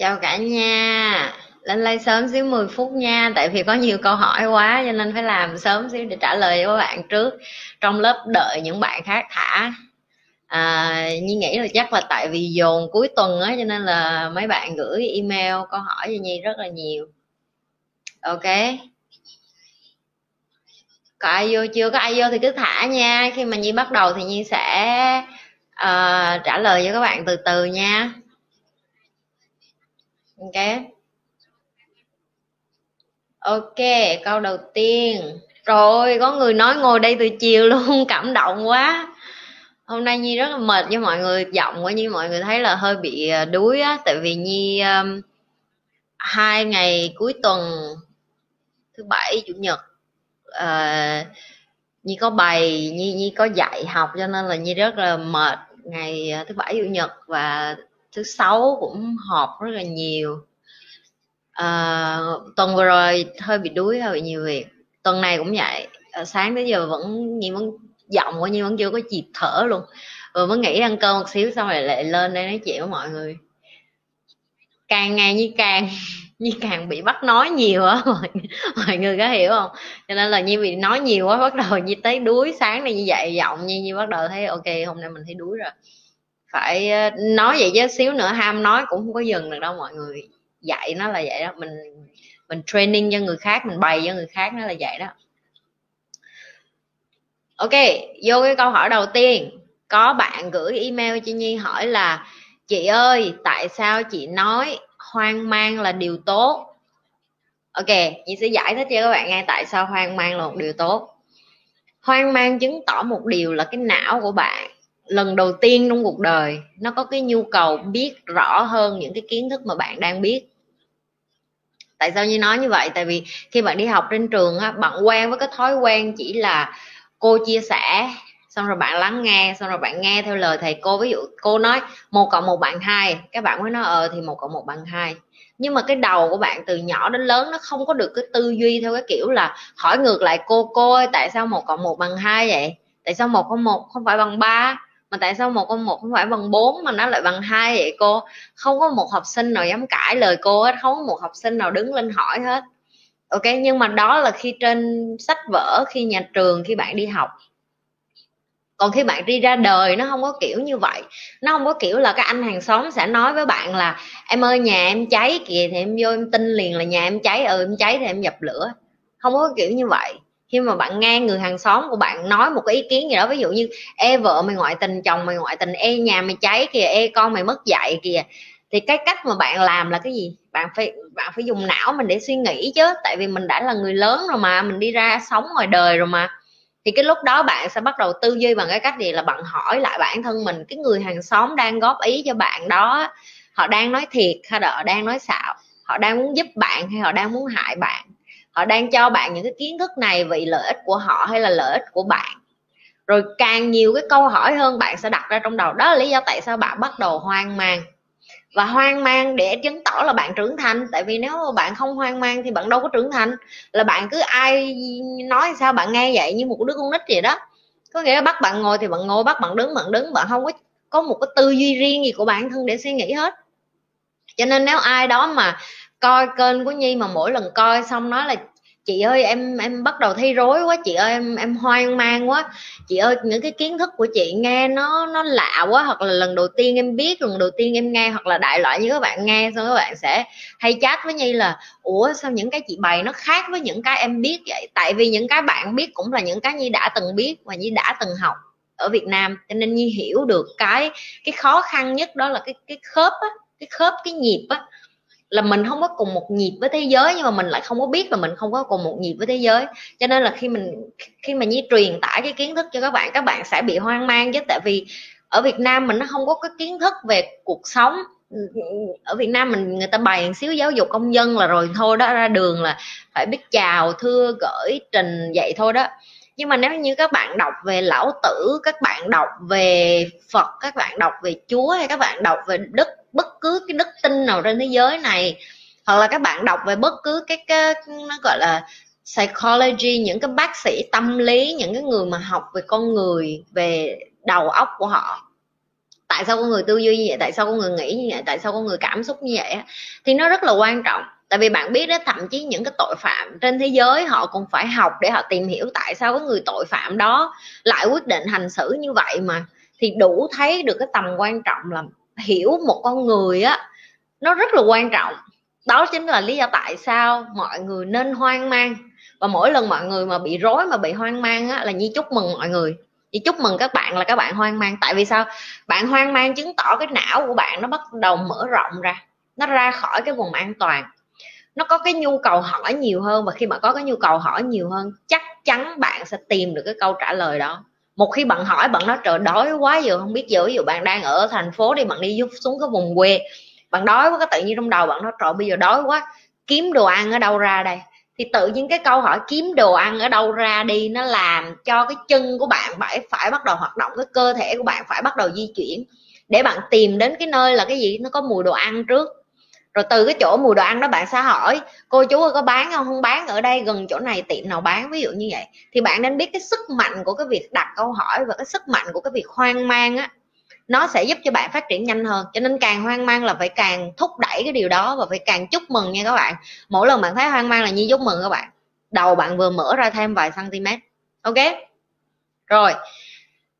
chào cả nhà. Lên like sớm xíu 10 phút nha tại vì có nhiều câu hỏi quá cho nên phải làm sớm xíu để trả lời cho các bạn trước. Trong lớp đợi những bạn khác thả. À, Nhi nghĩ là chắc là tại vì dồn cuối tuần á cho nên là mấy bạn gửi email câu hỏi cho Nhi rất là nhiều. Ok. Có ai vô chưa? Có ai vô thì cứ thả nha. Khi mà Nhi bắt đầu thì Nhi sẽ uh, trả lời cho các bạn từ từ nha ok. Ok câu đầu tiên. Rồi có người nói ngồi đây từ chiều luôn cảm động quá. Hôm nay nhi rất là mệt với mọi người giọng của nhi mọi người thấy là hơi bị à, đuối á. Tại vì nhi um, hai ngày cuối tuần thứ bảy chủ nhật uh, nhi có bài nhi nhi có dạy học cho nên là nhi rất là mệt. Ngày à, thứ bảy chủ nhật và thứ sáu cũng họp rất là nhiều. À, tuần vừa rồi hơi bị đuối hơi bị nhiều việc. Tuần này cũng vậy. À, sáng tới giờ vẫn như vẫn giọng của như vẫn chưa có dịp thở luôn. Vừa mới nghỉ ăn cơm một xíu xong rồi lại lên đây nói chuyện với mọi người. Càng ngày như càng như càng bị bắt nói nhiều á mọi, mọi người có hiểu không? Cho nên là như bị nói nhiều quá bắt đầu như tới đuối. Sáng này như vậy giọng như như bắt đầu thấy ok hôm nay mình thấy đuối rồi phải ờ, nói vậy chứ xíu nữa ham nói cũng không có dừng được đâu, mọi người dạy nó là vậy đó. Mình mình training cho người khác, mình bày cho người khác nó là vậy đó. Ok, vô cái câu hỏi đầu tiên. Có bạn gửi email cho nhi hỏi là, chị ơi, tại sao chị nói hoang mang là điều tốt? Ok, nhi sẽ giải thích cho các bạn nghe tại sao hoang mang là một điều tốt. Hoang mang chứng tỏ một điều là cái não của bạn lần đầu tiên trong cuộc đời, nó có cái nhu cầu biết rõ hơn những cái kiến thức mà bạn đang biết. Tại sao như nói như vậy? Tại vì khi bạn đi học trên trường á, bạn quen với cái thói quen chỉ là cô chia sẻ, xong rồi bạn lắng nghe, xong rồi bạn nghe theo lời thầy cô. Ví dụ cô nói, một cộng một bạn hai. Các bạn mới nói ờ thì một cộng một bằng hai. Nhưng mà cái đầu của bạn từ nhỏ đến lớn nó không có được cái tư duy theo cái kiểu là hỏi ngược lại cô cô ơi, tại sao một cộng một bằng hai vậy? Tại sao một cộng một không phải bằng ba? Mà tại sao một con một không phải bằng 4 mà nó lại bằng hai vậy cô? Không có một học sinh nào dám cãi lời cô hết, không có một học sinh nào đứng lên hỏi hết. Ok, nhưng mà đó là khi trên sách vở, khi nhà trường, khi bạn đi học. Còn khi bạn đi ra đời, nó không có kiểu như vậy. Nó không có kiểu là các anh hàng xóm sẽ nói với bạn là, em ơi, nhà em cháy kìa, thì em vô em tin liền là nhà em cháy ừ em cháy thì em dập lửa. Không có kiểu như vậy khi mà bạn nghe người hàng xóm của bạn nói một cái ý kiến gì đó, ví dụ như e vợ mày ngoại tình, chồng mày ngoại tình e nhà mày cháy kìa e con mày mất dạy kìa. Thì cái cách mà bạn làm là cái gì? Bạn phải bạn phải dùng não mình để suy nghĩ chứ, tại vì mình đã là người lớn rồi mà, mình đi ra sống ngoài đời rồi mà. Thì cái lúc đó bạn sẽ bắt đầu tư duy bằng cái cách gì? Là bạn hỏi lại bản thân mình, cái người hàng xóm đang góp ý cho bạn đó, họ đang nói thiệt hay là họ đang nói xạo? Họ đang muốn giúp bạn hay họ đang muốn hại bạn? Họ đang cho bạn những cái kiến thức này vì lợi ích của họ hay là lợi ích của bạn. Rồi càng nhiều cái câu hỏi hơn bạn sẽ đặt ra trong đầu. Đó là lý do tại sao bạn bắt đầu hoang mang. Và hoang mang để chứng tỏ là bạn trưởng thành. Tại vì nếu mà bạn không hoang mang thì bạn đâu có trưởng thành. Là bạn cứ ai nói sao bạn nghe vậy như một đứa con nít vậy đó. Có nghĩa là bắt bạn ngồi thì bạn ngồi, bắt bạn đứng bạn đứng. Bạn không có có một cái tư duy riêng gì của bản thân để suy nghĩ hết. Cho nên nếu ai đó mà coi kênh của nhi mà mỗi lần coi xong nói là, chị ơi, em em bắt đầu thấy rối quá, chị ơi, em em hoang mang quá. Chị ơi, những cái kiến thức của chị nghe nó nó lạ quá, hoặc là lần đầu tiên em biết, lần đầu tiên em nghe, hoặc là đại loại như các bạn nghe xong các bạn sẽ hay chat với nhi là, ủa, sao những cái chị bày nó khác với những cái em biết vậy? Tại vì những cái bạn biết cũng là những cái nhi đã từng biết và nhi đã từng học ở Việt Nam. Cho nên nhi hiểu được cái cái khó khăn nhất đó là cái cái khớp á, cái khớp, cái nhịp á là mình không có cùng một nhịp với thế giới, nhưng mà mình lại không có biết là mình không có cùng một nhịp với thế giới. Cho nên là khi mình, khi mà nhi truyền tải cái kiến thức cho các bạn các bạn sẽ bị hoang mang chứ. Tại vì ở Việt Nam mình nó không có cái kiến thức về cuộc sống. Ở Việt Nam mình người ta bày một xíu giáo dục công dân là rồi thôi đó, ra đường là phải biết chào, thưa, gửi, trình, vậy thôi đó nhưng mà nếu như các bạn đọc về lão tử các bạn đọc về phật các bạn đọc về chúa hay các bạn đọc về đức bất cứ cái đức tin nào trên thế giới này hoặc là các bạn đọc về bất cứ cái, cái nó gọi là psychology những cái bác sĩ tâm lý những cái người mà học về con người về đầu óc của họ tại tại sao con người tư duy như vậy tại sao con người nghĩ như vậy tại sao con người cảm xúc như vậy thì nó rất là quan trọng tại vì bạn biết đó, thậm chí những cái tội phạm trên thế giới họ cũng phải học để họ tìm hiểu tại sao cái người tội phạm đó lại quyết định hành xử như vậy mà. Thì đủ thấy được cái tầm quan trọng là hiểu một con người á, nó rất là quan trọng. Đó chính là lý do tại sao mọi người nên hoang mang. Và mỗi lần mọi người mà bị rối, mà bị hoang mang á, là nhi chúc mừng mọi người. Nhi chúc mừng các bạn là các bạn hoang mang. Tại vì sao? Bạn hoang mang chứng tỏ cái não của bạn nó bắt đầu mở rộng ra, nó ra khỏi cái vùng an toàn nó có cái nhu cầu hỏi nhiều hơn và khi mà có cái nhu cầu hỏi nhiều hơn, chắc chắn bạn sẽ tìm được cái câu trả lời đó. Một khi bạn hỏi, bạn nói, trời, đói quá giờ không biết giờ ví dụ bạn đang ở thành phố đi, bạn đi xuống cái vùng quê. Bạn đói quá, cái tự nhiên trong đầu bạn nói, trời, bây giờ đói quá, kiếm đồ ăn ở đâu ra đây? Thì tự nhiên cái câu hỏi kiếm đồ ăn ở đâu ra đi, nó làm cho cái chân của bạn phải phải bắt đầu hoạt động, cái cơ thể của bạn phải bắt đầu di chuyển. Để bạn tìm đến cái nơi là cái gì? Nó có mùi đồ ăn trước rồi từ cái chỗ mùi đồ ăn đó bạn sẽ hỏi, cô chú ơi, có bán không? Không bán, ở đây gần chỗ này tiệm nào bán? Ví dụ như vậy. Thì bạn nên biết cái sức mạnh của cái việc đặt câu hỏi và cái sức mạnh của cái việc hoang mang á, nó sẽ giúp cho bạn phát triển nhanh hơn. Cho nên càng hoang mang là phải càng thúc đẩy cái điều đó và phải càng chúc mừng nha các bạn. Mỗi lần bạn thấy hoang mang là như chúc mừng các bạn. Đầu bạn vừa mở ra thêm vài cm ok? Rồi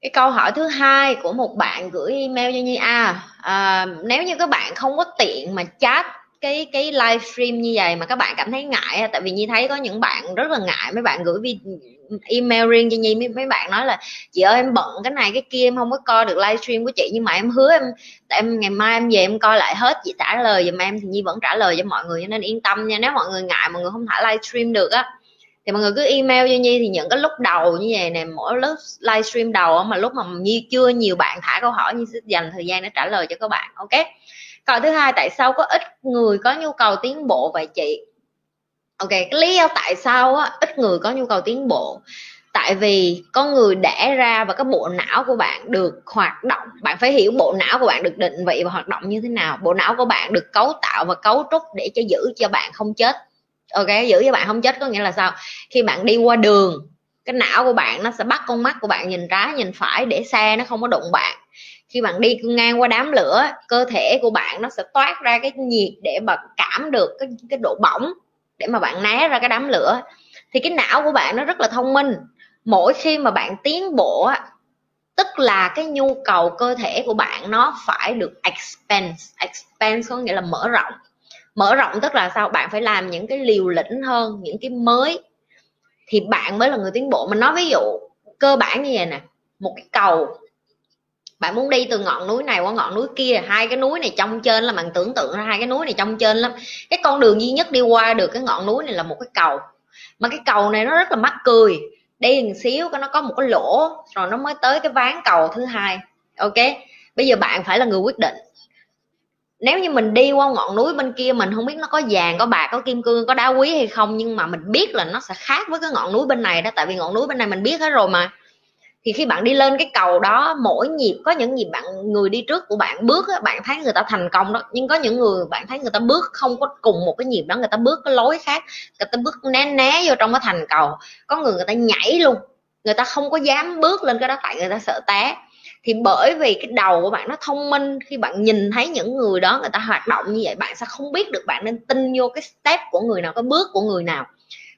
cái câu hỏi thứ hai của một bạn gửi email cho nhi a à, nếu như các bạn không có tiện mà chat cái cái livestream như vậy mà các bạn cảm thấy ngại tại vì nhi thấy có những bạn rất là ngại mấy bạn gửi email riêng cho nhi mấy, mấy bạn nói là chị ơi em bận cái này cái kia em không có coi được livestream của chị nhưng mà em hứa em em ngày mai em về em coi lại hết chị trả lời giùm em. Thì nhi vẫn trả lời cho mọi người cho nên yên tâm nha nếu mọi người ngại mọi người không thả livestream được á thì mọi người cứ email cho nhi thì những cái lúc đầu như vậy nè mỗi lúc livestream đầu mà lúc mà nhi chưa nhiều bạn thả câu hỏi nhi sẽ dành thời gian để trả lời cho các bạn ok? Câu thứ hai tại sao có ít người có nhu cầu tiến bộ vậy chị? Ok cái lý do tại sao á, ít người có nhu cầu tiến bộ. Tại vì con người đẻ ra và cái bộ não của bạn được hoạt động. Bạn phải hiểu bộ não của bạn được định vị và hoạt động như thế nào. Bộ não của bạn được cấu tạo và cấu trúc để cho giữ cho bạn không chết ok, giữ cho bạn không chết có nghĩa là sao? Khi bạn đi qua đường, cái não của bạn nó sẽ bắt con mắt của bạn nhìn trái, nhìn phải để xe nó không có đụng bạn. Khi bạn đi ngang qua đám lửa, cơ thể của bạn nó sẽ toát ra cái nhiệt để bạn cảm được cái cái độ bỏng để mà bạn né ra cái đám lửa. Thì cái não của bạn nó rất là thông minh. Mỗi khi mà bạn tiến bộ tức là cái nhu cầu cơ thể của bạn nó phải được expand expand có nghĩa là mở rộng mở rộng tức là sao? Bạn phải làm những cái liều lĩnh hơn, những cái mới. Thì bạn mới là người tiến bộ. Mình nói ví dụ, cơ bản như vậy nè. Một cái cầu. Bạn muốn đi từ ngọn núi này qua ngọn núi kia, hai cái núi này trong trên là bạn tưởng tượng ra hai cái núi này trong trên lắm. Cái con đường duy nhất đi qua được cái ngọn núi này là một cái cầu. Mà cái cầu này nó rất là mắc cười. Đi một xíu nó có một cái lỗ, rồi nó mới tới cái ván cầu thứ hai. Ok? Bây giờ bạn phải là người quyết định nếu như mình đi qua ngọn núi bên kia mình không biết nó có vàng có bạc có kim cương có đá quý hay không nhưng mà mình biết là nó sẽ khác với cái ngọn núi bên này đó tại vì ngọn núi bên này mình biết hết rồi mà. Thì khi bạn đi lên cái cầu đó mỗi nhịp có những nhịp bạn người đi trước của bạn bước á, bạn thấy người ta thành công đó nhưng có những người bạn thấy người ta bước không có cùng một cái nhịp đó người ta bước cái lối khác người ta bước né né vô trong cái thành cầu. Có người người ta nhảy luôn người ta không có dám bước lên cái đó tại người ta sợ té thì bởi vì cái đầu của bạn nó thông minh, khi bạn nhìn thấy những người đó người ta hoạt động như vậy, bạn sẽ không biết được bạn nên tin vô cái step của người nào, cái bước của người nào.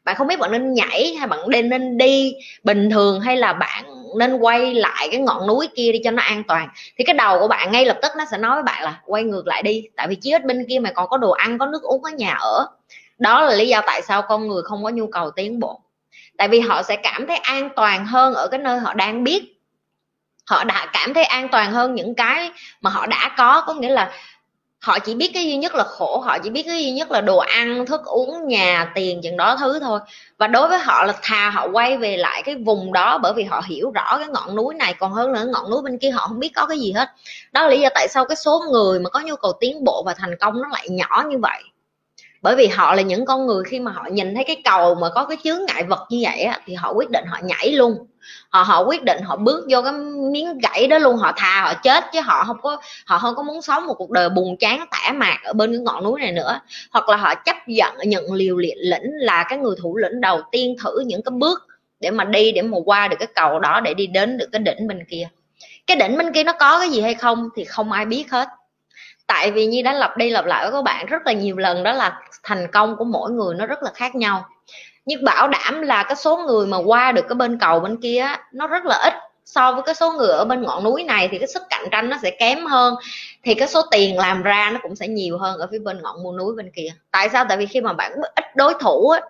Bạn không biết bạn nên nhảy hay bạn nên nên đi bình thường hay là bạn nên quay lại cái ngọn núi kia đi cho nó an toàn. Thì cái đầu của bạn ngay lập tức nó sẽ nói với bạn là quay ngược lại đi, tại vì chí ít bên kia mày còn có đồ ăn, có nước uống, có nhà ở. Đó là lý do tại sao con người không có nhu cầu tiến bộ. Tại vì họ sẽ cảm thấy an toàn hơn ở cái nơi họ đang biết họ đã cảm thấy an toàn hơn những cái mà họ đã có. Có nghĩa là họ chỉ biết cái duy nhất là khổ họ chỉ biết cái duy nhất là đồ ăn thức uống nhà tiền chừng đó thứ thôi. Và đối với họ là thà họ quay về lại cái vùng đó bởi vì họ hiểu rõ cái ngọn núi này còn hơn nữa ngọn núi bên kia họ không biết có cái gì hết. Đó là lý do tại sao cái số người mà có nhu cầu tiến bộ và thành công nó lại nhỏ như vậy. Bởi vì họ là những con người khi mà họ nhìn thấy cái cầu mà có cái chướng ngại vật như vậy á, thì họ quyết định họ nhảy luôn họ họ quyết định họ bước vô cái miếng gãy đó luôn, họ thà họ chết chứ họ không có, họ không có muốn sống một cuộc đời buồn chán tẻ mạc ở bên cái ngọn núi này nữa. Hoặc là họ chấp nhận nhận liều liệt lĩnh là cái người thủ lĩnh đầu tiên thử những cái bước để mà đi, để mà qua được cái cầu đó, để đi đến được cái đỉnh bên kia. Cái đỉnh bên kia nó có cái gì hay không thì không ai biết hết. Tại vì như đã lặp đi lặp lại với các bạn, rất là nhiều lần đó là thành công của mỗi người nó rất là khác nhau nhưng bảo đảm là cái số người mà qua được cái bên cầu bên kia nó rất là ít. So với cái số người ở bên ngọn núi này thì cái sức cạnh tranh nó sẽ kém hơn. Thì cái số tiền làm ra nó cũng sẽ nhiều hơn ở phía bên ngọn mua núi bên kia. Tại sao? Tại vì khi mà bạn ít đối thủ á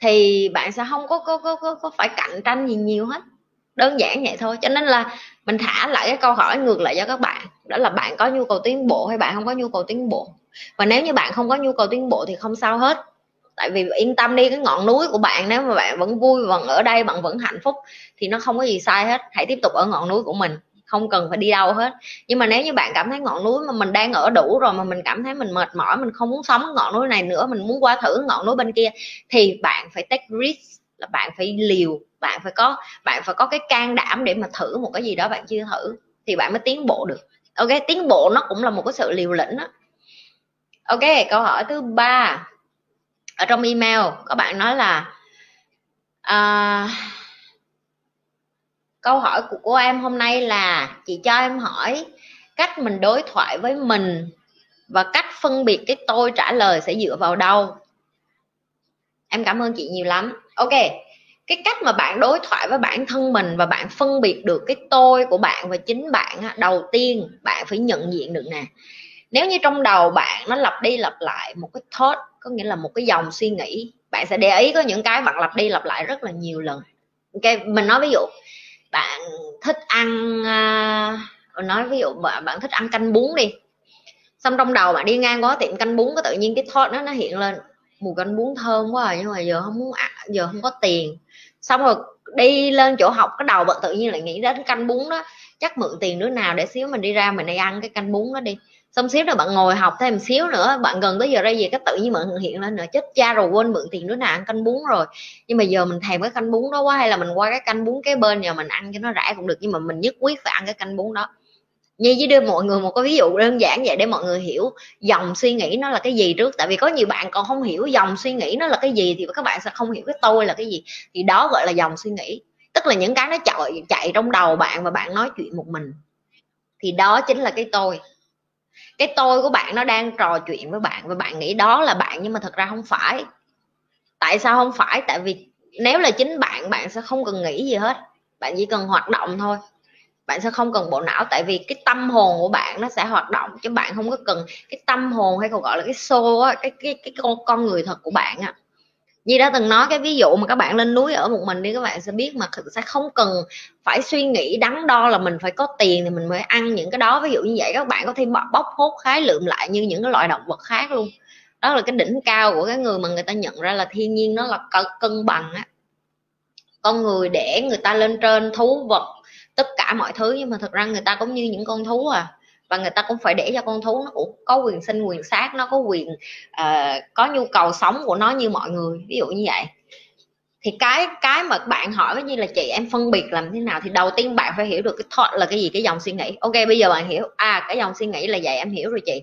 thì bạn sẽ không có có, có có có phải cạnh tranh gì nhiều hết. Đơn giản vậy thôi. Cho nên là mình thả lại cái câu hỏi ngược lại cho các bạn. Đó là bạn có nhu cầu tiến bộ hay bạn không có nhu cầu tiến bộ? Và nếu như bạn không có nhu cầu tiến bộ thì không sao hết tại vì yên tâm đi, cái ngọn núi của bạn nếu mà bạn vẫn vui, vẫn ở đây, bạn vẫn hạnh phúc thì nó không có gì sai hết. Hãy tiếp tục ở ngọn núi của mình, không cần phải đi đâu hết. Nhưng mà nếu như bạn cảm thấy ngọn núi mà mình đang ở đủ rồi mà mình cảm thấy mình mệt mỏi, mình không muốn sống ngọn núi này nữa, mình muốn qua thử ngọn núi bên kia thì bạn phải take risk, là bạn phải liều, bạn phải có, bạn phải có cái can đảm để mà thử một cái gì đó bạn chưa thử thì bạn mới tiến bộ được. Ok, tiến bộ nó cũng là một cái sự liều lĩnh đó ok, câu hỏi thứ ba ở trong email các bạn nói là à, câu hỏi của cô em hôm nay là chị cho em hỏi cách mình đối thoại với mình và cách phân biệt cái tôi trả lời sẽ dựa vào đâu. Em cảm ơn chị nhiều lắm. Ok cái cách mà bạn đối thoại với bản thân mình và bạn phân biệt được cái tôi của bạn và chính bạn đầu tiên bạn phải nhận diện được nè nếu như trong đầu bạn nó lặp đi lặp lại một cái thought có nghĩa là một cái dòng suy nghĩ bạn sẽ để ý có những cái bạn lặp đi lặp lại rất là nhiều lần. Ok mình nói ví dụ bạn thích ăn uh, nói ví dụ bạn, bạn thích ăn canh bún đi. Xong trong đầu bạn đi ngang qua tiệm canh bún có tự nhiên cái thought nó nó hiện lên. Mùi canh bún thơm quá rồi nhưng mà giờ không muốn ăn giờ không có tiền. Xong rồi đi lên chỗ học cái đầu bạn tự nhiên lại nghĩ đến canh bún đó. Chắc mượn tiền đứa nào để xíu mình đi ra mình đi ăn cái canh bún đó đi xong xíu rồi bạn ngồi học thêm xíu nữa. Bạn gần tới giờ ra về cái tự nhiên bạn hiện lên nữa. Chết cha rồi, quên mượn tiền đứa nào ăn canh bún rồi. Nhưng mà giờ mình thèm cái canh bún đó quá, hay là mình qua cái canh bún cái bên nhà mình ăn cho nó rẻ cũng được, nhưng mà mình nhất quyết phải ăn cái canh bún đó. Như với đưa mọi người, một cái ví dụ đơn giản vậy để mọi người hiểu dòng suy nghĩ nó là cái gì trước. Tại vì có nhiều bạn còn không hiểu dòng suy nghĩ nó là cái gì thì các bạn sẽ không hiểu cái tôi là cái gì. Thì đó gọi là dòng suy nghĩ. Tức là những cái nó chạy chạy trong đầu bạn và bạn nói chuyện một mình. Thì đó chính là cái tôi cái tôi của bạn nó đang trò chuyện với bạn và bạn nghĩ đó là bạn nhưng mà thật ra không phải. Tại sao không phải? Tại vì nếu là chính bạn bạn sẽ không cần nghĩ gì hết. Bạn chỉ cần hoạt động thôi. Bạn sẽ không cần bộ não. Tại vì cái tâm hồn của bạn nó sẽ hoạt động chứ bạn không có cần cái tâm hồn hay còn gọi là cái xô á, cái cái cái con con người thật của bạn á như đã từng nói cái ví dụ mà các bạn lên núi ở một mình đi, các bạn sẽ biết mà sẽ không cần phải suy nghĩ đắn đo là mình phải có tiền thì mình mới ăn những cái đó. Ví dụ như vậy, các bạn có thể bóc hốt khái lượm lại như những cái loại động vật khác luôn. Đó là cái đỉnh cao của cái người mà người ta nhận ra là thiên nhiên nó là cân bằng á. Con người để người ta lên trên thú vật, tất cả mọi thứ, nhưng mà thật ra người ta cũng như những con thú à và người ta cũng phải để cho con thú nó cũng có quyền sinh quyền sát nó có quyền uh, có nhu cầu sống của nó như mọi người ví dụ như vậy. Thì cái cái mà bạn hỏi như là chị em phân biệt làm thế nào thì đầu tiên bạn phải hiểu được cái thought là cái gì cái dòng suy nghĩ. Ok bây giờ bạn hiểu à cái dòng suy nghĩ là vậy em hiểu rồi chị.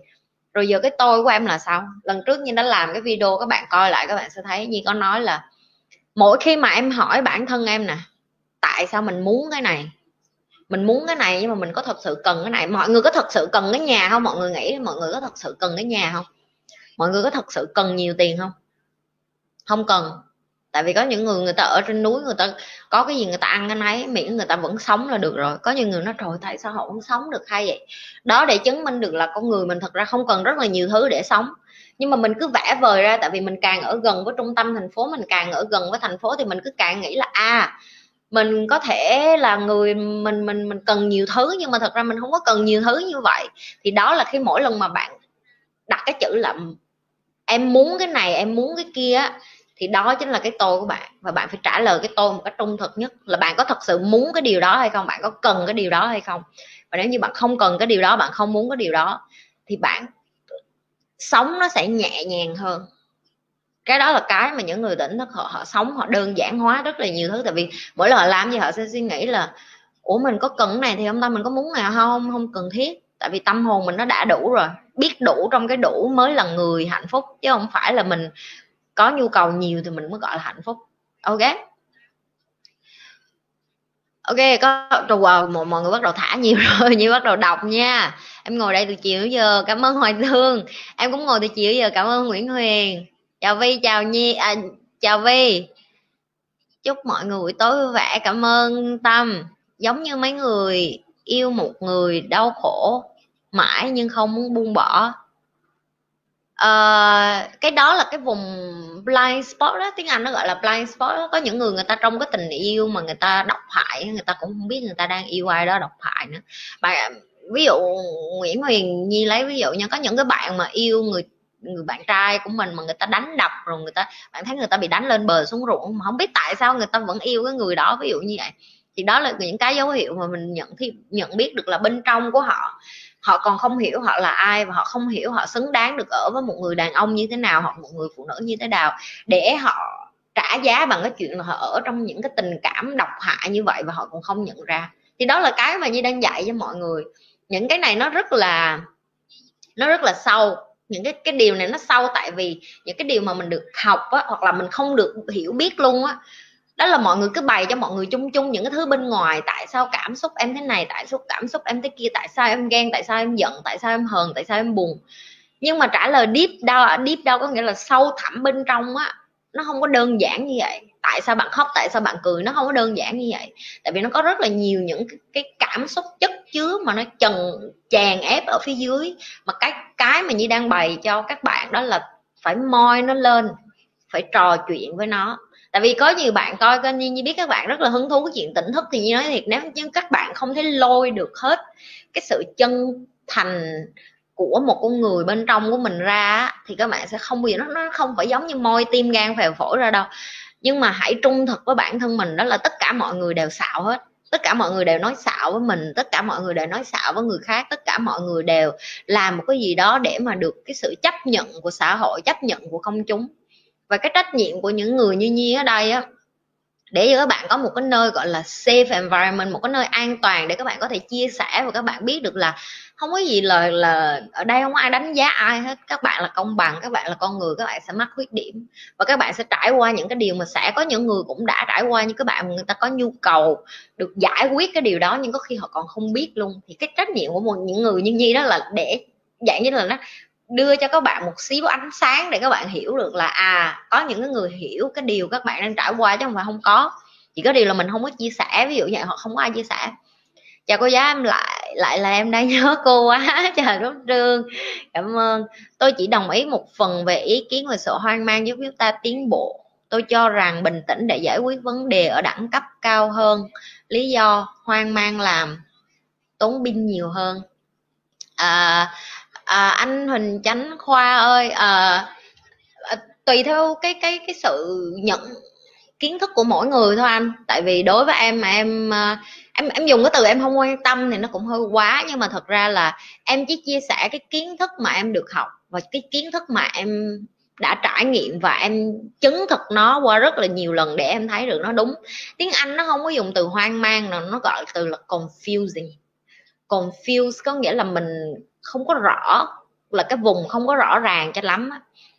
Rồi giờ cái tôi của em là sao? Lần trước như đã làm cái video các bạn coi lại các bạn sẽ thấy như có nói là mỗi khi mà em hỏi bản thân em nè tại sao mình muốn cái này? Mình muốn cái này nhưng mà mình có thật sự cần cái này. Mọi người có thật sự cần cái nhà không? Mọi người nghĩ mọi người có thật sự cần cái nhà không? Mọi người có thật sự cần nhiều tiền không? Không cần. Tại vì có những người người ta ở trên núi người ta có cái gì người ta ăn cái nấy miễn người ta vẫn sống là được rồi. Có những người nó trời tại sao họ không sống được hay vậy? Đó để chứng minh được là con người mình thật ra không cần rất là nhiều thứ để sống. Nhưng mà mình cứ vẽ vời ra tại vì mình càng ở gần với trung tâm thành phố mình càng ở gần với thành phố thì mình cứ càng nghĩ là a à, mình có thể là người mình mình mình cần nhiều thứ nhưng mà thật ra mình không có cần nhiều thứ như vậy. Thì đó là khi mỗi lần mà bạn đặt cái chữ là em muốn cái này, em muốn cái kia thì đó chính là cái tôi của bạn. Và bạn phải trả lời cái tôi một cách trung thực nhất là bạn có thật sự muốn cái điều đó hay không, bạn có cần cái điều đó hay không. Và nếu như bạn không cần cái điều đó, bạn không muốn cái điều đó, thì bạn sống nó sẽ nhẹ nhàng hơn cái đó là cái mà những người tỉnh thức họ, họ sống họ đơn giản hóa rất là nhiều thứ. Tại vì mỗi lần họ làm gì họ sẽ suy nghĩ là ủa mình có cần cái này thì hôm nay mình có muốn nào không? Không cần thiết. Tại vì tâm hồn mình nó đã đủ rồi biết đủ trong cái đủ mới là người hạnh phúc chứ không phải là mình có nhu cầu nhiều thì mình mới gọi là hạnh phúc. Ok? Ok có trù wow, mọi, mọi người bắt đầu thả nhiều rồi như bắt đầu đọc nha. Em ngồi đây từ chiều giờ cảm ơn hoài thương. Em cũng ngồi từ chiều giờ cảm ơn nguyễn huyền chào vi chào nhi à, chào vi chúc mọi người buổi tối vui vẻ cảm ơn tâm. Giống như mấy người yêu một người đau khổ mãi nhưng không muốn buông bỏ. À, cái đó là cái vùng blind spot đó. Tiếng anh nó gọi là blind spot đó. có những người người ta trong cái tình yêu mà người ta độc hại người ta cũng không biết người ta đang yêu ai đó độc hại nữa. Bạn ví dụ Nguyễn Huyền Nhi lấy ví dụ nha. Có những cái bạn mà yêu người người bạn trai của mình mà người ta đánh đập rồi người ta, bạn thấy người ta bị đánh lên bờ xuống ruộng mà không biết tại sao người ta vẫn yêu cái người đó, ví dụ như vậy. Thì đó là những cái dấu hiệu mà mình nhận thì nhận biết được là bên trong của họ. Họ còn không hiểu họ là ai và họ không hiểu họ xứng đáng được ở với một người đàn ông như thế nào hoặc một người phụ nữ như thế nào để họ trả giá bằng cái chuyện là họ ở trong những cái tình cảm độc hại như vậy và họ còn không nhận ra. Thì đó là cái mà như đang dạy cho mọi người. Những cái này nó rất là, nó rất là sâu những cái cái điều này nó sâu tại vì những cái điều mà mình được học á, hoặc là mình không được hiểu biết luôn á đó là mọi người cứ bày cho mọi người chung chung những cái thứ bên ngoài tại sao cảm xúc em thế này tại sao cảm xúc em thế kia tại sao em ghen tại sao em giận tại sao em hờn tại sao em buồn. Nhưng mà trả lời deep down à, deep down có nghĩa là sâu thẳm bên trong á nó không có đơn giản như vậy tại sao bạn khóc tại sao bạn cười. Nó không có đơn giản như vậy. Tại vì nó có rất là nhiều những cái, cảm xúc chất chứa mà nó trần tràn ép ở phía dưới. Mà cái cái mà như đang bày cho các bạn đó là phải moi nó lên phải trò chuyện với nó. Tại vì có nhiều bạn coi kênh như, như biết các bạn rất là hứng thú cái chuyện tỉnh thức thì như nói thiệt nếu như các bạn không thể lôi được hết cái sự chân thành của một con người bên trong của mình ra thì các bạn sẽ không bao giờ nó nó không phải giống như môi tim gan phèo phổi ra đâu nhưng mà hãy trung thực với bản thân mình, đó là tất cả mọi người đều xạo hết. Tất cả mọi người đều nói xạo với mình, tất cả mọi người đều nói xạo với người khác, tất cả mọi người đều làm một cái gì đó để mà được cái sự chấp nhận của xã hội, chấp nhận của công chúng. Và cái trách nhiệm của những người như nhi ở đây á, để cho các bạn có một cái nơi gọi là safe environment, một cái nơi an toàn để các bạn có thể chia sẻ và các bạn biết được là không có gì là là ở đây không có ai đánh giá ai hết. Các bạn là công bằng, các bạn là con người, các bạn sẽ mắc khuyết điểm. Và các bạn sẽ trải qua những cái điều mà sẽ có những người cũng đã trải qua như các bạn, người ta có nhu cầu được giải quyết cái điều đó, nhưng có khi họ còn không biết luôn. Thì cái trách nhiệm của một, những người như nhi đó là để, dạng như là nó đưa cho các bạn một xíu ánh sáng để các bạn hiểu được là à có những cái người hiểu cái điều các bạn đang trải qua chứ không phải không có. Chỉ có điều là mình không có chia sẻ, ví dụ vậy, họ không có ai chia sẻ chào cô giáo em lại lại là em đang nhớ cô quá. Trời rút trương cảm ơn. Tôi chỉ đồng ý một phần về ý kiến về sự hoang mang giúp chúng ta tiến bộ. Tôi cho rằng bình tĩnh để giải quyết vấn đề ở đẳng cấp cao hơn. Lý do hoang mang làm tốn pin nhiều hơn. À, à, anh Huỳnh Chánh Khoa ơi à, à, tùy theo cái cái cái sự nhận kiến thức của mỗi người thôi anh. Tại vì đối với em mà em ờ, em em dùng cái từ em không quan tâm thì nó cũng hơi quá. Nhưng mà thật ra là em chỉ chia sẻ cái kiến thức mà em được học và cái kiến thức mà em đã trải nghiệm và em chứng thực nó qua rất là nhiều lần để em thấy được nó đúng. Tiếng anh nó không có dùng từ hoang mang nào, nó gọi từ là confusing. Confuse có nghĩa là mình không có rõ, là cái vùng không có rõ ràng cho lắm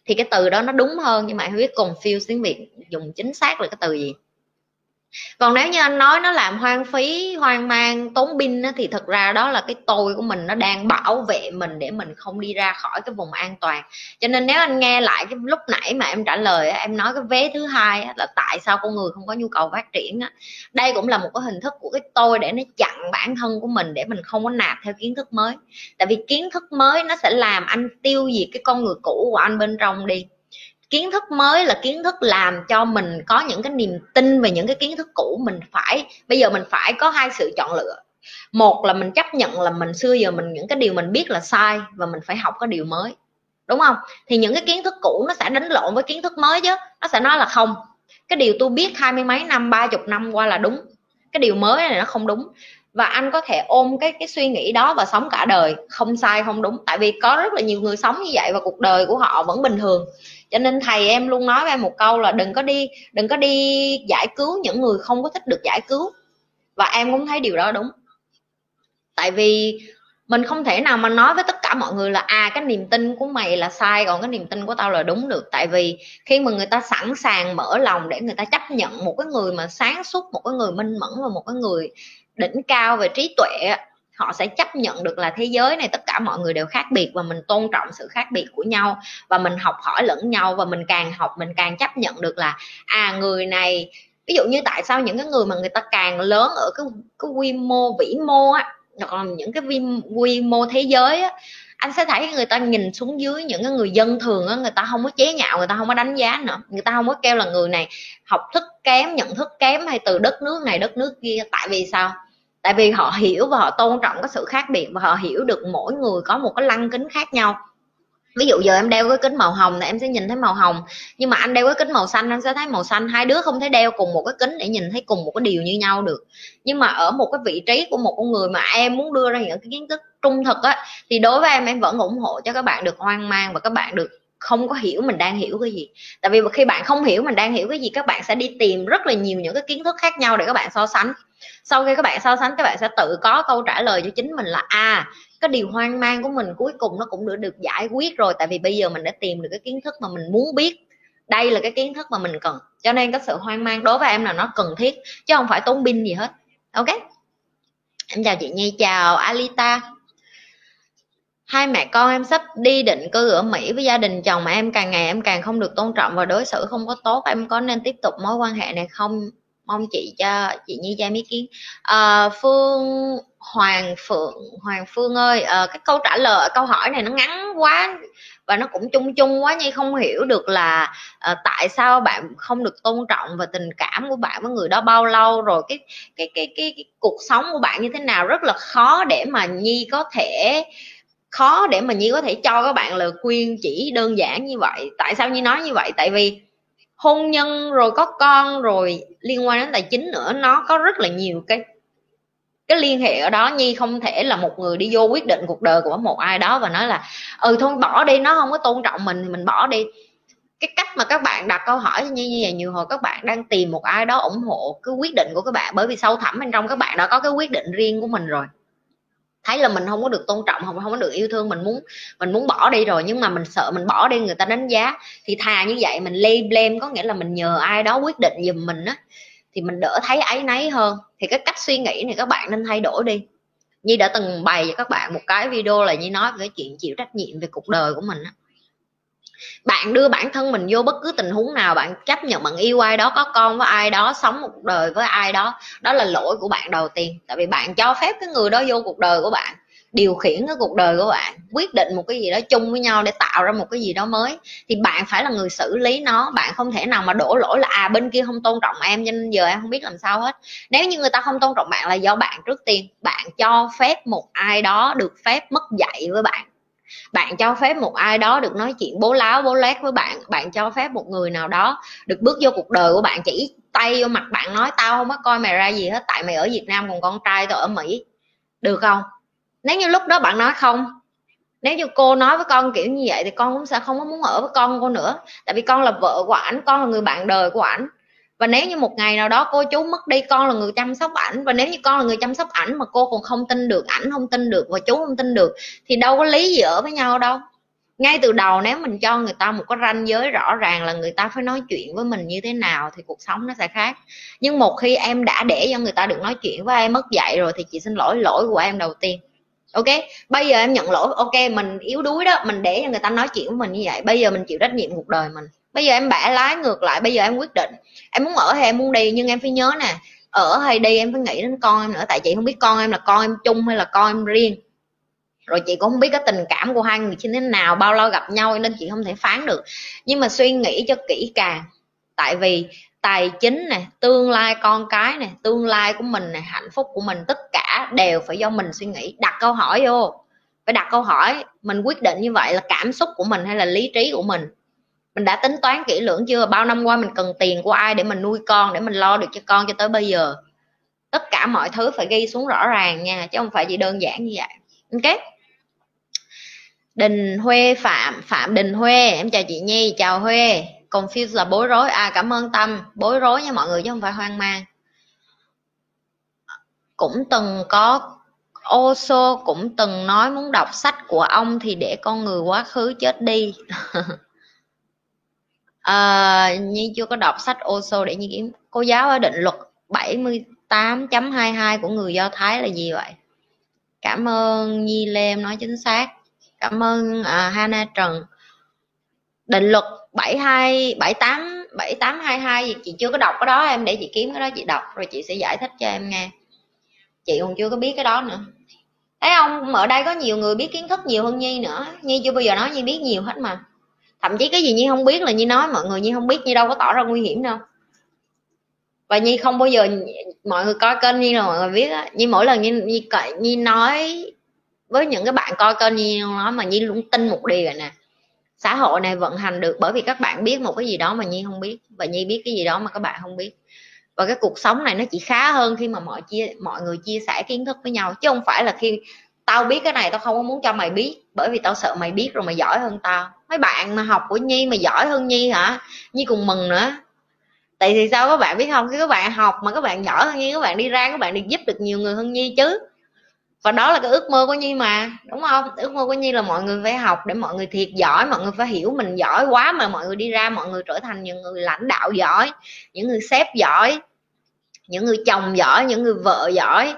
thì cái từ đó nó đúng hơn, nhưng mà em biết confuse tiếng việt dùng chính xác là cái từ gì. Còn nếu như anh nói nó làm hoang phí, hoang mang, tốn pin thì thật ra đó là cái tôi của mình nó đang bảo vệ mình để mình không đi ra khỏi cái vùng an toàn. Cho nên nếu anh nghe lại cái lúc nãy mà em trả lời em nói cái vế thứ hai là tại sao con người không có nhu cầu phát triển đây cũng là một cái hình thức của cái tôi để nó chặn bản thân của mình để mình không có nạp theo kiến thức mới. Tại vì kiến thức mới nó sẽ làm anh tiêu diệt cái con người cũ của anh bên trong đi kiến thức mới là kiến thức làm cho mình có những cái niềm tin về những cái kiến thức cũ. Mình phải, bây giờ mình phải có hai sự chọn lựa. Một là mình chấp nhận là mình xưa giờ mình những cái điều mình biết là sai và mình phải học cái điều mới. Đúng không? Thì những cái kiến thức cũ nó sẽ đánh lộn với kiến thức mới chứ. Nó sẽ nói là không. Cái điều tôi biết hai mươi mấy năm, ba chục năm qua là đúng. Cái điều mới này nó không đúng. Và anh có thể ôm cái cái suy nghĩ đó và sống cả đời. Không sai, không đúng. Tại vì có rất là nhiều người sống như vậy và cuộc đời của họ vẫn bình thường cho nên thầy em luôn nói với em một câu là đừng có đi, đừng có đi giải cứu những người không có thích được giải cứu. Và em cũng thấy điều đó đúng. Tại vì mình không thể nào mà nói với tất cả mọi người là à cái niềm tin của mày là sai, còn cái niềm tin của tao là đúng được. Tại vì khi mà người ta sẵn sàng mở lòng để người ta chấp nhận một cái người mà sáng suốt, một cái người minh mẫn và một cái người đỉnh cao về trí tuệ họ sẽ chấp nhận được là thế giới này tất cả mọi người đều khác biệt và mình tôn trọng sự khác biệt của nhau và mình học hỏi lẫn nhau và mình càng học mình càng chấp nhận được là à người này ví dụ như tại sao những cái người mà người ta càng lớn ở cái cái quy mô vĩ mô á còn những cái quy, quy mô thế giới á anh sẽ thấy người ta nhìn xuống dưới những cái người dân thường á người ta không có chế nhạo người ta không có đánh giá nữa người ta không có kêu là người này học thức kém nhận thức kém hay từ đất nước này đất nước kia tại vì sao? Tại vì họ hiểu và họ tôn trọng cái sự khác biệt và họ hiểu được mỗi người có một cái lăng kính khác nhau. Ví dụ giờ em đeo cái kính màu hồng thì em sẽ nhìn thấy màu hồng, nhưng mà anh đeo cái kính màu xanh anh sẽ thấy màu xanh. Hai đứa không thể đeo cùng một cái kính để nhìn thấy cùng một cái điều như nhau được. Nhưng mà ở một cái vị trí của một con người mà em muốn đưa ra những cái kiến thức trung thực á, thì đối với em em vẫn ủng hộ cho các bạn được hoang mang và các bạn được không có hiểu mình đang hiểu cái gì. Tại vì khi bạn không hiểu mình đang hiểu cái gì, các bạn sẽ đi tìm rất là nhiều những cái kiến thức khác nhau để các bạn so sánh. Sau khi các bạn so sánh, các bạn sẽ tự có câu trả lời cho chính mình là à cái điều hoang mang của mình cuối cùng nó cũng được được giải quyết rồi, tại vì bây giờ mình đã tìm được cái kiến thức mà mình muốn biết. Đây là cái kiến thức mà mình cần. Cho nên cái sự hoang mang đối với em là nó cần thiết, chứ không phải tốn pin gì hết. Ok? Em chào chị nhi, chào alita hai mẹ con em sắp đi định cư ở mỹ với gia đình chồng mà em càng ngày em càng không được tôn trọng và đối xử không có tốt em có nên tiếp tục mối quan hệ này không? Mong chị cho chị nhi cho em ý kiến. À, phương hoàng phượng hoàng phương ơi à, cái câu trả lời câu hỏi này nó ngắn quá và nó cũng chung chung quá nhi không hiểu được là à, tại sao bạn không được tôn trọng và tình cảm của bạn với người đó bao lâu rồi cái cái cái cái, cái cuộc sống của bạn như thế nào? Rất là khó để mà nhi có thể khó để mà nhi có thể cho các bạn lời khuyên chỉ đơn giản như vậy. Tại sao nhi nói như vậy? Tại vì hôn nhân rồi có con rồi liên quan đến tài chính nữa, nó có rất là nhiều cái cái liên hệ ở đó. Nhi không thể là một người đi vô quyết định cuộc đời của một ai đó và nói là ừ thôi bỏ đi, nó không có tôn trọng mình thì mình bỏ đi. Cái cách mà các bạn đặt câu hỏi như như vậy nhiều hồi các bạn đang tìm một ai đó ủng hộ cái quyết định của các bạn, bởi vì sâu thẳm bên trong các bạn đã có cái quyết định riêng của mình rồi thấy là mình không có được tôn trọng, không không có được yêu thương, mình muốn mình muốn bỏ đi rồi, nhưng mà mình sợ mình bỏ đi, người ta đánh giá. Thì thà như vậy, mình lay blame, có nghĩa là mình nhờ ai đó quyết định giùm mình á, thì mình đỡ thấy ấy nấy hơn. Thì cái cách suy nghĩ này các bạn nên thay đổi đi. Nhi đã từng bày cho các bạn một cái video là Nhi nói về cái chuyện chịu trách nhiệm về cuộc đời của mình á bạn đưa bản thân mình vô bất cứ tình huống nào, bạn chấp nhận bạn yêu ai đó, có con với ai đó, sống một đời với ai đó đó là lỗi của bạn đầu tiên. Tại vì bạn cho phép cái người đó vô cuộc đời của bạn, điều khiển cái cuộc đời của bạn, quyết định một cái gì đó chung với nhau để tạo ra một cái gì đó mới. Thì bạn phải là người xử lý nó, bạn không thể nào mà đổ lỗi là à bên kia không tôn trọng em nên giờ em không biết làm sao hết. Nếu như người ta không tôn trọng bạn là do bạn trước tiên, bạn cho phép một ai đó được phép mất dạy với bạn bạn cho phép một ai đó được nói chuyện bố láo, bố lét với bạn bạn cho phép một người nào đó được bước vô cuộc đời của bạn, chỉ tay vô mặt bạn nói, tao không có coi mày ra gì hết, tại mày ở việt nam còn con trai tao ở mỹ. Được không? Nếu như lúc đó bạn nói không, nếu như cô nói với con kiểu như vậy thì con cũng sẽ không có muốn ở với con cô nữa, tại vì con là vợ của ảnh, con là người bạn đời của ảnh và nếu như một ngày nào đó cô chú mất đi, con là người chăm sóc ảnh, và nếu như con là người chăm sóc ảnh mà cô còn không tin được, ảnh không tin được và chú không tin được, thì đâu có lý gì ở với nhau đâu. Ngay từ đầu nếu mình cho người ta một cái ranh giới rõ ràng là người ta phải nói chuyện với mình như thế nào thì cuộc sống nó sẽ khác. Nhưng một khi em đã để cho người ta được nói chuyện với em mất dạy rồi thì chị xin lỗi lỗi của em đầu tiên. Ok? Bây giờ em nhận lỗi, ok, mình yếu đuối đó, mình để cho người ta nói chuyện với mình như vậy, bây giờ mình chịu trách nhiệm cuộc đời mình. Bây giờ em bẻ lái ngược lại, bây giờ em quyết định em muốn ở hay em muốn đi, nhưng em phải nhớ nè, ở hay đi em phải nghĩ đến con em nữa, tại chị không biết con em là con em chung hay là con em riêng. Rồi chị cũng không biết cái tình cảm của hai người như thế nào, bao lâu gặp nhau nên chị không thể phán được. Nhưng mà suy nghĩ cho kỹ càng, tại vì tài chính này tương lai con cái này tương lai của mình này hạnh phúc của mình, tất cả đều phải do mình suy nghĩ. Đặt câu hỏi vô, phải đặt câu hỏi, mình quyết định như vậy là cảm xúc của mình hay là lý trí của mình? Mình đã tính toán kỹ lưỡng chưa? Bao năm qua mình cần tiền của ai để mình nuôi con, để mình lo được cho con cho tới bây giờ? Tất cả mọi thứ phải ghi xuống rõ ràng nha, chứ không phải chỉ đơn giản như vậy. Ok? Đình huê phạm phạm đình huê, em chào chị nhi, chào huê. Confused là bối rối. À cảm ơn tâm. Bối rối nha mọi người, chứ không phải hoang mang. Cũng từng có Oso cũng từng nói muốn đọc sách của ông thì để con người quá khứ chết đi. à, Nhi chưa có đọc sách Oso để Nhi kiếm. Cô giáo ở định luật 78.22 của người Do Thái là gì vậy? Cảm ơn Nhi Lem nói chính xác. Cảm ơn à, Hana Trần. Định luật 72 78 7822 gì chị chưa có đọc cái đó em để chị kiếm cái đó chị đọc rồi chị sẽ giải thích cho em nghe. Chị còn chưa có biết cái đó nữa. Thấy không? Ở đây có nhiều người biết kiến thức nhiều hơn nhi nữa. Nhi chưa bao giờ nói nhi biết nhiều hết mà thậm chí cái gì nhi không biết là nhi nói mọi người nhi không biết nhi đâu có tỏ ra nguy hiểm đâu. Và nhi không bao giờ mọi người coi kênh nhi là mọi người biết á. Nhi mỗi lần nhi nhi, nhi nói với những cái bạn coi kênh nhi nói mà nhi luôn tin một điều rồi nè. Xã hội này vận hành được bởi vì các bạn biết một cái gì đó mà nhi không biết và nhi biết cái gì đó mà các bạn không biết. Và cái cuộc sống này nó chỉ khá hơn khi mà mọi chia mọi người chia sẻ kiến thức với nhau chứ không phải là khi tao biết cái này tao không có muốn cho mày biết bởi vì tao sợ mày biết rồi mày giỏi hơn tao mấy bạn mà học của nhi mà giỏi hơn nhi hả? Nhi cùng mừng nữa. Tại vì sao các bạn biết không? Khi các bạn học mà các bạn giỏi hơn nhi, các bạn đi ra, các bạn được giúp được nhiều người hơn nhi chứ. Và đó là cái ước mơ của nhi mà, đúng không? Ước mơ của nhi là mọi người phải học để mọi người thiệt giỏi, mọi người phải hiểu mình giỏi quá mà mọi người đi ra, mọi người trở thành những người lãnh đạo giỏi, những người sếp giỏi, những người chồng giỏi, những người vợ giỏi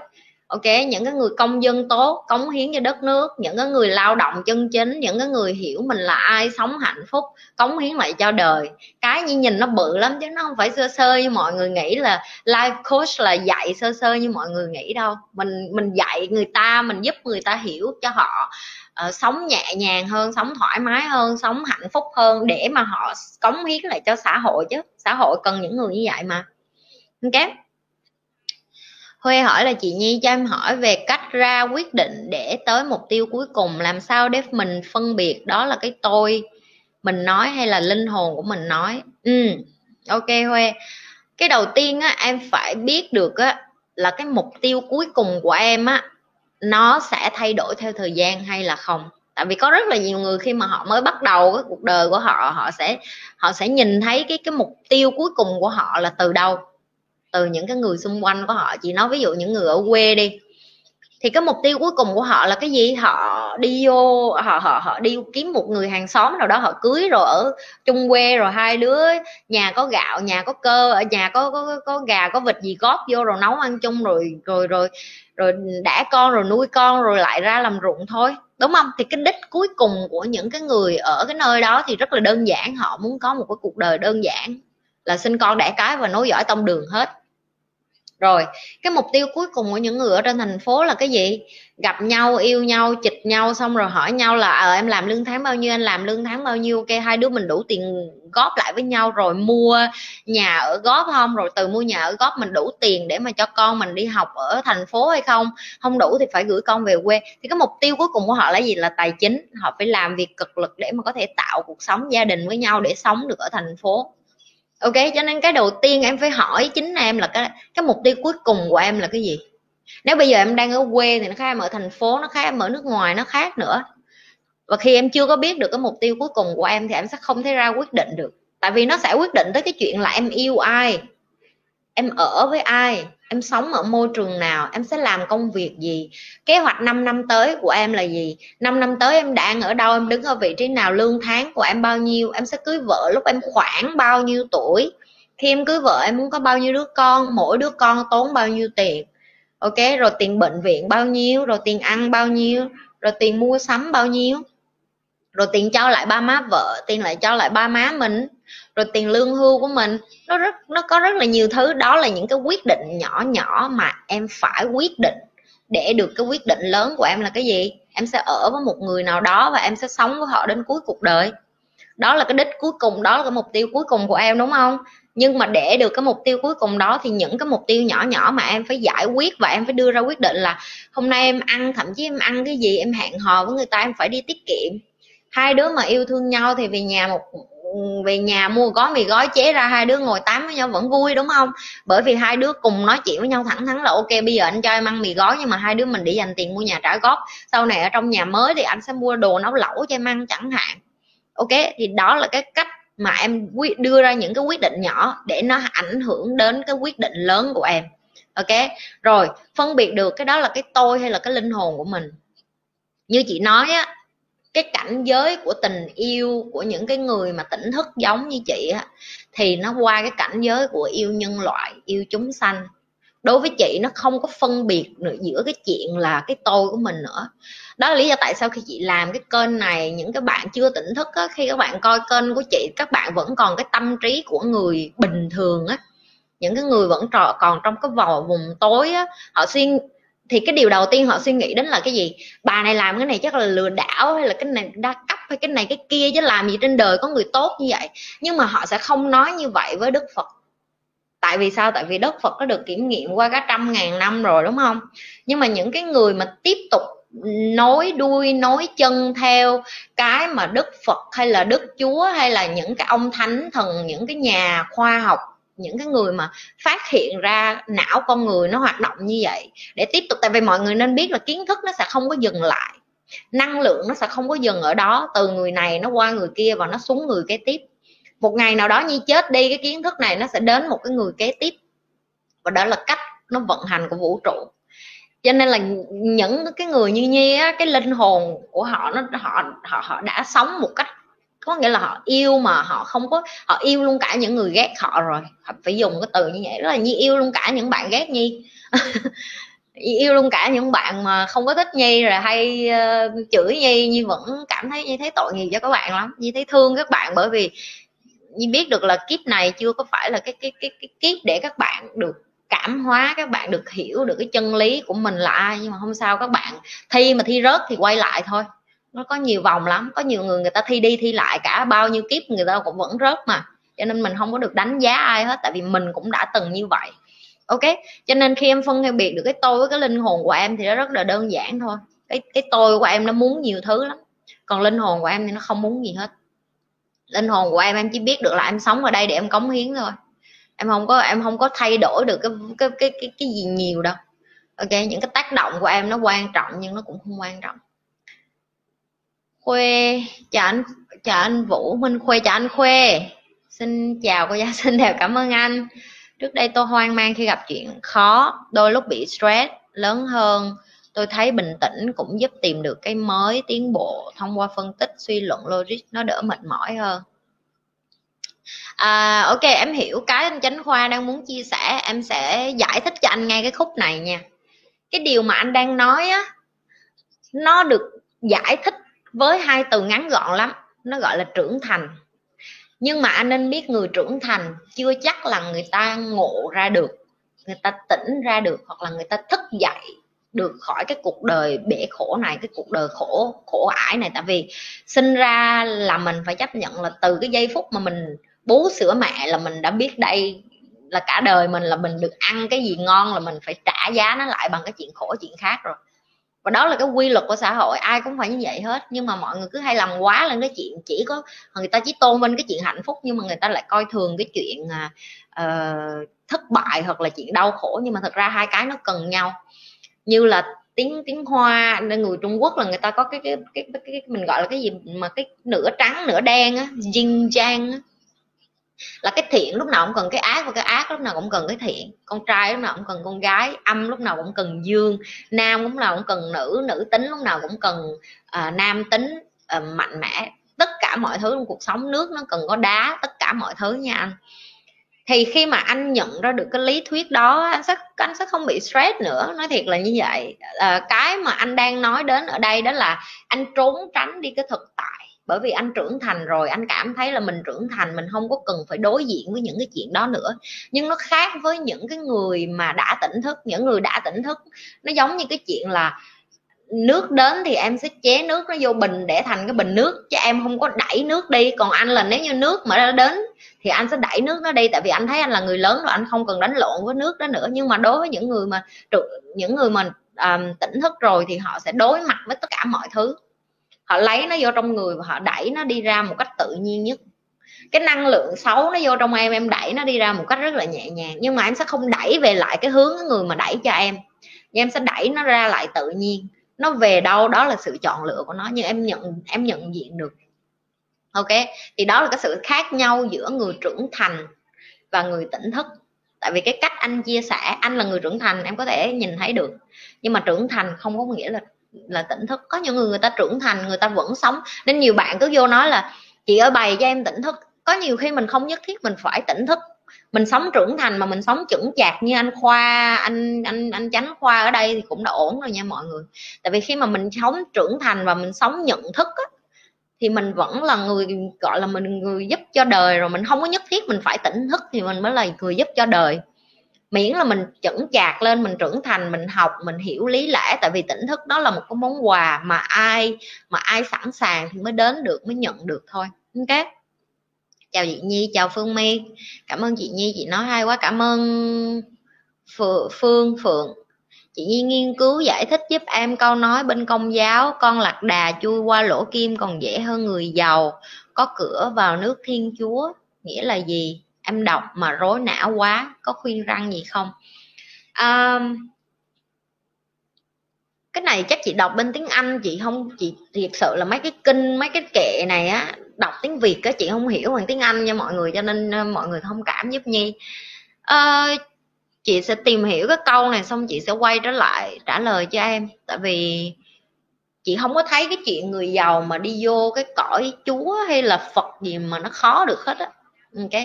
ok những cái người công dân tốt cống hiến cho đất nước những cái người lao động chân chính những cái người hiểu mình là ai sống hạnh phúc cống hiến lại cho đời. Cái như nhìn nó bự lắm chứ nó không phải sơ sơ như mọi người nghĩ là life coach là dạy sơ sơ như mọi người nghĩ đâu. Mình mình dạy người ta mình giúp người ta hiểu cho họ uh, sống nhẹ nhàng hơn sống thoải mái hơn sống hạnh phúc hơn để mà họ cống hiến lại cho xã hội chứ. Xã hội cần những người như vậy mà. Ok? Huê hỏi là chị Nhi cho em hỏi về cách ra quyết định để tới mục tiêu cuối cùng, làm sao để mình phân biệt đó là cái tôi mình nói hay là linh hồn của mình nói. Ừ ok Huê. Cái đầu tiên á, em phải biết được á, là cái mục tiêu cuối cùng của em á, nó sẽ thay đổi theo thời gian hay là không. Tại vì có rất là nhiều người khi mà họ mới bắt đầu cái cuộc đời của họ họ sẽ họ sẽ nhìn thấy cái cái mục tiêu cuối cùng của họ là từ đâu từ những cái người xung quanh của họ chị nói ví dụ những người ở quê đi. Thì cái mục tiêu cuối cùng của họ là cái gì? Họ đi vô, họ họ họ đi kiếm một người hàng xóm nào đó, họ cưới rồi ở chung quê rồi hai đứa, nhà có gạo, nhà có cơ ở nhà có có có gà, có vịt gì góp vô rồi nấu ăn chung rồi rồi rồi rồi đã con rồi nuôi con rồi lại ra làm ruộng thôi. Đúng không? Thì cái đích cuối cùng của những cái người ở cái nơi đó thì rất là đơn giản, họ muốn có một cái cuộc đời đơn giản, là sinh con đẻ cái và nối dõi tông đường hết rồi, cái mục tiêu cuối cùng của những người ở trên thành phố là cái gì? Gặp nhau, yêu nhau, chịch nhau, xong rồi hỏi nhau là ờ em làm lương tháng bao nhiêu, anh làm lương tháng bao nhiêu? Ok, hai đứa mình đủ tiền góp lại với nhau rồi mua nhà ở góp không? Rồi từ mua nhà ở góp mình đủ tiền để mà cho con mình đi học ở thành phố hay không? Không đủ thì phải gửi con về quê. Thì cái mục tiêu cuối cùng của họ là gì? Là tài chính. Họ phải làm việc cực lực để mà có thể tạo cuộc sống gia đình với nhau, để sống được ở thành phố ok, cho nên cái đầu tiên em phải hỏi chính em là cái cái mục tiêu cuối cùng của em là cái gì? Nếu bây giờ em đang ở quê thì nó khác em ở thành phố nó khác em ở nước ngoài nó khác nữa. Và khi em chưa có biết được cái mục tiêu cuối cùng của em thì em sẽ không thể ra quyết định được. Tại vì nó sẽ quyết định tới cái chuyện là em yêu ai, em ở với ai em sống ở môi trường nào, em sẽ làm công việc gì? Kế hoạch 5 năm tới của em là gì? 5 năm tới em đang ở đâu, em đứng ở vị trí nào, lương tháng của em bao nhiêu? Em sẽ cưới vợ lúc em khoảng bao nhiêu tuổi? Khi em cưới vợ, em muốn có bao nhiêu đứa con? Mỗi đứa con tốn bao nhiêu tiền? Ok, rồi tiền bệnh viện bao nhiêu? Rồi tiền ăn bao nhiêu? Rồi tiền mua sắm bao nhiêu? Rồi tiền cho lại ba má vợ, tiền lại cho lại ba má mình? Rồi tiền lương hưu của mình, nó rất, nó có rất là nhiều thứ. Đó là những cái quyết định nhỏ nhỏ mà em phải quyết định. Để được cái quyết định lớn của em là cái gì? Em sẽ ở với một người nào đó và em sẽ sống với họ đến cuối cuộc đời. Đó là cái đích cuối cùng, đó là cái mục tiêu cuối cùng của em, đúng không? Nhưng mà để được cái mục tiêu cuối cùng đó thì những cái mục tiêu nhỏ nhỏ mà em phải giải quyết và em phải đưa ra quyết định là hôm nay em ăn, thậm chí em ăn cái gì, em hẹn hò với người ta, em phải đi tiết kiệm. Hai đứa mà yêu thương nhau thì về nhà một về nhà mua gói mì gói, chế ra hai đứa ngồi tám với nhau vẫn vui, đúng không? Bởi vì hai đứa cùng nói chuyện với nhau thẳng thắn là ok, bây giờ anh cho em ăn mì gói, nhưng mà hai đứa mình để dành tiền mua nhà trả góp. Sau này ở trong nhà mới thì anh sẽ mua đồ nấu lẩu cho em ăn chẳng hạn. Ok, thì đó là cái cách mà em đưa ra những cái quyết định nhỏ để nó ảnh hưởng đến cái quyết định lớn của em. Ok, rồi, phân biệt được cái đó là cái tôi hay là cái linh hồn của mình. Như chị nói á cái cảnh giới của tình yêu của những cái người mà tỉnh thức giống như chị á thì nó qua cái cảnh giới của yêu nhân loại yêu chúng sanh. Đối với chị nó không có phân biệt nữa giữa cái chuyện là cái tôi của mình nữa. Đó là lý do tại sao khi chị làm cái kênh này những cái bạn chưa tỉnh thức á, khi các bạn coi kênh của chị các bạn vẫn còn cái tâm trí của người bình thường á. Những cái người vẫn trò còn trong cái vò vùng tối á họ suy thì cái điều đầu tiên họ suy nghĩ đến là cái gì? Bà này làm cái này chắc là lừa đảo hay là cái này đa cấp hay cái này cái kia, chứ làm gì trên đời có người tốt như vậy. Nhưng mà họ sẽ không nói như vậy với đức phật. Tại vì sao? Tại vì đức phật nó được kiểm nghiệm qua cả trăm ngàn năm rồi, đúng không? Nhưng mà những cái người mà tiếp tục nối đuôi, nối chân theo cái mà đức phật hay là đức chúa hay là những cái ông thánh thần, những cái nhà khoa học những cái người mà phát hiện ra não con người nó hoạt động như vậy để tiếp tục, tại vì mọi người nên biết là kiến thức nó sẽ không có dừng lại, năng lượng nó sẽ không có dừng ở đó, từ người này nó qua người kia và nó xuống người kế tiếp. Một ngày nào đó như chết đi, cái kiến thức này nó sẽ đến một cái người kế tiếp và đó là cách nó vận hành của vũ trụ. Cho nên là những cái người như nhi á, cái linh hồn của họ nó, họ họ họ đã sống một cách có nghĩa là họ yêu mà họ không có họ yêu luôn cả những người ghét họ rồi. Họ phải dùng cái từ như vậy. Đó là nhi yêu luôn cả những bạn ghét nhi. Yêu luôn cả những bạn mà không có thích nhi rồi hay uh, chửi nhi. Nhi vẫn cảm thấy như thấy tội nghiệp cho các bạn lắm. Nhi thấy thương các bạn bởi vì nhi biết được là kiếp này chưa có phải là cái cái cái cái kiếp để các bạn được cảm hóa các bạn được hiểu được cái chân lý của mình là ai. Nhưng mà không sao các bạn thi mà thi rớt thì quay lại thôi nó có nhiều vòng lắm có nhiều người người ta thi đi thi lại cả bao nhiêu kiếp người ta cũng vẫn rớt mà. Cho nên mình không có được đánh giá ai hết tại vì mình cũng đã từng như vậy. Ok cho nên khi em phân biệt được cái tôi với cái linh hồn của em thì nó rất là đơn giản thôi. Cái cái tôi của em nó muốn nhiều thứ lắm còn linh hồn của em thì nó không muốn gì hết. Linh hồn của em em chỉ biết được là em sống ở đây để em cống hiến thôi. Em không có em không có thay đổi được cái cái cái cái, cái gì nhiều đâu. Ok những cái tác động của em nó quan trọng nhưng nó cũng không quan trọng khuê chào anh chào anh vũ minh khuê chào anh khuê. Xin chào cô giáo xin đẹp cảm ơn anh. Trước đây tôi hoang mang khi gặp chuyện khó đôi lúc bị stress lớn hơn. Tôi thấy bình tĩnh cũng giúp tìm được cái mới tiến bộ thông qua phân tích suy luận logic nó đỡ mệt mỏi hơn. À, ok em hiểu cái anh chánh khoa đang muốn chia sẻ. Em sẽ giải thích cho anh ngay cái khúc này nha. Cái điều mà anh đang nói á nó được giải thích với hai từ ngắn gọn lắm, nó gọi là trưởng thành. Nhưng mà anh nên biết người trưởng thành chưa chắc là người ta ngộ ra được, người ta tỉnh ra được, hoặc là người ta thức dậy được khỏi cái cuộc đời bể khổ này, cái cuộc đời khổ khổ ải này. Tại vì sinh ra là mình phải chấp nhận là từ cái giây phút mà mình bú sữa mẹ là mình đã biết đây là cả đời mình, là mình được ăn cái gì ngon là mình phải trả giá nó lại bằng cái chuyện khổ, chuyện khác rồi và đó là cái quy luật của xã hội ai cũng phải như vậy hết. Nhưng mà mọi người cứ hay làm quá lên cái chuyện chỉ có người ta chỉ tôn vinh cái chuyện hạnh phúc nhưng mà người ta lại coi thường cái chuyện uh, thất bại hoặc là chuyện đau khổ. Nhưng mà thật ra hai cái nó cần nhau. Như là tiếng tiếng hoa nên người Trung Quốc là người ta có cái cái cái, cái, cái mình gọi là cái gì mà cái nửa trắng nửa đen á yin yang á là cái thiện lúc nào cũng cần cái ác và cái ác lúc nào cũng cần cái thiện. Con trai lúc nào cũng cần con gái âm lúc nào cũng cần dương nam lúc nào cũng cần nữ nữ tính lúc nào cũng cần uh, nam tính uh, mạnh mẽ. Tất cả mọi thứ trong cuộc sống nước nó cần có đá tất cả mọi thứ nha anh. Thì khi mà anh nhận ra được cái lý thuyết đó anh sẽ anh sẽ không bị stress nữa. Nói thiệt là như vậy. À, cái mà anh đang nói đến ở đây đó là anh trốn tránh đi cái thực tại bởi vì anh trưởng thành rồi anh cảm thấy là mình trưởng thành mình không có cần phải đối diện với những cái chuyện đó nữa. Nhưng nó khác với những cái người mà đã tỉnh thức. Những người đã tỉnh thức nó giống như cái chuyện là nước đến thì em sẽ chế nước nó vô bình để thành cái bình nước chứ em không có đẩy nước đi. Còn anh là nếu như nước mà nó đến thì anh sẽ đẩy nước nó đi tại vì anh thấy anh là người lớn rồi anh không cần đánh lộn với nước đó nữa. Nhưng mà đối với những người mà những người mà um, tỉnh thức rồi thì họ sẽ đối mặt với tất cả mọi thứ họ lấy nó vô trong người và họ đẩy nó đi ra một cách tự nhiên nhất. Cái năng lượng xấu nó vô trong em em đẩy nó đi ra một cách rất là nhẹ nhàng. Nhưng mà em sẽ không đẩy về lại cái hướng cái người mà đẩy cho em. Nhưng em sẽ đẩy nó ra lại tự nhiên. Nó về đâu, đó là sự chọn lựa của nó, nhưng em nhận em nhận diện được. Ok? Thì đó là cái sự khác nhau giữa người trưởng thành và người tỉnh thức. Tại vì cái cách anh chia sẻ, anh là người trưởng thành, em có thể nhìn thấy được. Nhưng mà trưởng thành không có nghĩa là là tỉnh thức. Có những người người ta trưởng thành người ta vẫn sống. Nên nhiều bạn cứ vô nói là chị ơi bày cho em tỉnh thức. Có nhiều khi mình không nhất thiết mình phải tỉnh thức. Mình sống trưởng thành mà mình sống chững chạc như anh khoa anh anh anh chánh khoa ở đây thì cũng đã ổn rồi nha mọi người. Tại vì khi mà mình sống trưởng thành và mình sống nhận thức á, thì mình vẫn là người gọi là mình người giúp cho đời rồi. Mình không có nhất thiết mình phải tỉnh thức thì mình mới là người giúp cho đời miễn là mình chững chạc lên, mình trưởng thành, mình học, mình hiểu lý lẽ. Tại vì tỉnh thức đó là một cái món quà mà ai mà ai sẵn sàng thì mới đến được, mới nhận được thôi. Ok? Chào chị Nhi, chào Phương My. Cảm ơn chị Nhi, chị nói hay quá. Cảm ơn Phương, Phượng. Chị Nhi nghiên cứu, giải thích giúp em câu nói bên công giáo, con lạc đà chui qua lỗ kim còn dễ hơn người giàu, có cửa vào nước thiên chúa. Nghĩa là gì? Em đọc mà rối não quá có khuyên răng gì không? À, cái này chắc chị đọc bên tiếng anh chị không chị thiệt sự là mấy cái kinh mấy cái kệ này á đọc tiếng việt á chị không hiểu bằng tiếng anh nha mọi người cho nên ờ, mọi người thông cảm giúp nhi. À, chị sẽ tìm hiểu cái câu này xong chị sẽ quay trở lại trả lời cho em tại vì chị không có thấy cái chuyện người giàu mà đi vô cái cõi chúa hay là phật gì mà nó khó được hết á. Ok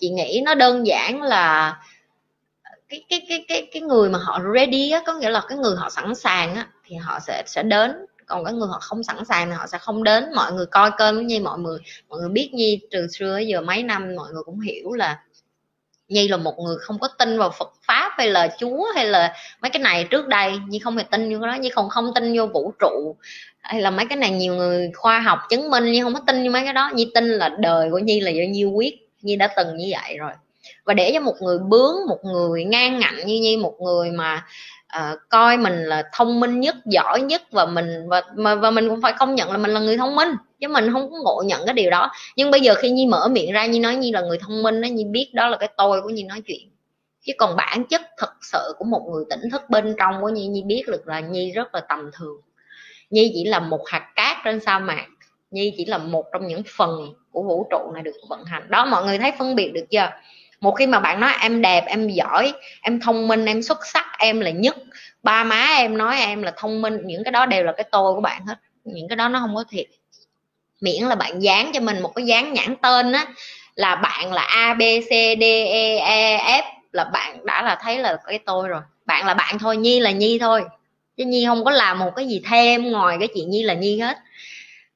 chị nghĩ nó đơn giản là cái cái cái cái cái người mà họ ready á, có nghĩa là cái người họ sẵn sàng á, thì họ sẽ sẽ đến. Còn cái người họ không sẵn sàng thì họ sẽ không đến. Mọi người coi cơm với nhi, mọi người mọi người biết nhi từ xưa giờ mấy năm, mọi người cũng hiểu là nhi là một người không có tin vào phật pháp hay là chúa hay là mấy cái này trước đây. Nhi không hề tin vô đó. Nhi không không tin vô vũ trụ hay là mấy cái này. Nhiều người khoa học chứng minh nhi không có tin như mấy cái đó. Nhi tin là đời của nhi là do nhi quyết nhi đã từng như vậy rồi. Và để cho một người bướng một người ngang ngạnh như nhi một người mà uh, coi mình là thông minh nhất giỏi nhất và mình và mà, và mình cũng phải công nhận là mình là người thông minh chứ mình không có ngộ nhận cái điều đó. Nhưng bây giờ khi nhi mở miệng ra nhi nói nhi là người thông minh đó nhi biết đó là cái tôi của nhi nói chuyện. Chứ còn bản chất thật sự của một người tỉnh thức bên trong của nhi nhi biết được là nhi rất là tầm thường. Nhi chỉ là một hạt cát trên sa mạc nhi chỉ là một trong những phần của vũ trụ này được vận hành. Đó, mọi người thấy phân biệt được chưa? Một khi mà bạn nói em đẹp, em giỏi, em thông minh, em xuất sắc, em là nhất. Ba má em nói em là thông minh, những cái đó đều là cái tôi của bạn hết. Những cái đó nó không có thiệt. Miễn là bạn dán cho mình một cái dán nhãn tên á, là bạn là a, b, c, d e e f, là bạn đã là thấy là cái tôi rồi. Bạn là bạn thôi, nhi là nhi thôi. Chứ nhi không có làm một cái gì thêm ngoài cái chuyện nhi là nhi hết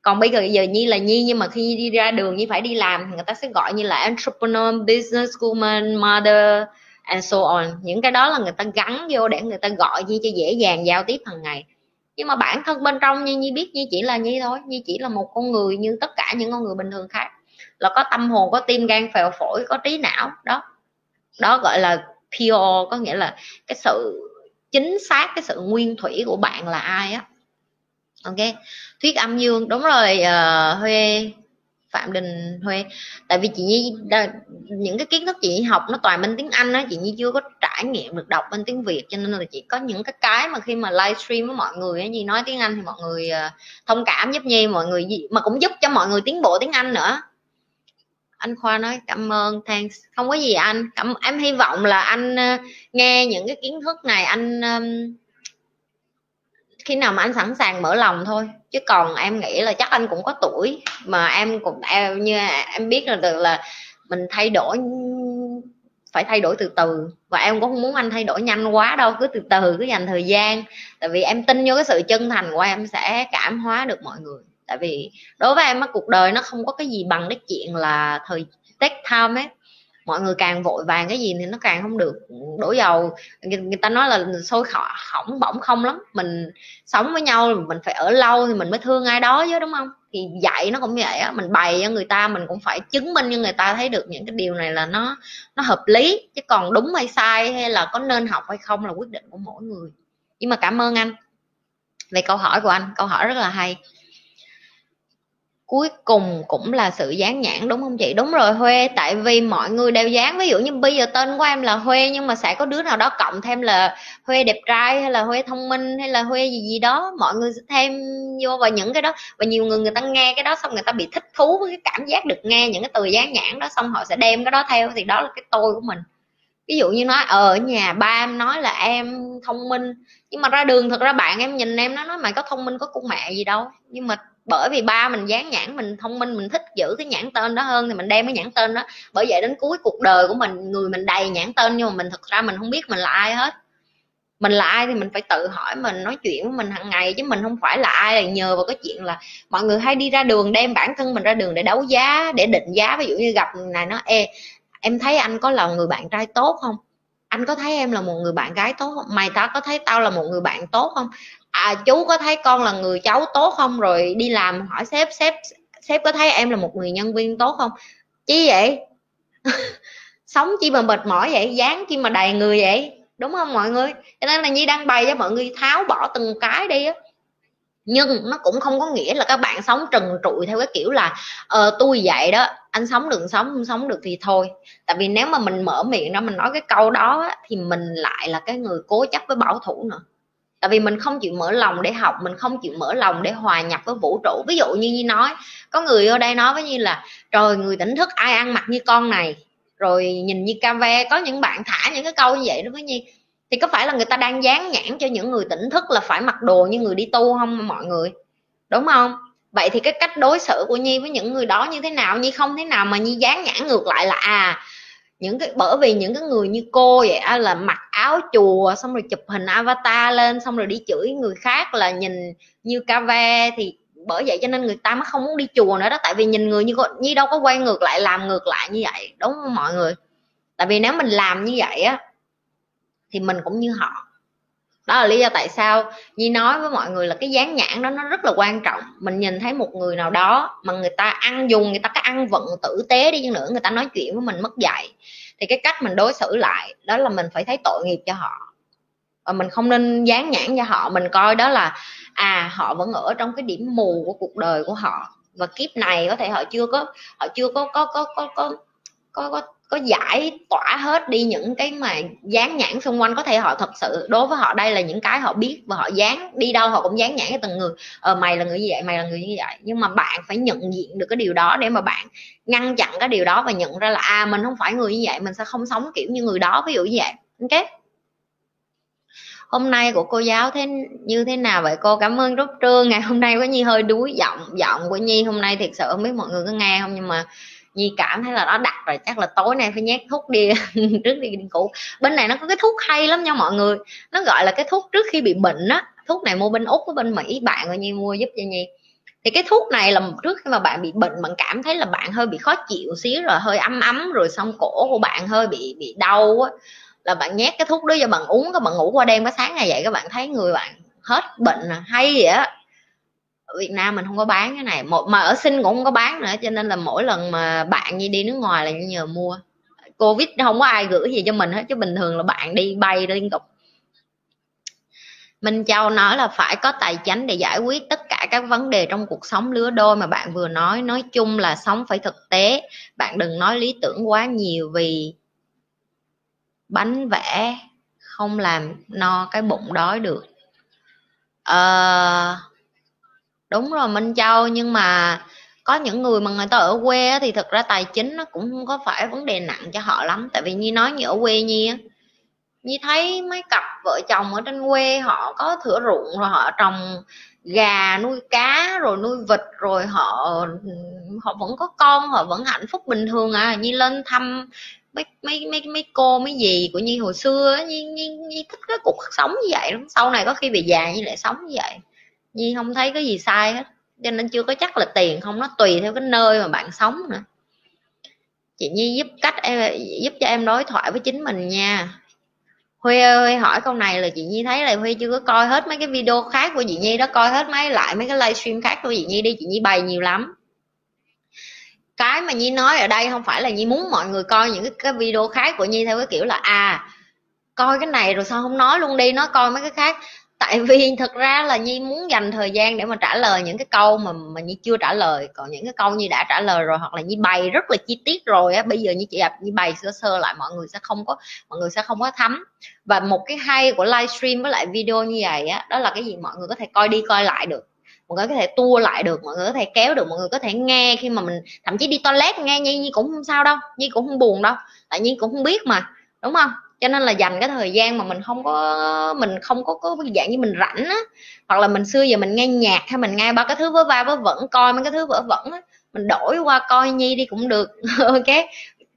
còn bây giờ giờ nhi là nhi, nhưng mà khi đi ra đường, nhi phải đi làm thì người ta sẽ gọi như là entrepreneur, business woman, mother, and so on. Những cái đó là người ta gắn vô để người ta gọi nhi cho dễ dàng giao tiếp hàng ngày. Nhưng mà bản thân bên trong như nhi biết nhi chỉ là nhi thôi. Nhi chỉ là một con người như tất cả những con người bình thường khác. Là có tâm hồn, có tim gan phèo phổi, có trí não, đó. Đó gọi là pure, có nghĩa là cái sự chính xác, cái sự nguyên thủy của bạn là ai á ok. Thuyết âm dương đúng rồi uh, huê phạm đình huê. Tại vì chị nhi những cái kiến thức chị nhi học nó toàn bên tiếng anh á chị nhi chưa có trải nghiệm được đọc bên tiếng việt cho nên là chị có những cái cái mà khi mà livestream với mọi người á nhi nói tiếng anh thì mọi người uh, thông cảm giúp nhi mọi người gì mà cũng giúp cho mọi người tiến bộ tiếng anh nữa. Anh khoa nói cảm ơn thanks. Không có gì anh cảm em hy vọng là anh uh, nghe những cái kiến thức này anh um, khi nào mà anh sẵn sàng mở lòng thôi. Chứ còn em nghĩ là chắc anh cũng có tuổi mà em cũng, em, như em biết là được là mình thay đổi, phải thay đổi từ từ. Và em cũng không muốn anh thay đổi nhanh quá đâu, cứ từ từ, cứ dành thời gian. Tại vì em tin vô cái sự chân thành của em sẽ cảm hóa được mọi người. Tại vì đối với em á, cuộc đời nó không có cái gì bằng cái chuyện là thời, take time ấy mọi người càng vội vàng cái gì thì nó càng không được đổ dầu. Người, người ta nói là sôi hỏng bỏng không lắm. Mình sống với nhau mình phải ở lâu thì mình mới thương ai đó chứ đúng không? Thì dạy nó cũng vậy á mình bày cho người ta mình cũng phải chứng minh cho người ta thấy được những cái điều này là nó nó hợp lý chứ còn đúng hay sai hay là có nên học hay không là quyết định của mỗi người. Nhưng mà cảm ơn anh về câu hỏi của anh câu hỏi rất là hay cuối cùng cũng là sự dán nhãn, đúng không chị? Đúng rồi, huê, tại vì mọi người đều dán ví dụ như bây giờ tên của em là huê, nhưng mà sẽ có đứa nào đó cộng thêm là huê đẹp trai hay là huê thông minh hay là huê gì gì đó. Mọi người sẽ thêm vô vào những cái đó. Và nhiều người người ta nghe cái đó xong người ta bị thích thú với cái cảm giác được nghe những cái từ dán nhãn đó, xong họ sẽ đem cái đó theo. Thì đó là cái tôi của mình. Ví dụ như nói ờ, ở nhà ba em nói là em thông minh. Nhưng mà ra đường, thật ra bạn em nhìn em nó nói, mày có thông minh có con mẹ gì đâu. Nhưng mà bởi vì ba mình dán nhãn, mình thông minh, mình thích giữ cái nhãn tên đó hơn thì mình đem cái nhãn tên đó. Bởi vậy đến cuối cuộc đời của mình, người mình đầy nhãn tên nhưng mà mình thật ra mình không biết mình là ai hết. Mình là ai thì mình phải tự hỏi mình, nói chuyện với mình hàng ngày chứ mình không phải là ai. Là nhờ vào cái chuyện là mọi người hay đi ra đường, đem bản thân mình ra đường để đấu giá, để định giá. Ví dụ như gặp này nó, ê, em thấy anh có là người bạn trai tốt không? Anh có thấy em là một người bạn gái tốt không? Mày ta có thấy tao là một người bạn tốt không? À chú có thấy con là người cháu tốt không? Rồi đi làm hỏi sếp sếp sếp có thấy em là một người nhân viên tốt không? Chứ vậy? Sống chi mà mệt mỏi vậy? Dáng chi mà đầy người vậy? Đúng không mọi người? Cho nên là nhi đang bày cho mọi người tháo bỏ từng cái đi á. Nhưng nó cũng không có nghĩa là các bạn sống trần trụi theo cái kiểu là ờ tôi vậy đó anh sống được sống không sống được thì thôi. Tại vì nếu mà mình mở miệng ra mình nói cái câu đó á, thì mình lại là cái người cố chấp với bảo thủ nữa tại vì mình không chịu mở lòng để học, mình không chịu mở lòng để hòa nhập với vũ trụ. Ví dụ như như nói, có người ở đây nói với như là, trời, người tỉnh thức, ai ăn mặc như con này? Rồi nhìn như ca ve, có những bạn thả những cái câu như vậy đó với nhi. Thì có phải là người ta đang dán nhãn cho những người tỉnh thức là phải mặc đồ như người đi tu không, mọi người? Đúng không? Vậy thì cái cách đối xử của nhi với những người đó như thế nào? Nhi không thế nào mà nhi dán nhãn ngược lại là à những cái, bởi vì những cái người như cô vậy, á, là mặc áo chùa, xong rồi chụp hình avatar lên, xong rồi đi chửi người khác là nhìn như ca ve, thì bởi vậy cho nên người ta mới không muốn đi chùa nữa đó. Tại vì nhìn người như cô, như đâu có quay ngược lại, làm ngược lại như vậy, đúng không mọi người? Tại vì nếu mình làm như vậy á, thì mình cũng như họ đó là lý do tại sao Nhi nói với mọi người là cái dán nhãn đó nó rất là quan trọng. Mình nhìn thấy một người nào đó mà người ta ăn dùng, người ta cái ăn vận tử tế đi nữa, người ta nói chuyện với mình mất dạy, thì cái cách mình đối xử lại, đó là mình phải thấy tội nghiệp cho họ. Và mình không nên dán nhãn cho họ, mình coi đó là à họ vẫn ở trong cái điểm mù của cuộc đời của họ. Và kiếp này có thể họ chưa có, họ chưa có có có có có có, có có giải tỏa hết đi những cái mà dán nhãn xung quanh. Có thể họ thật sự đối với họ đây là những cái họ biết và họ dán đi đâu họ cũng dán nhãn cái từng người. Ờ mày là người như vậy mày là người như vậy. Nhưng mà bạn phải nhận diện được cái điều đó để mà bạn ngăn chặn cái điều đó và nhận ra là à mình không phải người như vậy mình sẽ không sống kiểu như người đó ví dụ như vậy. Ok? Hôm nay của cô giáo thế như thế nào vậy? Cô cảm ơn rút trương ngày hôm nay có nhi hơi đuối giọng giọng của nhi hôm nay thiệt sự không biết mọi người có nghe không nhưng mà nhi cảm thấy là nó đặt rồi, chắc là tối nay phải nhét thuốc đi, trước đi đi ngủ. Bên này nó có cái thuốc hay lắm nha mọi người. Nó gọi là cái thuốc trước khi bị bệnh á. Thuốc này mua bên úc với bên mỹ, bạn của nhi mua giúp cho nhi. Thì cái thuốc này là trước khi mà bạn bị bệnh, bạn cảm thấy là bạn hơi bị khó chịu xíu rồi, hơi ấm ấm, rồi xong cổ của bạn hơi bị bị đau á. Là bạn nhét cái thuốc đó cho bạn uống, các bạn ngủ qua đêm cái sáng ngày dậy các bạn thấy người bạn hết bệnh à, hay vậy á. Việt Nam mình không có bán cái này. Một mà ở sinh cũng không có bán nữa cho nên là mỗi lần mà bạn như đi nước ngoài là nhờ mua. Covid không có ai gửi gì cho mình hết chứ bình thường là bạn đi bay liên tục. Minh Châu nói là phải có tài chính để giải quyết tất cả các vấn đề trong cuộc sống lứa đôi mà bạn vừa nói. Nói chung là sống phải thực tế. Bạn đừng nói lý tưởng quá nhiều vì bánh vẽ không làm no cái bụng đói được. Ờ, đúng rồi Minh Châu nhưng mà có những người mà người ta ở quê thì thực ra tài chính nó cũng không có phải vấn đề nặng cho họ lắm. Tại vì như nói như ở quê nhi như thấy mấy cặp vợ chồng ở trên quê họ có thửa ruộng rồi họ trồng gà nuôi cá rồi nuôi vịt rồi họ họ vẫn có con họ vẫn hạnh phúc bình thường à. Như lên thăm mấy mấy mấy mấy cô mấy gì của nhi hồi xưa nhi, nhi, nhi thích cái cuộc sống như vậy lắm. Sau này có khi về già như lại sống như vậy nhi không thấy cái gì sai hết. Cho nên chưa có chắc là tiền không nó tùy theo cái nơi mà bạn sống nữa. Chị nhi giúp cách em giúp cho em đối thoại với chính mình nha. Huy ơi hỏi câu này là chị nhi thấy là huy chưa có coi hết mấy cái video khác của chị nhi đó coi hết mấy lại mấy cái livestream khác của chị nhi đi chị nhi bày nhiều lắm. Cái mà nhi nói ở đây không phải là nhi muốn mọi người coi những cái, cái video khác của nhi theo cái kiểu là à coi cái này rồi sao không nói luôn đi nó coi mấy cái khác tại vì thật ra là nhi muốn dành thời gian để mà trả lời những cái câu mà mà nhi chưa trả lời. Còn những cái câu nhi đã trả lời rồi, hoặc là nhi bày rất là chi tiết rồi á, bây giờ như chị gặp, nhi bày sơ sơ lại, mọi người sẽ không có, mọi người sẽ không có thấm. Và một cái hay của livestream với lại video như vậy á, đó là cái gì? Mọi người có thể coi đi coi lại được. Mọi người có thể tua lại được, mọi người có thể kéo được, mọi người có thể nghe khi mà mình, thậm chí đi toilet nghe nhi nhi cũng không sao đâu, nhi cũng không buồn đâu. Tại nhi cũng không biết mà, đúng không? Cho nên là dành cái thời gian mà mình không có, mình không có có dạng như mình rảnh á, hoặc là mình xưa giờ mình nghe nhạc hay mình nghe ba cái thứ vớ va vớ vẩn, coi mấy cái thứ vớ vẩn á, mình đổi qua coi nhi đi cũng được, ok?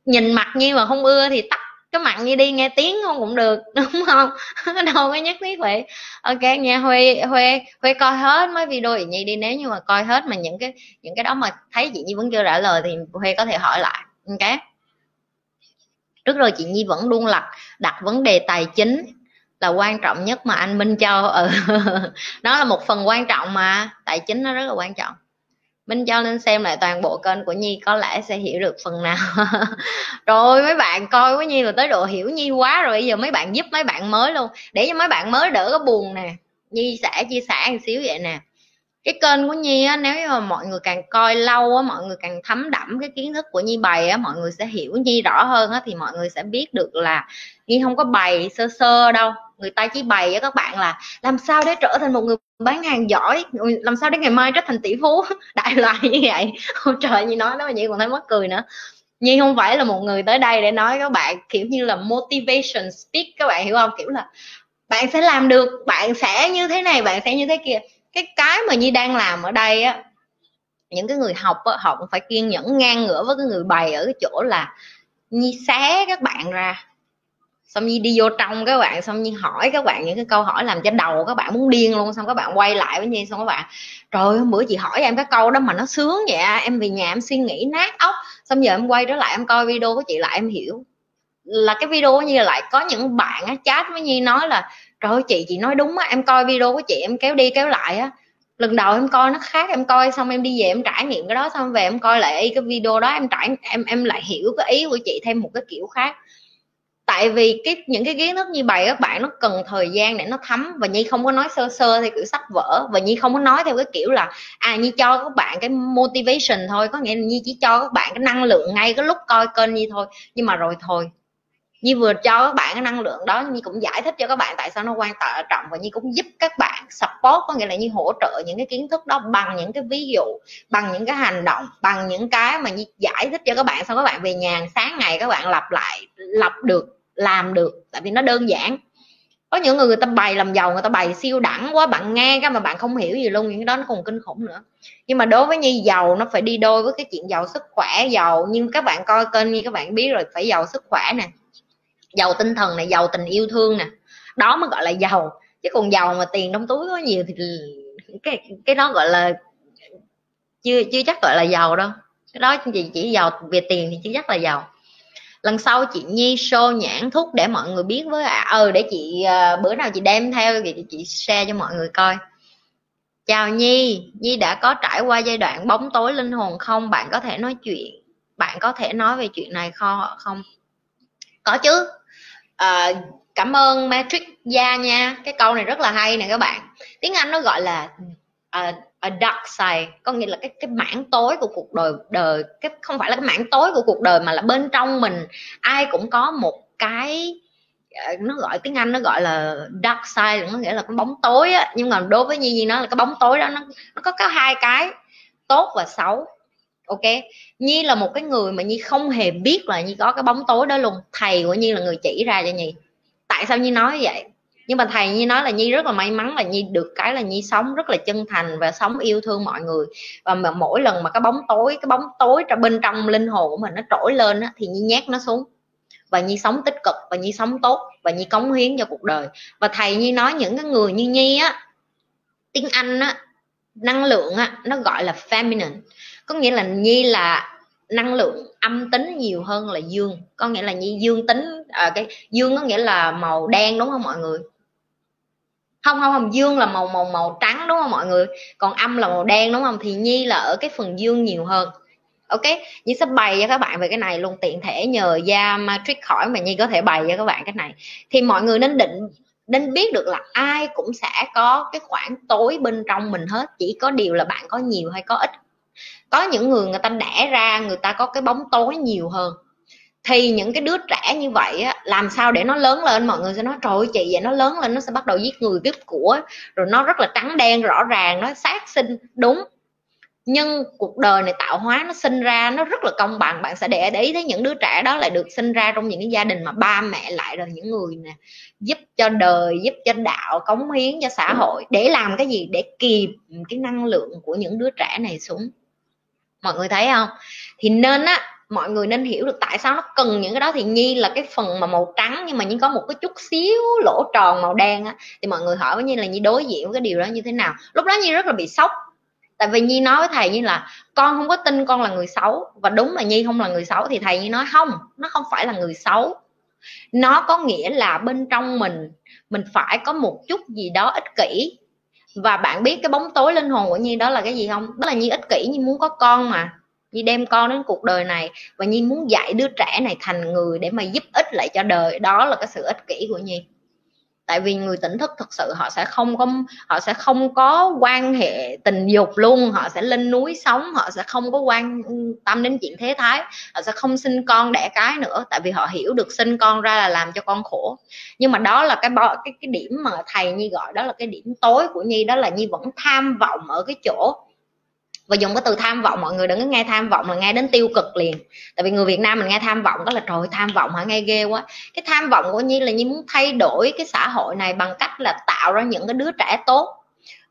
Nhìn mặt nhi mà không ưa thì tắt cái mặt Nhi đi, nghe tiếng không cũng được, đúng không? Đâu có nhất thiết vậy ok nghe huê huê huê coi hết mấy video chị nhi đi, nếu như mà coi hết mà những cái những cái đó mà thấy chị nhi vẫn chưa trả lời thì huê có thể hỏi lại, ok? Trước rồi chị nhi vẫn luôn lặt đặt vấn đề tài chính là quan trọng nhất mà anh minh cho. Ừ. đó là một phần quan trọng mà, tài chính nó rất là quan trọng. Minh cho nên xem lại toàn bộ kênh của Nhi có lẽ sẽ hiểu được phần nào. Rồi mấy bạn coi với Nhi là tới độ hiểu Nhi quá rồi, bây giờ mấy bạn giúp mấy bạn mới luôn. Để cho mấy bạn mới đỡ có buồn nè. Nhi sẽ chia sẻ một xíu vậy nè cái kênh của Nhi á, nếu như mà mọi người càng coi lâu á, mọi người càng thấm đẫm cái kiến thức của Nhi bày á, mọi người sẽ hiểu Nhi rõ hơn á, thì mọi người sẽ biết được là Nhi không có bày sơ sơ đâu. Người ta chỉ bày cho các bạn là làm sao để trở thành một người bán hàng giỏi làm sao để ngày mai trở thành tỷ phú? Đại loại như vậy. Ôi trời như nói đó mà Nhi còn thấy mắc cười nữa. Nhi không phải là một người tới đây để nói các bạn kiểu như là motivation speak các bạn hiểu không? Kiểu là bạn sẽ làm được bạn sẽ như thế này bạn sẽ như thế kia cái cái mà Nhi đang làm ở đây á những cái người học á, họ cũng phải kiên nhẫn ngang ngửa với cái người bày ở cái chỗ là Nhi xé các bạn ra. Xong Nhi đi vô trong các bạn xong Nhi hỏi các bạn những cái câu hỏi làm cho đầu các bạn muốn điên luôn. Xong các bạn quay lại với Nhi xong các bạn trời hôm bữa chị hỏi em cái câu đó mà nó sướng vậy à, em về nhà em suy nghĩ nát óc. Xong giờ em quay trở lại em coi video của chị lại em hiểu. Là cái video như là lại có những bạn á chat với Nhi nói là trời ơi, chị chị nói đúng á, em coi video của chị, em kéo đi kéo lại á. Lần đầu em coi nó khác, em coi xong em đi về em trải nghiệm cái đó, xong về em coi lại cái video đó, em trải, em em lại hiểu cái ý của chị thêm một cái kiểu khác. Tại vì cái, những cái kiến thức như vậy các bạn nó cần thời gian để nó thấm, và nhi không có nói sơ sơ theo kiểu sách vở, và nhi không có nói theo cái kiểu là à nhi cho các bạn cái motivation thôi. Có nghĩa là nhi chỉ cho các bạn cái năng lượng ngay cái lúc coi kênh nhi thôi. Nhưng mà rồi thôi Nhi vừa cho các bạn cái năng lượng đó, Nhi cũng giải thích cho các bạn tại sao nó quan trọng và Nhi cũng giúp các bạn support, có nghĩa là Nhi hỗ trợ những cái kiến thức đó bằng những cái ví dụ, bằng những cái hành động, bằng những cái mà Nhi giải thích cho các bạn sau các bạn về nhà sáng ngày các bạn lặp lại, lặp được, làm được, tại vì nó đơn giản. Có những người người ta bày làm giàu, người ta bày siêu đẳng quá, bạn nghe cái mà bạn không hiểu gì luôn, những cái đó nó còn kinh khủng nữa. Nhưng mà đối với nhi, giàu nó phải đi đôi với cái chuyện giàu sức khỏe, giàu, nhưng các bạn coi kênh như các bạn biết rồi, phải giàu sức khỏe nè giàu tinh thần này giàu tình yêu thương nè. Đó mới gọi là giàu. Chứ còn giàu mà tiền trong túi có nhiều thì cái cái đó gọi là chưa chưa chắc gọi là giàu đâu. Cái đó chỉ chỉ giàu về tiền thì chưa chắc là giàu. Lần sau chị Nhi show nhãn thuốc để mọi người biết với à, ừ để chị uh, bữa nào chị đem theo thì chị share cho mọi người coi. Chào Nhi. Nhi đã có trải qua giai đoạn bóng tối linh hồn không? Bạn có thể nói chuyện bạn có thể nói về chuyện này không? Có chứ à, cảm ơn Matrix Gia nha. Cái câu này rất là hay nè các bạn. Tiếng Anh nó gọi là uh, a dark side. Có nghĩa là cái cái mảng tối của cuộc đời đời cái không phải là cái mảng tối của cuộc đời mà là bên trong mình. Ai cũng có một cái ờ, nó gọi tiếng Anh nó gọi là dark side nó nghĩa là cái bóng tối á. Nhưng mà đối với Nhi Nhi nó là cái bóng tối đó nó nó có có hai cái tốt và xấu ok? Nhi là một cái người mà Nhi không hề biết là Nhi có cái bóng tối đó luôn. Thầy của Nhi là người chỉ ra cho Nhi. Tại sao Nhi nói vậy? Nhưng mà thầy Nhi nói là Nhi rất là may mắn là Nhi được cái là Nhi sống rất là chân thành và sống yêu thương mọi người. Và mà mỗi lần mà cái bóng tối cái bóng tối trong bên trong linh hồn của mình nó trỗi lên á, thì Nhi nhét nó xuống. Và Nhi sống tích cực và Nhi sống tốt và Nhi cống hiến cho cuộc đời. Và thầy Nhi nói những cái người như Nhi á tiếng Anh á năng lượng á nó gọi là feminine có nghĩa là Nhi là năng lượng âm tính nhiều hơn là dương. Có nghĩa là Nhi dương tính à, cái dương có nghĩa là màu đen đúng không mọi người? Không không không dương là màu màu màu trắng đúng không mọi người? Còn âm là màu đen đúng không? Thì nhi là ở cái phần dương nhiều hơn. Ok nhi sẽ bày cho các bạn về cái này luôn tiện thể nhờ da matrix khỏi mà nhi có thể bày cho các bạn cái này. Thì mọi người nên định nên biết được là ai cũng sẽ có cái khoảng tối bên trong mình hết chỉ có điều là bạn có nhiều hay có ít có những người người ta đẻ ra, người ta có cái bóng tối nhiều hơn. Thì những cái đứa trẻ như vậy á, làm sao để nó lớn lên? Mọi người sẽ nói, trời ơi, chị vậy nó lớn lên, nó sẽ bắt đầu giết người cướp của. Rồi nó rất là trắng đen, rõ ràng, nó sát sinh. Đúng. Nhưng cuộc đời này tạo hóa nó sinh ra, nó rất là công bằng. Bạn sẽ để ý thấy những đứa trẻ đó lại được sinh ra trong những cái gia đình mà ba mẹ lại là những người nè, giúp cho đời, giúp cho đạo, cống hiến cho xã hội. Để làm cái gì? Để kìm cái năng lượng của những đứa trẻ này xuống mọi người thấy không? Thì nên á, mọi người nên hiểu được tại sao nó cần những cái đó. Thì nhi là cái phần mà màu trắng, nhưng mà nhi có một cái chút xíu lỗ tròn màu đen á. Thì mọi người hỏi với nhi là nhi đối diện với cái điều đó như thế nào? Lúc đó nhi rất là bị sốc. Tại vì nhi nói với thầy như là con không có tin con là người xấu. Và đúng là nhi không là người xấu, thì thầy nhi nói, không, nó không phải là người xấu. Nó có nghĩa là bên trong mình mình phải có một chút gì đó ích kỷ và bạn biết cái bóng tối linh hồn của nhi đó là cái gì không? Đó là nhi ích kỷ, nhi muốn có con mà. Nhi đem con đến cuộc đời này và nhi muốn dạy đứa trẻ này thành người để mà giúp ích lại cho đời. Đó là cái sự ích kỷ của nhi tại vì người tỉnh thức thực sự họ sẽ không có, họ sẽ không có quan hệ tình dục luôn. Họ sẽ lên núi sống, họ sẽ không có quan tâm đến chuyện thế thái. Họ sẽ không sinh con đẻ cái nữa, tại vì họ hiểu được sinh con ra là làm cho con khổ. Nhưng mà đó là cái cái cái điểm mà thầy nhi gọi đó là cái điểm tối của nhi, đó là nhi vẫn tham vọng ở cái chỗ và dùng cái từ tham vọng, mọi người đừng có nghe tham vọng là nghe đến tiêu cực liền. Tại vì người Việt Nam mình nghe tham vọng đó là, trời tham vọng hả? Nghe ghê quá. Cái tham vọng của Nhi là Nhi muốn thay đổi cái xã hội này bằng cách là tạo ra những cái đứa trẻ tốt.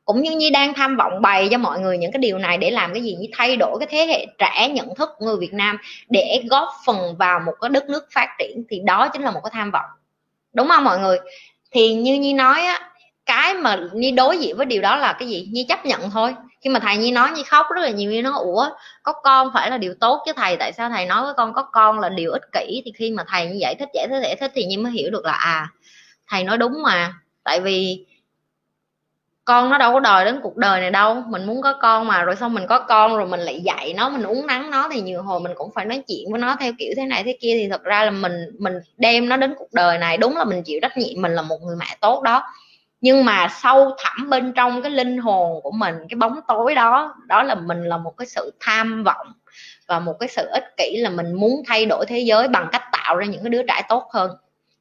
Cũng như Nhi đang tham vọng bày cho mọi người những cái điều này để làm cái gì? Như thay đổi cái thế hệ trẻ nhận thức của người Việt Nam để góp phần vào một cái đất nước phát triển. Thì đó chính là một cái tham vọng. Đúng không mọi người? Thì như Nhi nói á, cái mà Nhi đối diện với điều đó là cái gì? Nhi chấp nhận thôi khi mà thầy nhi nói nhi khóc rất là nhiều, nhi nó ủa, có con phải là điều tốt chứ thầy, tại sao thầy nói với con có con là điều ích kỷ? Thì khi mà thầy như giải thích giải thích giải thích thì nhi mới hiểu được là à thầy nói đúng mà. Tại vì con nó đâu có đòi đến cuộc đời này đâu, mình muốn có con mà, rồi xong mình có con rồi mình lại dạy nó, mình uống nắng nó thì nhiều hồi mình cũng phải nói chuyện với nó theo kiểu thế này thế kia. Thì thật ra là mình mình đem nó đến cuộc đời này, đúng là mình chịu trách nhiệm, mình là một người mẹ tốt đó nhưng mà sâu thẳm bên trong cái linh hồn của mình, cái bóng tối đó đó là mình là một cái sự tham vọng và một cái sự ích kỷ là mình muốn thay đổi thế giới bằng cách tạo ra những cái đứa trẻ tốt hơn.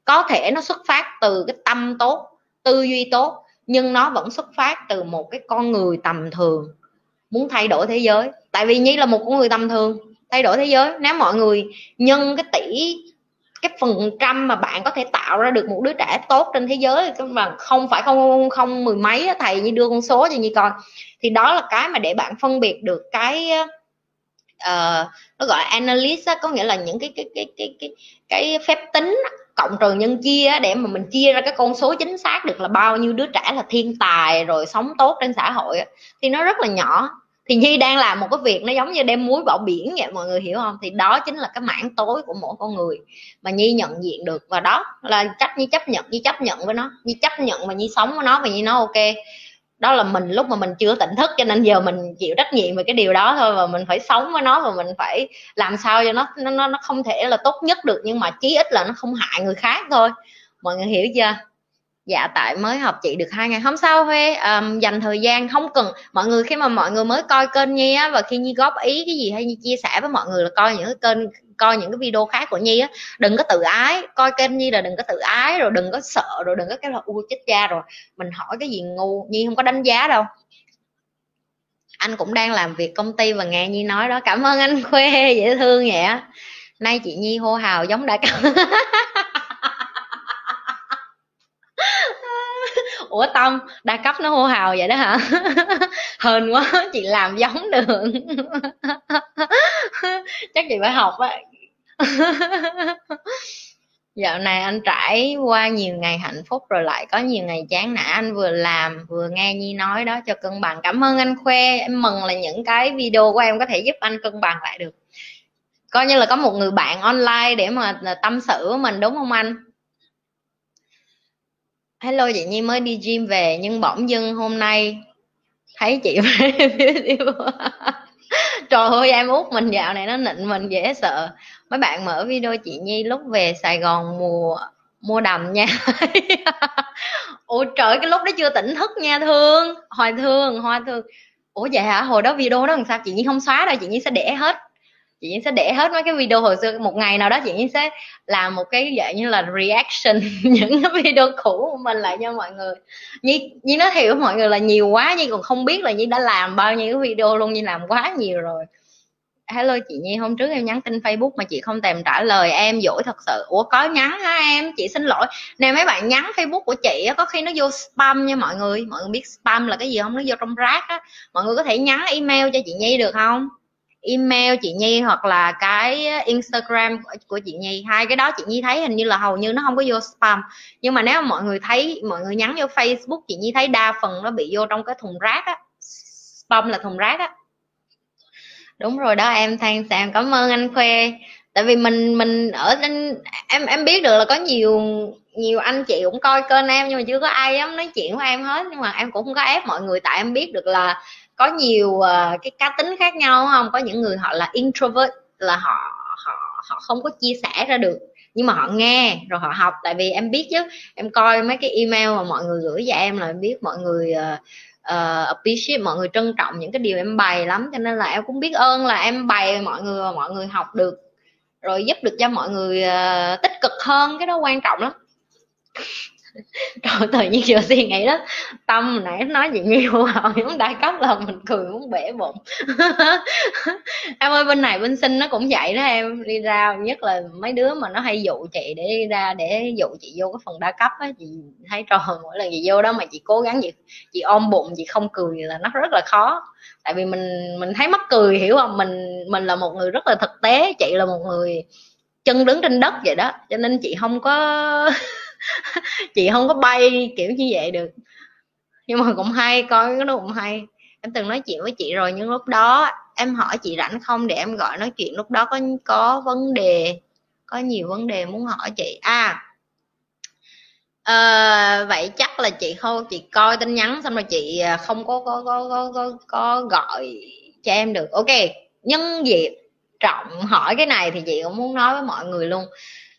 Có thể nó xuất phát từ cái tâm tốt, tư duy tốt, nhưng nó vẫn xuất phát từ một cái con người tầm thường, muốn thay đổi thế giới. Tại vì nhi là một con người tầm thường, thay đổi thế giới. Nếu mọi người nhân cái tỷ cái phần trăm mà bạn có thể tạo ra được một đứa trẻ tốt trên thế giới mà không phải không không, không mười mấy thầy như đưa con số cho như coi. Thì đó là cái mà để bạn phân biệt được cái uh, nó gọi analyst á, có nghĩa là những cái cái cái cái cái cái phép tính cộng trừ nhân chia để mà mình chia ra cái con số chính xác được là bao nhiêu đứa trẻ là thiên tài rồi sống tốt trên xã hội thì nó rất là nhỏ thì nhi đang làm một cái việc nó giống như đem muối bỏ biển vậy, mọi người hiểu không? Thì đó chính là cái mảng tối của mỗi con người mà nhi nhận diện được. Và đó là cách nhi chấp nhận, nhi chấp nhận với nó. Nhi chấp nhận mà nhi sống với nó và nhi nói, ok, đó là mình lúc mà mình chưa tỉnh thức cho nên giờ mình chịu trách nhiệm về cái điều đó thôi và mình phải sống với nó và mình phải làm sao cho nó nó nó không thể là tốt nhất được nhưng mà chí ít là nó không hại người khác thôi. Mọi người hiểu chưa? Dạ tại mới học chị được hai ngày. Không sao huê um, dành thời gian không cần. Mọi người khi mà mọi người mới coi kênh nhi á và khi nhi góp ý cái gì hay nhi chia sẻ với mọi người là coi những cái kênh coi những cái video khác của nhi á đừng có tự ái. Coi kênh nhi là đừng có tự ái rồi đừng có sợ rồi đừng có cái là u chết cha rồi. Mình hỏi cái gì ngu? Nhi không có đánh giá đâu. Anh cũng đang làm việc công ty và nghe nhi nói đó. Cảm ơn anh khuê dễ thương vậy á. Nay chị nhi hô hào giống đại ca. ủa tâm đa cấp nó hô hào vậy đó hả? Hên quá, chị làm giống được. Chắc chị phải học á. Dạo này anh trải qua nhiều ngày hạnh phúc rồi lại có nhiều ngày chán nản. Anh vừa làm, vừa nghe nhi nói đó cho cân bằng. Cảm ơn anh khoe, em mừng là những cái video của em có thể giúp anh cân bằng lại được. Coi như là có một người bạn online để mà tâm sự với mình, đúng không anh? Hello, chị Nhi mới đi gym về, nhưng bỗng dưng hôm nay thấy chị trời ơi, em út mình dạo này nó nịnh mình, dễ sợ. Mấy bạn mở video chị Nhi lúc về Sài Gòn mùa mua đầm nha. Ủa, trời cái lúc đó chưa tỉnh thức nha, thương. Hoài thương hoa thương. Ủa, vậy hả? Hồi đó video đó làm sao? Chị Nhi không xóa đâu, chị Nhi sẽ để hết chị sẽ để hết mấy cái video hồi xưa. Một ngày nào đó chị sẽ làm một cái dạng như là reaction những cái video cũ của mình lại cho mọi người. Nhi Nhi nói hiểu với mọi người là nhiều quá, Nhi còn không biết là Nhi đã làm bao nhiêu cái video luôn, Nhi làm quá nhiều rồi. Hello chị Nhi, hôm trước em nhắn tin Facebook mà chị không thèm trả lời. Em dỗi thật sự. Ủa, có nhắn hả em? Chị xin lỗi. Nè, mấy bạn nhắn Facebook của chị có khi nó vô spam nha mọi người. Mọi người biết spam là cái gì không? Nó vô trong rác á. Mọi người có thể nhắn email cho chị Nhi được không? Email chị Nhi hoặc là cái Instagram của chị Nhi. Hai cái đó chị Nhi thấy hình như là hầu như nó không có vô spam. Nhưng mà nếu mà mọi người thấy, mọi người nhắn vô Facebook, chị Nhi thấy đa phần nó bị vô trong cái thùng rác á. Spam là thùng rác á. Đúng rồi đó, em than sàn cảm ơn anh khoe tại vì mình mình ở trên, em em biết được là có nhiều nhiều anh chị cũng coi kênh em nhưng mà chưa có ai dám nói chuyện với em hết. Nhưng mà em cũng không có ép mọi người, tại em biết được là có nhiều uh, cái cá tính khác nhau không? Có những người họ là introvert là họ họ họ không có chia sẻ ra được nhưng mà họ nghe rồi họ học. Tại vì em biết chứ em coi mấy cái email mà mọi người gửi cho em là em biết mọi người uh, uh, appreciate mọi người trân trọng những cái điều em bày lắm. Cho nên là em cũng biết ơn là em bày mọi người và mọi người học được rồi giúp được cho mọi người uh, tích cực hơn. Cái đó quan trọng lắm rồi tự nhiên vừa suy nghĩ đó. Tâm nãy nói gì nhiều họ muốn đại cấp là mình cười muốn bể bụng. Em ơi, bên này bên sinh nó cũng vậy đó em. Đi ra nhất là mấy đứa mà nó hay dụ chị để đi ra để dụ chị vô cái phần đa cấp á, chị thấy trò mỗi lần chị vô đó mà chị cố gắng chị chị ôm bụng, chị không cười là nó rất là khó. Tại vì mình mình thấy mắc cười, hiểu không? Mình mình là một người rất là thực tế, chị là một người chân đứng trên đất vậy đó. Cho nên chị không có chị không có bay kiểu như vậy được. Nhưng mà cũng hay coi cái nó cũng hay. Em từng nói chuyện với chị rồi nhưng lúc đó em hỏi chị rảnh không để em gọi nói chuyện. Lúc đó có có vấn đề có nhiều vấn đề muốn hỏi chị. À à, vậy chắc là chị không chị coi tin nhắn xong rồi chị à, không có có có có có, có gọi cho em được. Ok nhân dịp trọng hỏi cái này thì chị cũng muốn nói với mọi người luôn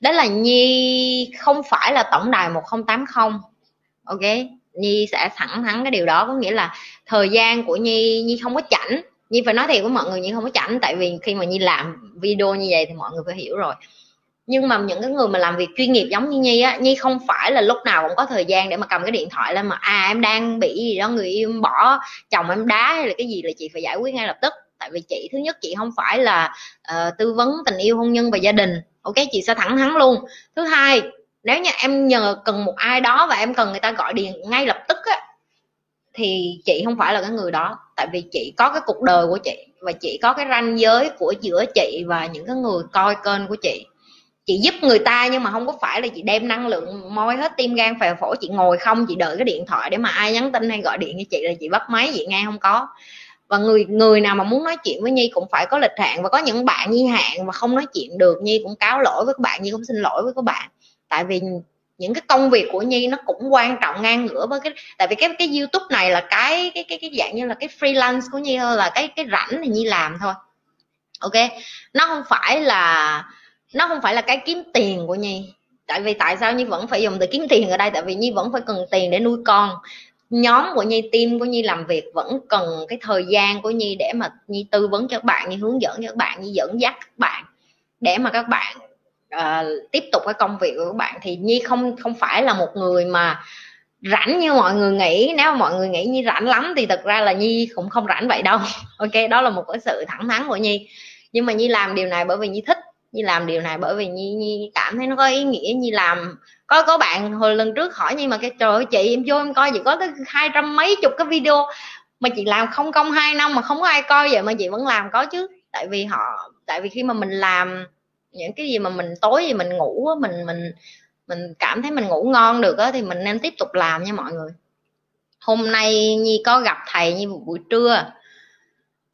đó là nhi không phải là tổng đài 1080 ok? Nhi sẽ thẳng thắn cái điều đó có nghĩa là thời gian của nhi nhi không có chảnh. Nhi phải nói thiệt với mọi người nhi không có chảnh tại vì khi mà nhi làm video như vậy thì mọi người phải hiểu rồi. Nhưng mà những cái người mà làm việc chuyên nghiệp giống như nhi á nhi không phải là lúc nào cũng có thời gian để mà cầm cái điện thoại lên mà à em đang bị gì đó người yêu bỏ chồng em đá hay là cái gì là chị phải giải quyết ngay lập tức. Tại vì chị thứ nhất chị không phải là uh, tư vấn tình yêu hôn nhân và gia đình ok, chị sẽ thẳng thắn luôn. Thứ hai, nếu như em nhờ cần một ai đó và em cần người ta gọi điện ngay lập tức á, thì chị không phải là cái người đó. Tại vì chị có cái cuộc đời của chị và chị có cái ranh giới của giữa chị và những cái người coi kênh của chị. Chị giúp người ta nhưng mà không có phải là chị đem năng lượng moi hết tim gan phèo phổi, chị ngồi không, chị đợi cái điện thoại để mà ai nhắn tin hay gọi điện cho chị là chị bắt máy, chị nghe không có và người người nào mà muốn nói chuyện với nhi cũng phải có lịch hạn và có những bạn nhi hạn mà không nói chuyện được, nhi cũng cáo lỗi với các bạn, nhi cũng xin lỗi với các bạn. Tại vì những cái công việc của nhi nó cũng quan trọng ngang ngửa với cái, tại vì cái cái youtube này là cái cái cái cái dạng như là cái freelance của nhi thôi, là cái cái rảnh thì nhi làm thôi. Ok? Nó không phải là, nó không phải là cái kiếm tiền của nhi. Tại vì tại sao nhi vẫn phải dùng từ kiếm tiền ở đây? Tại vì nhi vẫn phải cần tiền để nuôi con nhóm của nhi team của nhi làm việc vẫn cần cái thời gian của nhi để mà nhi tư vấn cho các bạn nhi hướng dẫn cho các bạn nhi dẫn dắt các bạn để mà các bạn uh, tiếp tục cái công việc của các bạn. Thì nhi không không phải là một người mà rảnh như mọi người nghĩ. Nếu mà mọi người nghĩ nhi rảnh lắm thì thật ra là nhi cũng không rảnh vậy đâu. Ok đó là một cái sự thẳng thắn của nhi. Nhưng mà nhi làm điều này bởi vì nhi thích nhi làm điều này bởi vì nhi nhi cảm thấy nó có ý nghĩa. Nhi làm có có bạn hồi lần trước hỏi nhưng mà cái trời ơi chị em vô em coi chị có tới hai trăm mấy chục cái video. Mà chị làm không công hai năm mà không có ai coi vậy mà chị vẫn làm có chứ. Tại vì họ tại vì khi mà mình làm những cái gì mà mình tối gì mình ngủ mình mình mình cảm thấy mình ngủ ngon được á thì mình nên tiếp tục làm nha mọi người. Hôm nay nhi có gặp thầy như buổi trưa.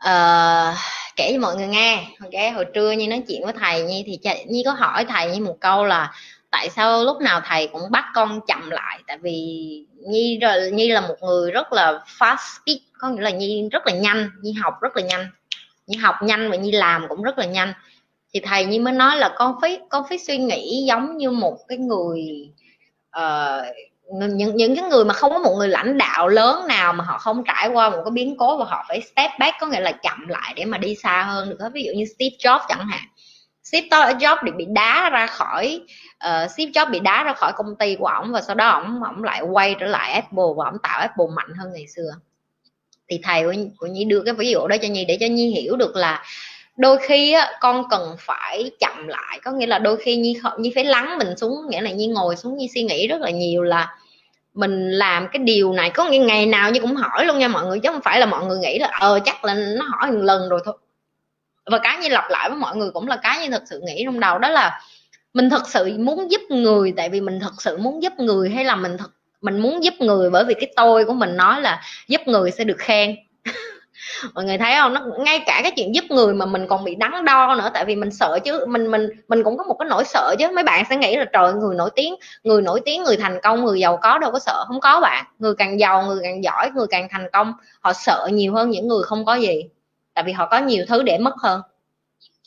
Uh, kể cho mọi người nghe. Ok hồi trưa nhi nói chuyện với thầy nhi thì nhi có hỏi thầy như một câu là tại sao lúc nào thầy cũng bắt con chậm lại? Tại vì nhi nhi là một người rất là fast speed có nghĩa là nhi rất là nhanh nhi học rất là nhanh. Nhi học nhanh và nhi làm cũng rất là nhanh. Thì thầy nhi mới nói là con phải con phải suy nghĩ giống như một cái người uh, những những cái người mà không có một người lãnh đạo lớn nào mà họ không trải qua một cái biến cố và họ phải step back có nghĩa là chậm lại để mà đi xa hơn được ví dụ như Steve Jobs chẳng hạn. Steve Jobs bị bị đá ra khỏi ờ, uh, Steve Jobs bị đá ra khỏi công ty của ổng và sau đó ổng ổng lại quay trở lại Apple và ổng tạo Apple mạnh hơn ngày xưa. Thì thầy của, của Nhi đưa cái ví dụ đó cho Nhi để cho Nhi hiểu được là đôi khi á, con cần phải chậm lại. Có nghĩa là đôi khi Nhi không Nhi phải lắng mình xuống nghĩa là Nhi ngồi xuống Nhi suy nghĩ rất là nhiều là mình làm cái điều này. Có nghĩa ngày nào như cũng hỏi luôn nha mọi người chứ không phải là mọi người nghĩ là ờ chắc là nó hỏi một lần rồi thôi và cái như lặp lại với mọi người cũng là cái như thật sự nghĩ trong đầu đó là mình thật sự muốn giúp người, tại vì mình thật sự muốn giúp người hay là mình thật, mình muốn giúp người bởi vì cái tôi của mình nói là giúp người sẽ được khen. Mọi người thấy không? Nó, ngay cả cái chuyện giúp người mà mình còn bị đắn đo nữa, tại vì mình sợ chứ, mình mình mình cũng có một cái nỗi sợ chứ. Mấy bạn sẽ nghĩ là trời, người nổi tiếng, người nổi tiếng, người thành công, người giàu có đâu có sợ. Không có bạn. Người càng giàu, người càng giỏi, người càng thành công, họ sợ nhiều hơn những người không có gì tại vì họ có nhiều thứ để mất hơn.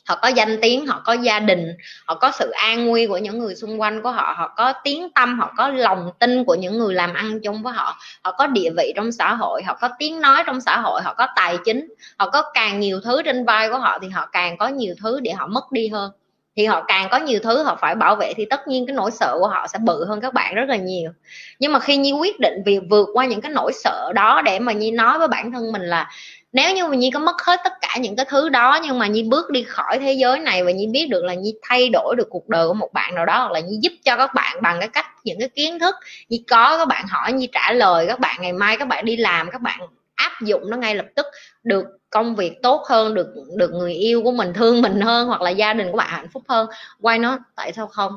Họ có danh tiếng, họ có gia đình, họ có sự an nguy của những người xung quanh của họ họ có tiếng tâm, họ có lòng tin của những người làm ăn chung với họ họ có địa vị trong xã hội, họ có tiếng nói trong xã hội, họ có tài chính, họ có càng nhiều thứ trên vai của họ thì họ càng có nhiều thứ để họ mất đi hơn. Thì họ càng có nhiều thứ họ phải bảo vệ thì tất nhiên cái nỗi sợ của họ sẽ bự hơn các bạn rất là nhiều. Nhưng mà khi nhi quyết định việc vượt qua những cái nỗi sợ đó để mà nhi nói với bản thân mình là nếu như mà nhi có mất hết tất cả những cái thứ đó, nhưng mà nhi bước đi khỏi thế giới này và nhi biết được là nhi thay đổi được cuộc đời của một bạn nào đó, hoặc là nhi giúp cho các bạn bằng cái cách, những cái kiến thức nhi có, các bạn hỏi nhi trả lời, các bạn ngày mai các bạn đi làm, các bạn áp dụng nó ngay lập tức, được công việc tốt hơn, được được người yêu của mình thương mình hơn, hoặc là gia đình của bạn hạnh phúc hơn. Quay nó tại sao không?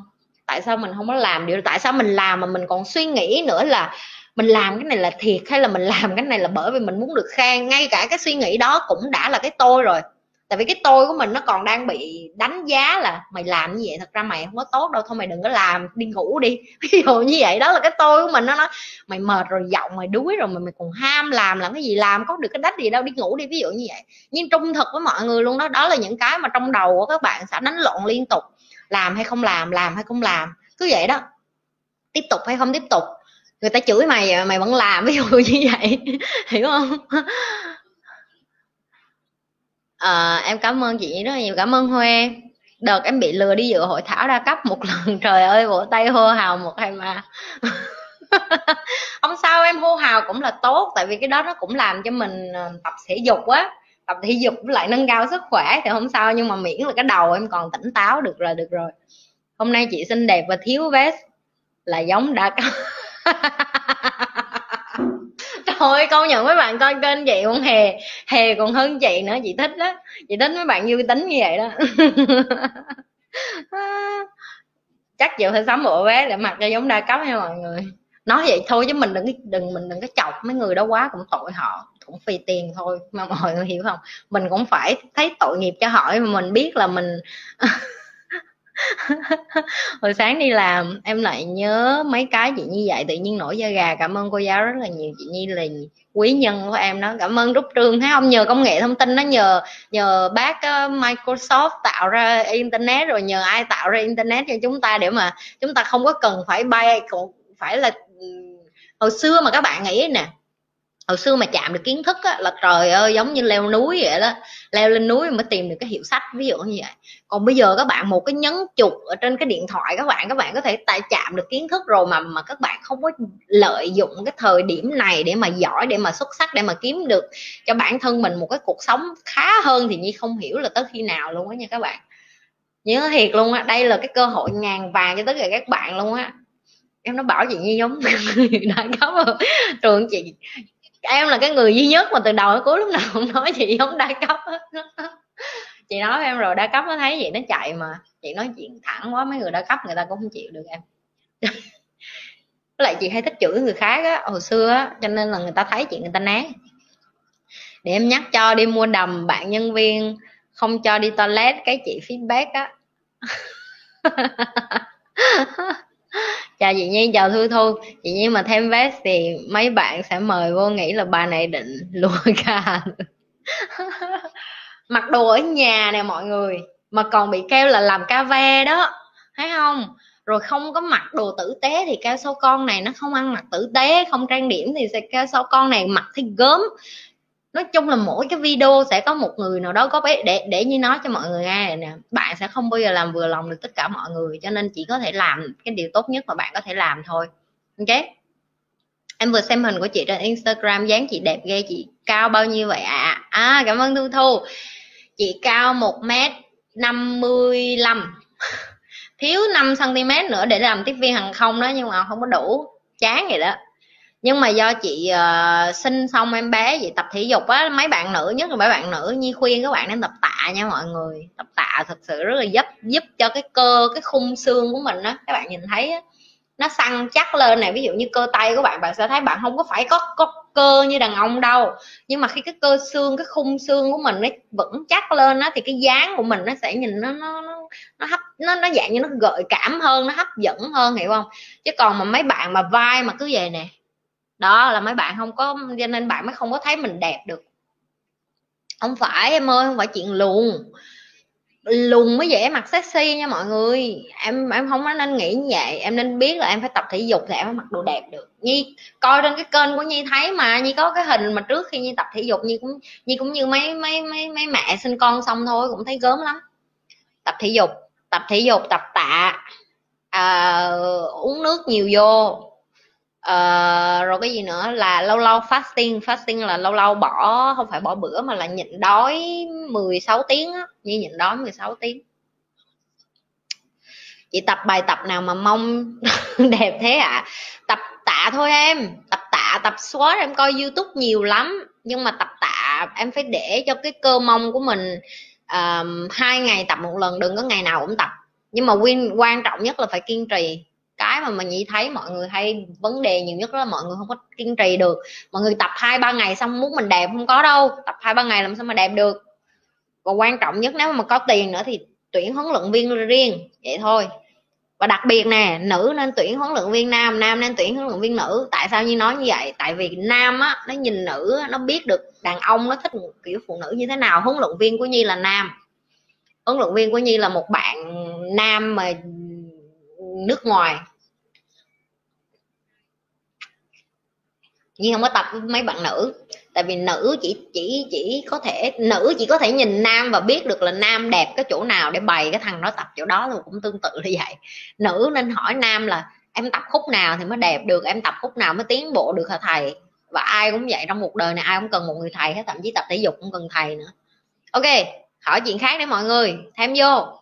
Tại sao mình không có làm điều tại sao mình làm mà mình còn suy nghĩ nữa là mình làm cái này là thiệt hay là mình làm cái này là bởi vì mình muốn được khen ngay cả cái suy nghĩ đó cũng đã là cái tôi rồi. Tại vì cái tôi của mình nó còn đang bị đánh giá là mày làm như vậy, thật ra mày không có tốt đâu, thôi mày đừng có làm, đi ngủ đi. Ví dụ như vậy, đó là cái tôi của mình, nó nói, mày mệt rồi, giọng mày đuối rồi mà mày còn ham làm làm cái gì làm, có được cái đách gì đâu, đi ngủ đi. Ví dụ như vậy. Nhưng trung thực với mọi người luôn đó đó là những cái mà trong đầu của các bạn sẽ đánh lộn liên tục. Làm hay không làm làm hay không làm. Cứ vậy đó. Tiếp tục hay không tiếp tục người ta chửi mày mày vẫn làm ví dụ như vậy. Hiểu không? À, em cảm ơn chị rất là nhiều. Cảm ơn huê đợt em bị lừa đi dự hội thảo đa cấp một lần. Trời ơi vỗ tay hô hào một hai ba không sao em hô hào cũng là tốt tại vì cái đó nó cũng làm cho mình ờ, tập thể dục á. Tập thể dục với lại nâng cao sức khỏe thì không sao nhưng mà miễn là cái đầu em còn tỉnh táo được là được rồi. Hôm nay chị xinh đẹp và thiếu vest là giống đã cấp thôi, công nhận mấy bạn coi kênh chị con hề hề còn hơn chị nữa, chị thích đó chị thích mấy bạn vui tính như vậy đó. Chắc chịu phải sắm bộ vé để mặc cho giống đa cấp nha mọi người. Nói vậy thôi chứ mình đừng đừng, mình đừng có chọc mấy người đó quá, cũng tội họ, cũng phi tiền thôi. Mà mọi người hiểu không? Mình cũng phải thấy tội nghiệp cho họ mà mình biết là mình hồi sáng đi làm, em lại nhớ mấy cái chị như vậy tự nhiên nổi da gà, cảm ơn cô giáo rất là nhiều, chị nhi là quý nhân của em đó, cảm ơn Trúc Trương. Thấy không? Nhờ công nghệ thông tin nó nhờ nhờ bác ờ, Microsoft tạo ra internet, rồi nhờ ai tạo ra internet cho chúng ta để mà chúng ta không có cần phải bay, cũng phải là ừ, hồi xưa mà các bạn nghĩ nè hồi xưa mà chạm được kiến thức á, là trời ơi giống như leo núi vậy đó. Leo lên núi mới tìm được cái hiệu sách ví dụ như vậy. Còn bây giờ các bạn một cái nhấn chuột ở trên cái điện thoại các bạn các bạn có thể tại chạm được kiến thức rồi mà mà các bạn không có lợi dụng cái thời điểm này để mà giỏi để mà xuất sắc để mà kiếm được cho bản thân mình một cái cuộc sống khá hơn thì nhi không hiểu là tới khi nào luôn á nha các bạn. Nhớ thiệt luôn á đây là cái cơ hội ngàn vàng cho tất cả các bạn luôn á. Em nó bảo chị nhi giống đã có trường chị em là cái người duy nhất mà từ đầu đến cuối lúc nào cũng nói chị giống đa cấp chị nói với em rồi, đa cấp nó thấy vậy nó chạy mà. Chị nói chuyện thẳng quá, mấy người đa cấp người ta cũng không chịu được em. Với lại chị hay thích chửi người khác á, hồi xưa á, cho nên là người ta thấy chị người ta né. Để em nhắc cho đi mua đầm, bạn nhân viên không cho đi toilet, cái chị feedback á chào chị Nhi, chào Thư Thu. Chị Nhi mà thêm vest thì mấy bạn sẽ mời vô nghĩ là bà này định lùa gà. Mặc đồ ở nhà nè mọi người, mà còn bị kêu là làm ca ve đó, thấy không? Rồi không có mặc đồ tử tế thì cao sau con này nó không ăn mặc tử tế, không trang điểm thì sẽ cao sau con này mặc thấy gớm nói chung là mỗi cái video sẽ có một người nào đó có bé để để như nói cho mọi người nghe nè. Bạn sẽ không bao giờ làm vừa lòng được tất cả mọi người, cho nên chỉ có thể làm cái điều tốt nhất mà bạn có thể làm thôi. Ok? Em vừa xem hình của chị trên instagram, dáng chị đẹp ghê, chị cao bao nhiêu vậy ạ? À? à cảm ơn thu thu. Chị cao một m năm mươi lăm. Thiếu 5 cm nữa để làm tiếp viên hàng không đó, nhưng mà không có đủ. Chán vậy đó nhưng mà do chị uh, sinh xong em bé chị tập thể dục á mấy bạn nữ nhất là mấy bạn nữ nhi khuyên các bạn nên tập tạ nha mọi người. Tập tạ thực sự rất là giúp giúp cho cái cơ cái khung xương của mình á. Các bạn nhìn thấy á, nó săn chắc lên này ví dụ như cơ tay của bạn bạn sẽ thấy bạn không có phải có có cơ như đàn ông đâu. Nhưng mà khi cái cơ xương cái khung xương của mình nó vững chắc lên á thì cái dáng của mình nó sẽ nhìn nó nó nó nó hấp nó nó dạng như nó gợi cảm hơn nó hấp dẫn hơn hiểu không? Chứ còn mà mấy bạn mà vai mà cứ về nè đó là mấy bạn không có cho nên bạn mới không có thấy mình đẹp được. Không phải em ơi không phải chuyện luồn lùn mới dễ mặc sexy nha mọi người. Em em không có nên nghĩ như vậy. Em nên biết là em phải tập thể dục thì em mới mặc đồ đẹp được. Nhi coi trên cái kênh của nhi thấy mà. Nhi có cái hình mà trước khi nhi tập thể dục nhi cũng nhi cũng như mấy mấy mấy mấy mẹ sinh con xong thôi cũng thấy gớm lắm. Tập thể dục tập thể dục tập tạ. À, uống nước nhiều vô uh, rồi cái gì nữa là lâu lâu fasting fasting là lâu lâu bỏ không phải bỏ bữa mà là nhịn đói 16 tiếng á như nhịn đói 16 tiếng. Chị tập bài tập nào mà mong đẹp thế ạ? À? tập tạ thôi em tập tạ tập squat em coi youtube nhiều lắm nhưng mà tập tạ em phải để cho cái cơ mông của mình uh, hai ngày tập một lần đừng có ngày nào cũng tập. Nhưng mà win quan trọng nhất là phải kiên trì cái mà mình nhị thấy mọi người hay vấn đề nhiều nhất là mọi người không có kiên trì được. Mọi người tập hai ba ngày xong muốn mình đẹp không có đâu. Tập hai ba ngày làm sao mà đẹp được. Và quan trọng nhất nếu mà có tiền nữa thì tuyển huấn luyện viên riêng, vậy thôi. Và đặc biệt nè, nữ nên tuyển huấn luyện viên nam nam nên tuyển huấn luyện viên nữ. Tại sao như nói như vậy? Tại vì nam á, nó nhìn nữ nó biết được đàn ông nó thích kiểu phụ nữ như thế nào. Huấn luyện viên của nhi là nam. Huấn luyện viên của nhi là một bạn nam mà nước ngoài. Nhưng không có tập với mấy bạn nữ. Tại vì nữ chỉ chỉ chỉ có thể, nữ chỉ có thể nhìn nam và biết được là nam đẹp cái chỗ nào để bày cái thằng đó tập chỗ đó rồi cũng tương tự như vậy. Nữ nên hỏi nam là, em tập khúc nào thì mới đẹp được? Em tập khúc nào mới tiến bộ được hả thầy? Và ai cũng vậy, trong một đời này ai cũng cần một người thầy hết, thậm chí tập thể dục cũng cần thầy nữa. Ok, hỏi chuyện khác để mọi người, thêm vô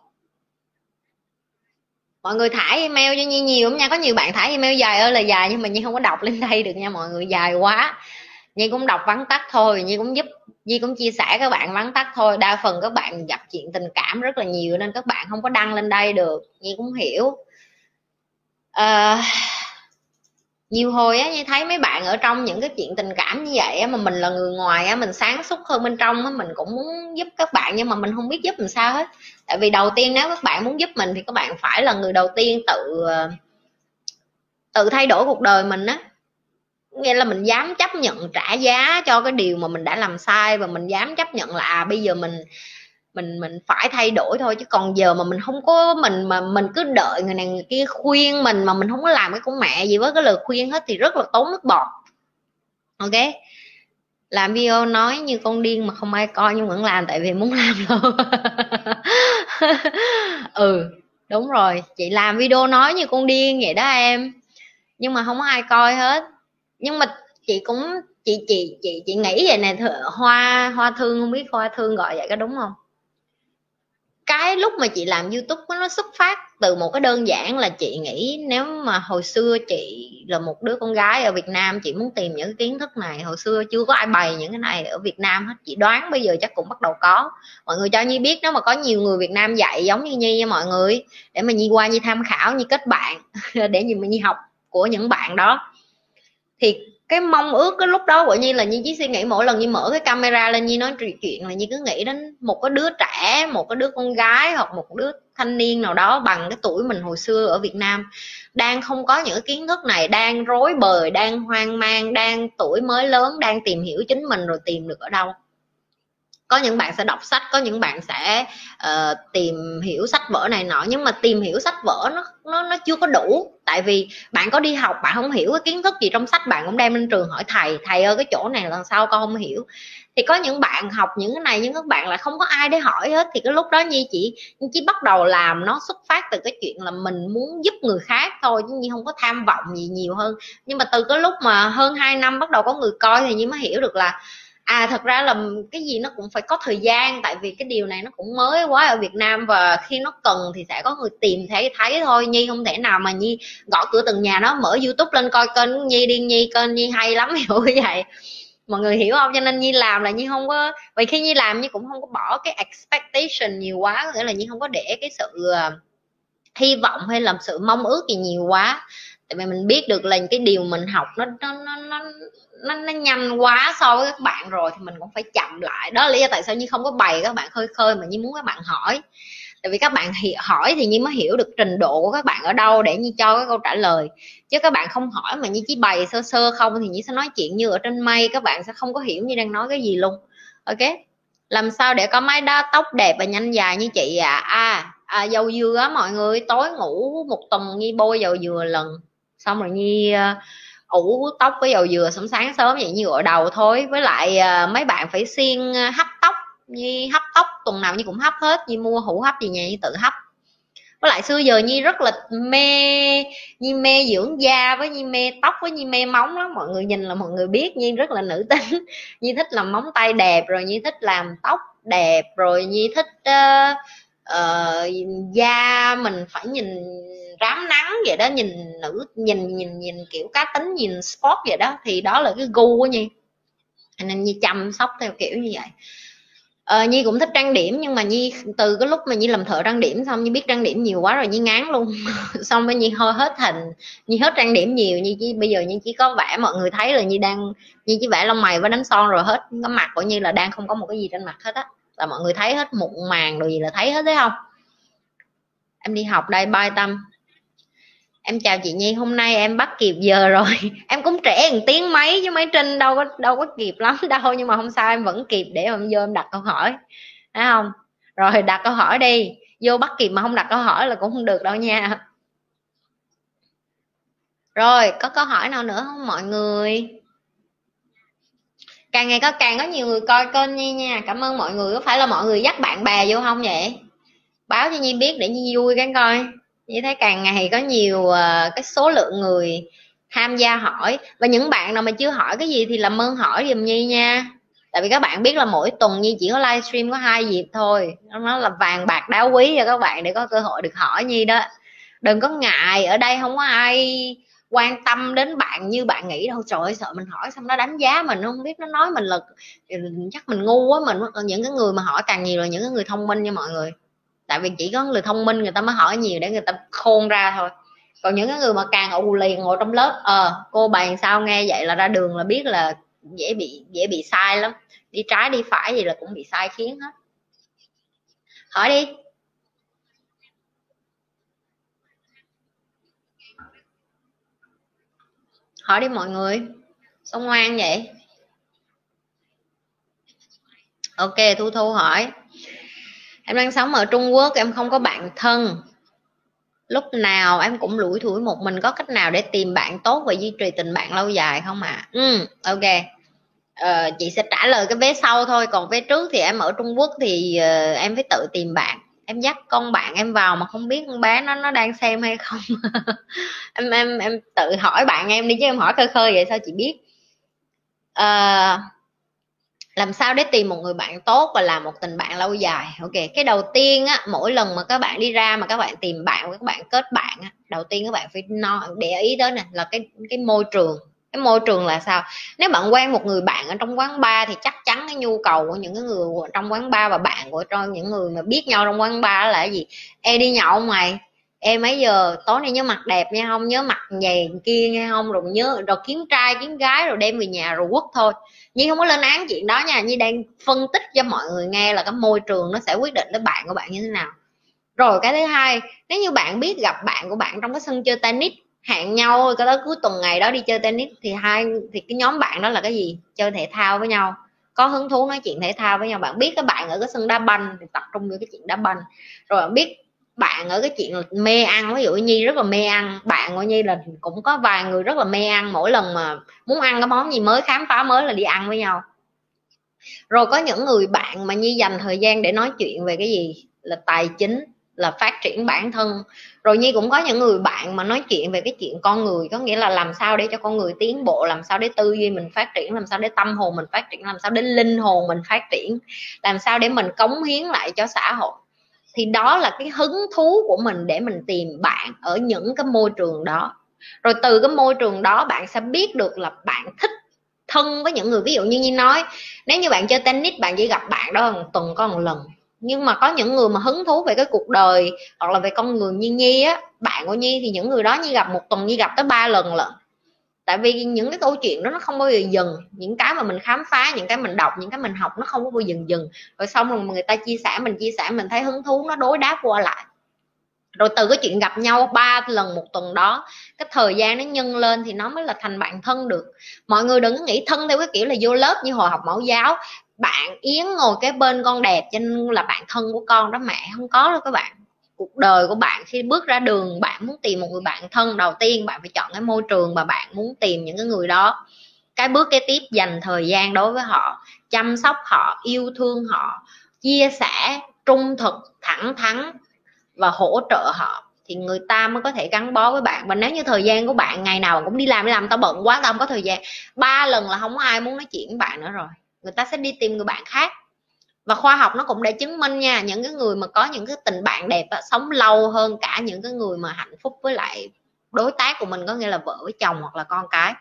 mọi người thả email cho nhi nhiều lắm nha. Có nhiều bạn thả email dài ơi là dài nhưng mà nhi không có đọc lên đây được nha mọi người dài quá. Nhi cũng đọc vắn tắt thôi nhi cũng giúp nhi cũng chia sẻ các bạn vắn tắt thôi. Đa phần các bạn gặp chuyện tình cảm rất là nhiều nên các bạn không có đăng lên đây được. Nhi cũng hiểu. Uh, nhiều hồi á, như thấy mấy bạn ở trong những cái chuyện tình cảm như vậy á, mà mình là người ngoài á, mình sáng suốt hơn bên trong á, mình cũng muốn giúp các bạn nhưng mà mình không biết giúp làm sao hết. Tại vì đầu tiên nếu các bạn muốn giúp mình thì các bạn phải là người đầu tiên tự ờ, tự thay đổi cuộc đời mình á. Nghĩa là mình dám chấp nhận trả giá cho cái điều mà mình đã làm sai và mình dám chấp nhận là à bây giờ mình mình mình phải thay đổi thôi, chứ còn giờ mà mình không có mình mà mình cứ đợi người này người kia khuyên mình mà mình không có làm cái con mẹ gì với cái lời khuyên hết thì rất là tốn nước bọt. Ok? Làm video nói như con điên mà không ai coi nhưng vẫn làm tại vì muốn làm thôi. Ừ đúng rồi. Chị làm video nói như con điên vậy đó em. Nhưng mà không có ai coi hết. Nhưng mà chị cũng, chị chị chị chị nghĩ vậy nè hoa hoa thương, không biết hoa thương gọi vậy có đúng không? Cái lúc mà chị làm youtube nó xuất phát từ một cái đơn giản là chị nghĩ nếu mà hồi xưa chị là một đứa con gái ở Việt Nam, chị muốn tìm những cái kiến thức này, hồi xưa chưa có ai bày những cái này ở Việt Nam hết. Chị đoán bây giờ chắc cũng bắt đầu có. Mọi người cho Nhi biết nếu mà có nhiều người Việt Nam dạy giống như Nhi nha mọi người, để mà Nhi qua Nhi tham khảo, Nhi kết bạn, để Nhi mình Nhi học của những bạn đó. Thì cái mong ước cái lúc đó của nhi là nhi chỉ suy nghĩ mỗi lần nhi mở cái camera lên, nhi nói chuyện là nhi cứ nghĩ đến một cái đứa trẻ, một cái đứa con gái hoặc một đứa thanh niên nào đó bằng cái tuổi mình hồi xưa ở việt nam, đang không có những kiến thức này, đang rối bời, đang hoang mang, đang tuổi mới lớn, đang tìm hiểu chính mình rồi tìm được ở đâu có những bạn sẽ đọc sách có những bạn sẽ uh, tìm hiểu sách vở này nọ nhưng mà tìm hiểu sách vở nó nó nó chưa có đủ. Tại vì bạn có đi học bạn không hiểu cái kiến thức gì trong sách bạn cũng đem lên trường hỏi thầy thầy ơi cái chỗ này lần sau con không hiểu? Thì có những bạn học những cái này nhưng các bạn lại không có ai để hỏi hết. Thì cái lúc đó nhi chỉ chỉ bắt đầu làm nó xuất phát từ cái chuyện là mình muốn giúp người khác thôi chứ nhi không có tham vọng gì nhiều hơn. Nhưng mà từ cái lúc mà hơn 2 năm bắt đầu có người coi thì nhi mới hiểu được là à thật ra là cái gì nó cũng phải có thời gian, tại vì cái điều này nó cũng mới quá ở Việt Nam và khi nó cần thì sẽ có người tìm thấy thấy thôi. Nhi không thể nào mà Nhi gõ cửa từng nhà nó, mở YouTube lên coi kênh Nhi điên Nhi kênh Nhi hay lắm, hiểu như vậy. Mọi người hiểu không? Cho nên Nhi làm là Nhi không có vậy khi Nhi làm Nhi cũng không có bỏ cái expectation nhiều quá nghĩa là Nhi không có để cái sự ờ, hy vọng hay làm sự mong ước gì nhiều quá tại vì mình biết được là cái điều mình học nó nó nó nó nó, nó nhanh quá so với các bạn rồi thì mình cũng phải chậm lại. Đó là lý do tại sao như không có bày các bạn khơi khơi mà như muốn các bạn hỏi. Tại vì các bạn hỏi thì như mới hiểu được trình độ của các bạn ở đâu để như cho cái câu trả lời. Chứ các bạn không hỏi mà như chỉ bày sơ sơ không thì như sẽ nói chuyện như ở trên mây các bạn sẽ không có hiểu như đang nói cái gì luôn. Ok? Làm sao để có mái đá tóc đẹp và nhanh dài như chị à à, à dầu dừa á mọi người tối ngủ một tuần như bôi dầu dừa lần xong rồi nhi ờ, ủ tóc với dầu dừa sớm sáng sớm vậy như ở đầu thôi. Với lại ờ, mấy bạn phải xiên ờ, hấp tóc như hấp tóc tuần nào như cũng hấp hết. Như mua hũ hấp gì nhà như tự hấp. Với lại xưa giờ nhi rất là mê nhi mê dưỡng da với nhi mê tóc với nhi mê móng lắm. Mọi người nhìn là mọi người biết nhi rất là nữ tính. Nhi thích làm móng tay đẹp rồi nhi thích làm tóc đẹp rồi nhi thích uh, uh, da mình phải nhìn rám nắng vậy đó nhìn nữ nhìn nhìn nhìn kiểu cá tính nhìn sport vậy đó thì đó là cái gu của nhi. Nên nhi chăm sóc theo kiểu như vậy. Ờ, nhi cũng thích trang điểm nhưng mà nhi từ cái lúc mà nhi làm thợ trang điểm xong nhi biết trang điểm nhiều quá rồi nhi ngán luôn. Xong rồi nhi hơi hết hình nhi hết trang điểm nhiều nhi chỉ bây giờ nhi chỉ có vẽ mọi người thấy là nhi đang nhi chỉ vẽ lông mày với đánh son rồi hết. Cái mặt của nhi là đang không có một cái gì trên mặt hết á là mọi người thấy hết mụn màng rồi gì là thấy hết đấy không? Em đi học đây, bye tâm. Em chào chị Nhi, hôm nay em bắt kịp giờ rồi. Em cũng trễ một tiếng mấy, chứ mấy trinh đâu có đâu có kịp lắm đâu. Nhưng mà không sao em vẫn kịp để em vô em đặt câu hỏi, thấy không? Rồi đặt câu hỏi đi. Vô bắt kịp mà không đặt câu hỏi là cũng không được đâu nha. Rồi, có câu hỏi nào nữa không mọi người? Càng ngày có càng có nhiều người coi kênh nhi nha. Cảm ơn mọi người. Có phải là mọi người dắt bạn bè vô không vậy? Báo cho nhi biết để nhi vui cái coi. Như thấy càng ngày có nhiều uh, cái số lượng người tham gia hỏi. Và những bạn nào mà chưa hỏi cái gì thì làm ơn hỏi giùm nhi nha. Tại vì các bạn biết là mỗi tuần nhi chỉ có livestream có hai dịp thôi. Nó là vàng bạc đá quý cho các bạn để có cơ hội được hỏi nhi đó. Đừng có ngại. Ở đây không có ai quan tâm đến bạn như bạn nghĩ đâu. Trời ơi sợ mình hỏi xong nó đánh giá mình không biết nó nói mình là chắc mình ngu quá mình những cái người mà hỏi càng nhiều là những cái người thông minh nha mọi người. Tại vì chỉ có người thông minh người ta mới hỏi nhiều để người ta khôn ra thôi. Còn những cái người mà càng ù lì ngồi trong lớp ờ à, cô bàn sao nghe vậy là ra đường là biết là dễ bị dễ bị sai lắm. Đi trái đi phải gì là cũng bị sai khiến hết. Hỏi đi. Hỏi đi mọi người. Sao ngoan vậy? Ok thu thu hỏi. Em đang sống ở trung quốc em không có bạn thân. Lúc nào em cũng lủi thủi một mình có cách nào để tìm bạn tốt và duy trì tình bạn lâu dài không ạ? À? ừ ok. Ờ, chị sẽ trả lời cái vé sau thôi còn vé trước thì em ở trung quốc thì uh, em phải tự tìm bạn em dắt con bạn em vào mà không biết con bé nó nó đang xem hay không. Em em em tự hỏi bạn em đi chứ em hỏi khơi khơi vậy sao chị biết? À, làm sao để tìm một người bạn tốt và làm một tình bạn lâu dài? Ok cái đầu tiên á mỗi lần mà các bạn đi ra mà các bạn tìm bạn các bạn kết bạn á đầu tiên các bạn phải no để ý tới nè là cái cái môi trường cái môi trường là sao? Nếu bạn quen một người bạn ở trong quán bar thì chắc chắn cái nhu cầu của những cái người trong quán bar và bạn của trong những người mà biết nhau trong quán bar là cái gì? E đi nhậu mày? Em mấy giờ? Tối nay nhớ mặt đẹp nha, không nhớ mặt nhầy kia nghe không rồi nhớ rồi kiếm trai, kiếm gái rồi đem về nhà rồi quất thôi. Nhi không có lên án chuyện đó nha, nhi đang phân tích cho mọi người nghe là cái môi trường nó sẽ quyết định tới bạn của bạn như thế nào. Rồi cái thứ hai, nếu như bạn biết gặp bạn của bạn trong cái sân chơi tennis hẹn nhau cái đó cuối tuần ngày đó đi chơi tennis thì hai, thì cái nhóm bạn đó là cái gì? Chơi thể thao với nhau. Có hứng thú nói chuyện thể thao với nhau. Bạn biết các bạn ở cái sân đá banh thì tập trung vào cái chuyện đá banh. Rồi bạn biết bạn ở cái chuyện là mê ăn. Ví dụ nhi rất là mê ăn. Bạn của nhi là cũng có vài người rất là mê ăn. Mỗi lần mà muốn ăn cái món gì mới, khám phá mới là đi ăn với nhau. Rồi có những người bạn mà nhi dành thời gian để nói chuyện về cái gì? Là tài chính là phát triển bản thân. Rồi nhi cũng có những người bạn mà nói chuyện về cái chuyện con người, có nghĩa là làm sao để cho con người tiến bộ, làm sao để tư duy mình phát triển, làm sao để tâm hồn mình phát triển, làm sao để linh hồn mình phát triển, làm sao để mình cống hiến lại cho xã hội. Thì đó là cái hứng thú của mình để mình tìm bạn ở những cái môi trường đó. Rồi từ cái môi trường đó bạn sẽ biết được là bạn thích thân với những người. Ví dụ như như nói, nếu như bạn chơi tennis, bạn chỉ gặp bạn đó một tuần có một lần nhưng mà có những người mà hứng thú về cái cuộc đời hoặc là về con người như nhi á, bạn của nhi thì những người đó như gặp một tuần như gặp tới ba lần lận. Tại vì những cái câu chuyện đó nó không bao giờ dừng. Những cái mà mình khám phá, những cái mình đọc, những cái mình học nó không có bao giờ dừng. Dừng rồi xong rồi người ta chia sẻ, mình chia sẻ, mình thấy hứng thú, nó đối đáp qua lại. Rồi từ cái chuyện gặp nhau ba lần một tuần đó, cái thời gian nó nhân lên thì nó mới là thành bạn thân được. Mọi người đừng nghĩ thân theo cái kiểu là vô lớp như hồi học mẫu giáo bạn yến ngồi cái bên con đẹp cho nên là bạn thân của con đó mẹ, không có đâu các bạn. Cuộc đời của bạn khi bước ra đường, bạn muốn tìm một người bạn thân, đầu tiên bạn phải chọn cái môi trường mà bạn muốn tìm những cái người đó. Cái bước kế tiếp, dành thời gian đối với họ, chăm sóc họ, yêu thương họ, chia sẻ, trung thực, thẳng thắn và hỗ trợ họ. Thì người ta mới có thể gắn bó với bạn. Và nếu như thời gian của bạn ngày nào cũng đi làm đi làm, tao bận quá, tao không có thời gian. Ba lần là không có ai muốn nói chuyện với bạn nữa rồi người ta sẽ đi tìm người bạn khác. Và khoa học nó cũng đã chứng minh nha những cái người mà có những cái tình bạn đẹp đó, sống lâu hơn cả những cái người mà hạnh phúc với lại đối tác của mình có nghĩa là vợ với chồng hoặc là con cái.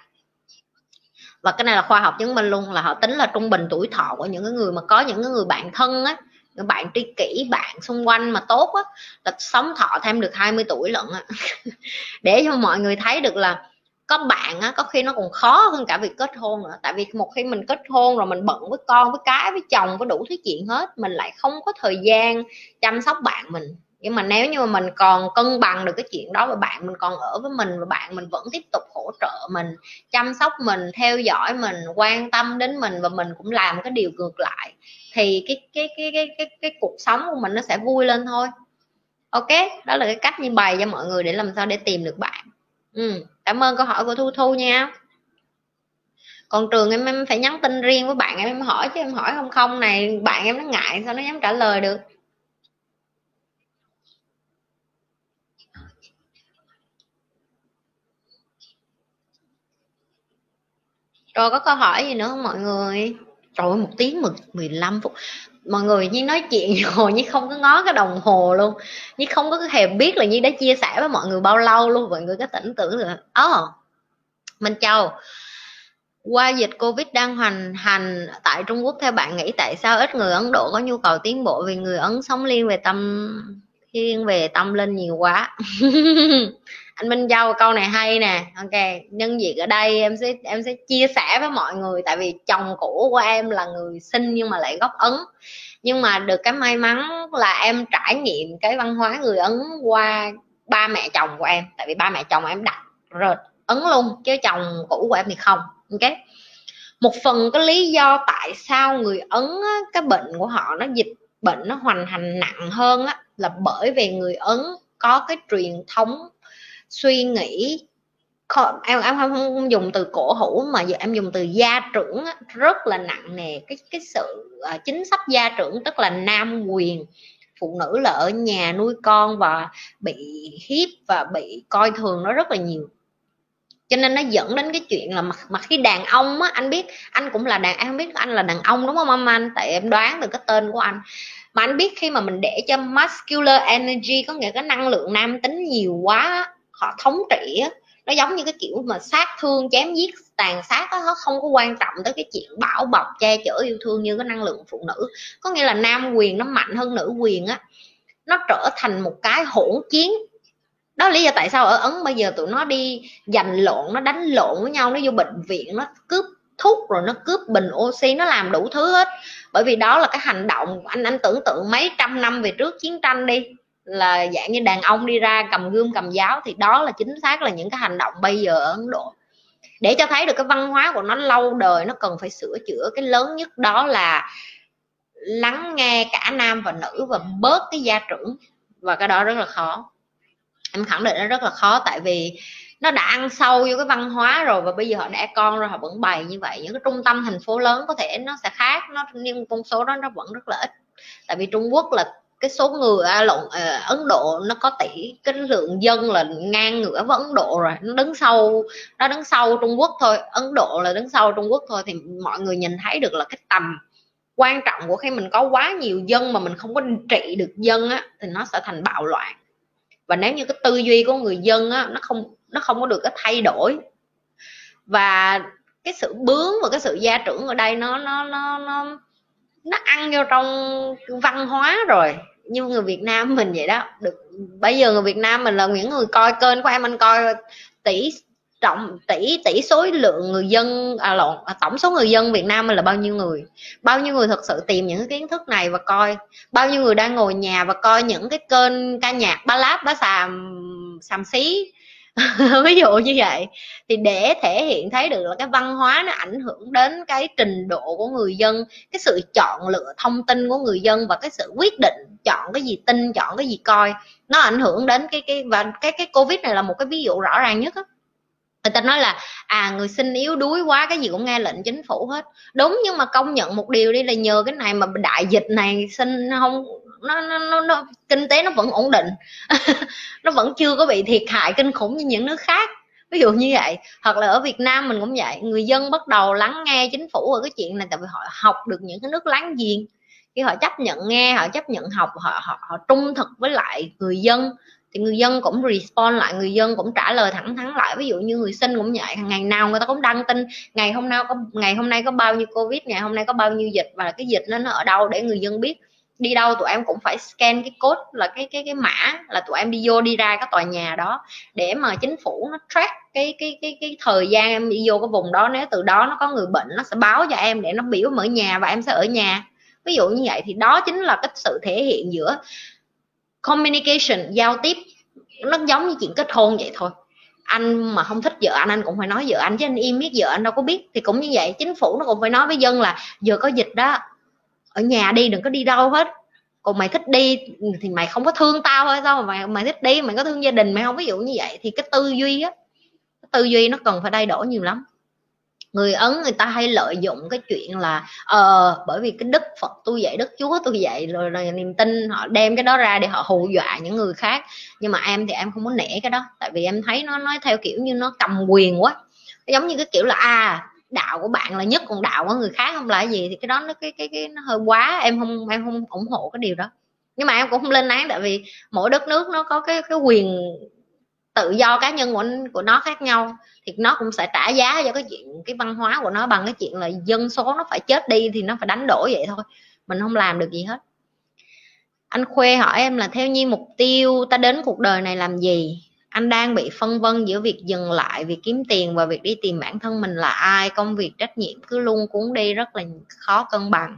Và cái này là khoa học chứng minh luôn là họ tính là trung bình tuổi thọ của những cái người mà có những cái người bạn thân á những bạn tri kỷ bạn xung quanh mà tốt á là sống thọ thêm được 20 tuổi lận á. Để cho mọi người thấy được là có bạn á có khi nó còn khó hơn cả việc kết hôn nữa. Tại vì một khi mình kết hôn rồi mình bận với con với cái với chồng với đủ thứ chuyện hết mình lại không có thời gian chăm sóc bạn mình. Nhưng mà nếu như mà mình còn cân bằng được cái chuyện đó và bạn mình còn ở với mình và bạn mình vẫn tiếp tục hỗ trợ mình chăm sóc mình theo dõi mình quan tâm đến mình và mình cũng làm cái điều ngược lại thì cái cái cái cái cái, cái cuộc sống của mình nó sẽ vui lên thôi. Ok? Đó là cái cách như bày cho mọi người để làm sao để tìm được bạn ừ. cảm ơn câu hỏi của thu thu nha. Còn trường em em phải nhắn tin riêng với bạn em em hỏi chứ em hỏi không không này, bạn em nó ngại sao nó dám trả lời được? Rồi có câu hỏi gì nữa không mọi người? Trời ơi, một tiếng mười 15 phút mọi người như nói chuyện rồi như không có ngó cái đồng hồ luôn. Như không có hề biết là như đã chia sẻ với mọi người bao lâu luôn. Mọi người có tỉnh tưởng được. Ồ oh, minh châu qua dịch covid đang hoành hành tại trung quốc theo bạn nghĩ tại sao ít người ấn độ có nhu cầu tiến bộ? Vì người ấn sống liên về tâm thiên về tâm linh nhiều quá. anh Minh Châu câu này hay nè. Ok nhân dịp ở đây em sẽ em sẽ chia sẻ với mọi người tại vì chồng cũ của em là người sinh nhưng mà lại gốc ấn. Nhưng mà được cái may mắn là em trải nghiệm cái văn hóa người ấn qua ba mẹ chồng của em. Tại vì ba mẹ chồng em đặt rồi ấn luôn chứ chồng cũ của em thì không. Ok? Một phần cái lý do tại sao người ấn á, cái bệnh của họ nó dịch bệnh nó hoành hành nặng hơn á, là bởi vì người ấn có cái truyền thống suy nghĩ em em không, không dùng từ cổ hủ mà giờ em dùng từ gia trưởng rất là nặng nề. Cái cái sự uh, chính sách gia trưởng tức là nam quyền phụ nữ là ở nhà nuôi con và bị hiếp và bị coi thường nó rất là nhiều. Cho nên nó dẫn đến cái chuyện là mặt mà khi đàn ông á anh biết anh cũng là đàn em không biết anh là đàn ông đúng không anh tại em đoán từ cái tên của anh. Mà anh biết khi mà mình để cho muscular energy có nghĩa cái năng lượng nam tính nhiều quá họ thống trị á nó giống như cái kiểu mà sát thương chém giết tàn sát đó, nó không có quan trọng tới cái chuyện bảo bọc che chở yêu thương như cái năng lượng phụ nữ. Có nghĩa là nam quyền nó mạnh hơn nữ quyền á nó trở thành một cái hỗn chiến. Đó là lý do tại sao ở ấn bây giờ tụi nó đi giành lộn nó đánh lộn với nhau nó vô bệnh viện nó cướp thuốc rồi nó cướp bình oxy nó làm đủ thứ hết. Bởi vì đó là cái hành động anh anh tưởng tượng mấy trăm năm về trước chiến tranh đi là dạng như đàn ông đi ra cầm gươm, cầm giáo thì đó là chính xác là những cái hành động bây giờ ở ấn độ. Để cho thấy được cái văn hóa của nó lâu đời, nó cần phải sửa chữa, cái lớn nhất đó là lắng nghe cả nam và nữ và bớt cái gia trưởng. Và cái đó rất là khó. Em khẳng định nó rất là khó, tại vì nó đã ăn sâu vô cái văn hóa rồi và bây giờ họ đẻ con rồi, họ vẫn bày như vậy. Những cái trung tâm, thành phố lớn có thể nó sẽ khác, nó, nhưng con số đó nó vẫn rất là ít. Tại vì trung quốc là cái số người à, lộn à, ấn độ nó có tỷ cái lượng dân là ngang ngửa với ấn độ rồi nó đứng sau nó đứng sau trung quốc thôi ấn độ là đứng sau trung quốc thôi thì mọi người nhìn thấy được là cái tầm quan trọng của khi mình có quá nhiều dân mà mình không có trị được dân á thì nó sẽ thành bạo loạn. Và nếu như cái tư duy của người dân á nó không nó không có được cái thay đổi. Và cái sự bướng và cái sự gia trưởng ở đây nó nó nó nó nó ăn vô trong văn hóa rồi. Như người Việt Nam mình vậy đó. Được bây giờ người Việt Nam mình là những người coi kênh của em anh coi tỷ trọng tỷ tỷ số lượng người dân à lộn à, tổng số người dân Việt Nam mình là bao nhiêu người? Bao nhiêu người thật sự tìm những cái kiến thức này và coi? Bao nhiêu người đang ngồi nhà và coi những cái kênh ca nhạc ba láp bá xàm xàm xí? ví dụ như vậy. Thì để thể hiện thấy được là cái văn hóa nó ảnh hưởng đến cái trình độ của người dân, cái sự chọn lựa thông tin của người dân và cái sự quyết định chọn cái gì tin, chọn cái gì coi, nó ảnh hưởng đến cái cái, và cái cái covid này là một cái ví dụ rõ ràng nhất á. Người ta nói là à người sinh yếu đuối quá, cái gì cũng nghe lệnh chính phủ hết. Đúng, nhưng mà công nhận một điều đi là nhờ cái này mà đại dịch này sinh không nó, nó, nó, nó kinh tế nó vẫn ổn định. Nó vẫn chưa có bị thiệt hại kinh khủng như những nước khác. Ví dụ như vậy. Hoặc là ở Việt Nam mình cũng vậy. Người dân bắt đầu lắng nghe chính phủ ở cái chuyện này tại vì họ học được những cái nước láng giềng. Khi họ chấp nhận nghe họ chấp nhận học họ họ, họ trung thực với lại người dân. Thì người dân cũng respond lại người dân cũng trả lời thẳng thắn lại. Ví dụ như người sinh cũng vậy. Ngày nào người ta cũng đăng tin ngày hôm nay có ngày hôm nay có bao nhiêu covid ngày hôm nay có bao nhiêu dịch và cái dịch nó nó ở đâu để người dân biết đi đâu tụi em cũng phải scan cái code là cái cái cái mã là tụi em đi vô đi ra cái tòa nhà đó để mà chính phủ nó track cái cái cái cái thời gian em đi vô cái vùng đó. Nếu từ đó nó có người bệnh, nó sẽ báo cho em để nó biểu mở nhà và em sẽ ở nhà. Ví dụ như vậy thì đó chính là cái sự thể hiện giữa communication, giao tiếp. Nó giống như chuyện kết hôn vậy thôi. Anh mà không thích vợ anh anh cũng phải nói vợ anh, chứ anh im biết vợ anh đâu có biết. Thì cũng như vậy, chính phủ nó cũng phải nói với dân là giờ có dịch đó ở nhà đi đừng có đi đâu hết. Còn mày thích đi thì mày không có thương tao thôi sao mà mày mày thích đi mày có thương gia đình mày không? Ví dụ như vậy thì cái tư duy á tư duy nó cần phải thay đổi nhiều lắm. Người ấn người ta hay lợi dụng cái chuyện là ờ bởi vì cái đức phật tôi dạy đức chúa tôi dạy rồi, rồi niềm tin họ đem cái đó ra để họ hù dọa những người khác. Nhưng mà em thì em không muốn nể cái đó tại vì em thấy nó nói theo kiểu như nó cầm quyền quá. Giống như cái kiểu là à đạo của bạn là nhất còn đạo của người khác không? Là gì? Thì cái đó nó, cái cái cái nó hơi quá, em không em không ủng hộ cái điều đó. Nhưng mà em cũng không lên án, tại vì mỗi đất nước nó có cái cái quyền tự do cá nhân của của nó khác nhau. Thì nó cũng sẽ trả giá cho cái chuyện, cái văn hóa của nó bằng cái chuyện là dân số nó phải chết đi thì nó phải đánh đổi vậy thôi. Mình không làm được gì hết. Anh khuê hỏi em là theo như mục tiêu ta đến cuộc đời này làm gì? Anh đang bị phân vân giữa việc dừng lại việc kiếm tiền và việc đi tìm bản thân mình là ai. Công việc trách nhiệm cứ luôn cuốn đi rất là khó cân bằng.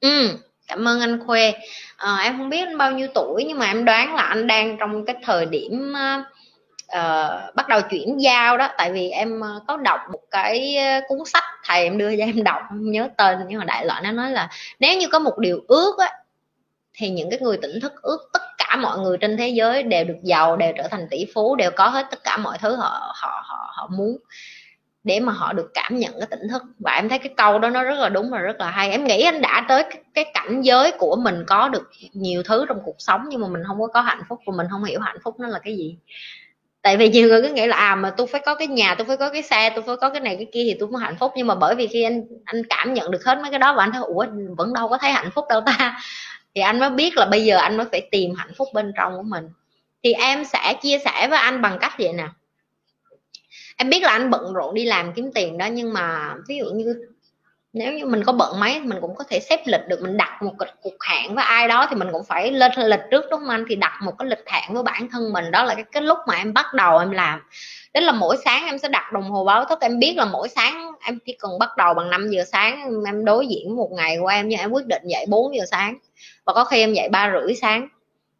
Ừ cảm ơn anh khuê. À, em không biết anh bao nhiêu tuổi nhưng mà em đoán là anh đang trong cái thời điểm uh, bắt đầu chuyển giao đó. Tại vì em có đọc một cái cuốn sách thầy em đưa cho em đọc không nhớ tên nhưng mà đại loại nó nói là nếu như có một điều ước á thì những cái người tỉnh thức ước tất cả mọi người trên thế giới đều được giàu đều trở thành tỷ phú đều có hết tất cả mọi thứ họ họ họ họ muốn để mà họ được cảm nhận cái tỉnh thức. Và em thấy cái câu đó nó rất là đúng và rất là hay. Em nghĩ anh đã tới cái, cảnh giới của mình có được nhiều thứ trong cuộc sống nhưng mà mình không có có hạnh phúc và mình không hiểu hạnh phúc nó là cái gì. Tại vì nhiều người cứ nghĩ là à mà tôi phải có cái nhà tôi phải có cái xe tôi phải có cái này cái kia thì tôi mới hạnh phúc. Nhưng mà bởi vì khi anh anh cảm nhận được hết mấy cái đó và anh thấy ủa vẫn đâu có thấy hạnh phúc đâu ta thì anh mới biết là bây giờ anh mới phải tìm hạnh phúc bên trong của mình. Thì em sẽ chia sẻ với anh bằng cách vậy nè. Em biết là anh bận rộn đi làm kiếm tiền đó nhưng mà ví dụ như nếu như mình có bận mấy mình cũng có thể xếp lịch được mình đặt một cuộc hẹn với ai đó thì mình cũng phải lên lịch trước đúng không anh? Thì đặt một cái lịch hẹn với bản thân mình đó là cái, cái lúc mà em bắt đầu em làm. Đó là mỗi sáng em sẽ đặt đồng hồ báo thức em biết là mỗi sáng em chỉ cần bắt đầu bằng 5 giờ sáng em đối diện một ngày của em nhưng em quyết định dậy 4 giờ sáng và có khi em dậy ba rưỡi sáng.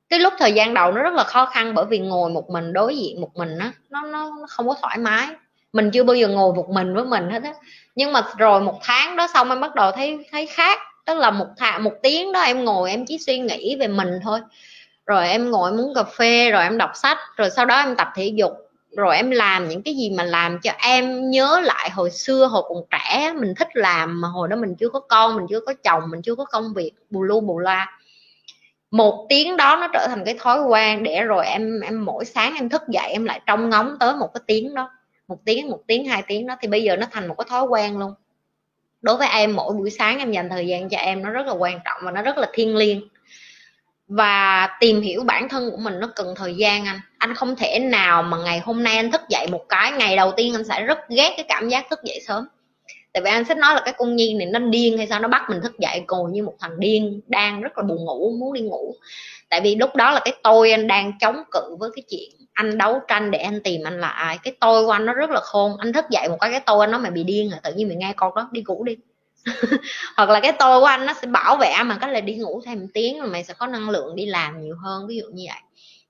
Cái lúc thời gian đầu nó rất là khó khăn bởi vì ngồi một mình đối diện một mình á nó nó, nó không có thoải mái. Mình chưa bao giờ ngồi một mình với mình hết á. Nhưng mà rồi một tháng đó xong em bắt đầu thấy thấy khác. Tức là một thà một tiếng đó em ngồi em chỉ suy nghĩ về mình thôi. Rồi em ngồi em uống cà phê rồi em đọc sách rồi sau đó em tập thể dục rồi em làm những cái gì mà làm cho em nhớ lại hồi xưa, hồi còn trẻ. Mình thích làm mà hồi đó mình chưa có con, mình chưa có chồng, mình chưa có công việc, bù lu bù loa một tiếng đó nó trở thành cái thói quen để rồi em em mỗi sáng em thức dậy em lại trông ngóng tới một cái tiếng đó. Một tiếng một tiếng, hai tiếng đó thì bây giờ nó thành một cái thói quen luôn. Đối với em, mỗi buổi sáng em dành thời gian cho em nó rất là quan trọng và nó rất là thiêng liêng và tìm hiểu bản thân của mình nó cần thời gian anh. Anh không thể nào mà ngày hôm nay anh thức dậy một cái, ngày đầu tiên anh sẽ rất ghét cái cảm giác thức dậy sớm. Tại vì anh sẽ nói là cái con nhi này nó điên hay sao, nó bắt mình thức dậy ngồi như một thằng điên đang rất là buồn ngủ, muốn đi ngủ. Tại vì lúc đó là cái tôi anh đang chống cự với cái chuyện anh đấu tranh để anh tìm anh là ai. Cái tôi của anh nó rất là khôn. Anh thức dậy một cái cái tôi anh nói mày bị điên rồi, tự nhiên mày nghe con đó, đi ngủ đi. hoặc là cái tôi của anh nó sẽ bảo vệ mà cái là đi ngủ thêm tiếng rồi mày sẽ có năng lượng đi làm nhiều hơn ví dụ như vậy.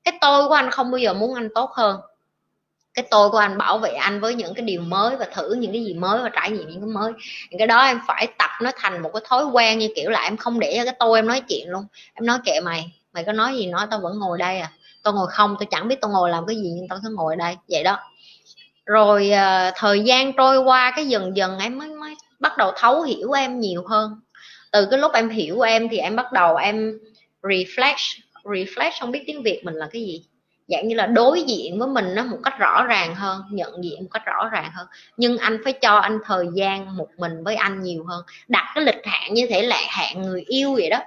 Cái tôi của anh không bao giờ muốn anh tốt hơn. Cái tôi của anh bảo vệ anh với những cái điều mới và thử những cái gì mới và trải nghiệm những cái mới. Những cái đó em phải tập nó thành một cái thói quen như kiểu là em không để cho cái tôi em nói chuyện luôn. Em nói kệ mày mày có nói gì nói tao vẫn ngồi đây à. Tao ngồi không tao chẳng biết tao ngồi làm cái gì nhưng tao sẽ ngồi ở đây vậy đó. Rồi uh, thời gian trôi qua cái dần dần em mới mới bắt đầu thấu hiểu em nhiều hơn. Từ cái lúc em hiểu em thì em bắt đầu em reflect reflect không biết tiếng việt mình là cái gì. Dạng như là đối diện với mình nó một cách rõ ràng hơn nhận diện một cách rõ ràng hơn. Nhưng anh phải cho anh thời gian một mình với anh nhiều hơn. Đặt cái lịch hạn như thể là hẹn người yêu vậy đó.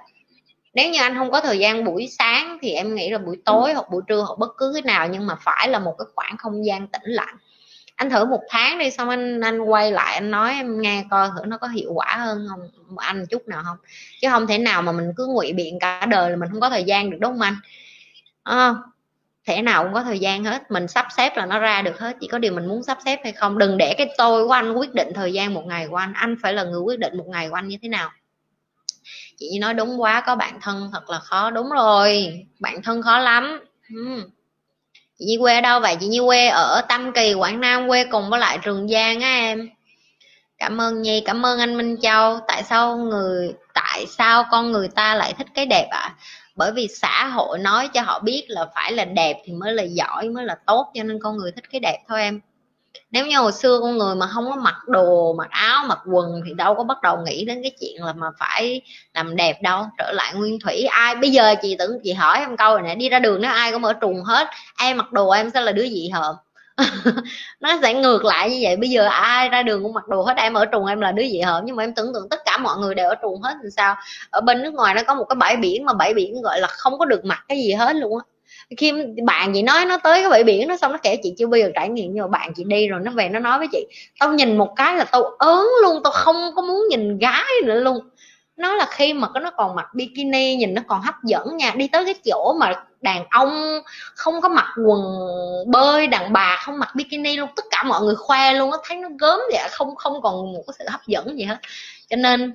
Nếu như anh không có thời gian buổi sáng thì em nghĩ là buổi tối hoặc buổi trưa hoặc bất cứ cái nào nhưng mà phải là một cái khoảng không gian tĩnh lặng anh thử một tháng đi xong anh anh quay lại anh nói em nghe coi thử nó có hiệu quả hơn không anh chút nào không. Chứ không thể nào mà mình cứ ngụy biện cả đời là mình không có thời gian được đúng không anh? À, thể nào cũng có thời gian hết mình sắp xếp là nó ra được hết chỉ có điều mình muốn sắp xếp hay không. Đừng để cái tôi của anh quyết định thời gian một ngày của anh anh phải là người quyết định một ngày của anh như thế nào. Chị nói đúng quá có bạn thân thật là khó đúng rồi bạn thân khó lắm. Uhm chị nhi quê ở đâu vậy? Chị như quê ở tâm kỳ, quảng nam, quê cùng với lại trường giang á em. Cảm ơn nhi, cảm ơn anh minh châu. Tại sao người, tại sao con người ta lại thích cái đẹp ạ? À? bởi vì xã hội nói cho họ biết là phải là đẹp thì mới là giỏi, mới là tốt, cho nên con người thích cái đẹp thôi em nếu như hồi xưa con người mà không có mặc đồ, mặc áo, mặc quần thì đâu có bắt đầu nghĩ đến cái chuyện là mà phải làm đẹp đâu. Trở lại nguyên thủy, ai, bây giờ chị tưởng chị hỏi em câu này đi ra đường nếu ai cũng mở trùng hết, em mặc đồ em sẽ là đứa dị hợm. Nó sẽ ngược lại như vậy, bây giờ ai ra đường cũng mặc đồ hết, em ở trùng em là đứa dị hợm. Nhưng mà em tưởng tượng tất cả mọi người đều ở trùng hết thì sao? Ở bên nước ngoài nó có một cái bãi biển mà bãi biển gọi là không có được mặc cái gì hết luôn á khi bạn chị nói nó tới cái bãi biển nó xong nó kể chị chưa bao giờ trải nghiệm, nhưng mà bạn chị đi rồi nó về nó nói với chị, tao nhìn một cái là tao ớn luôn, tao không có muốn nhìn gái nữa luôn. Nó là khi mà nó còn mặc bikini, nhìn nó còn hấp dẫn nha, đi tới cái chỗ mà đàn ông không có mặc quần bơi, đàn bà không mặc bikini luôn, tất cả mọi người khoe luôn á, thấy nó gớm vậy, không không còn một cái sự hấp dẫn gì hết. Cho nên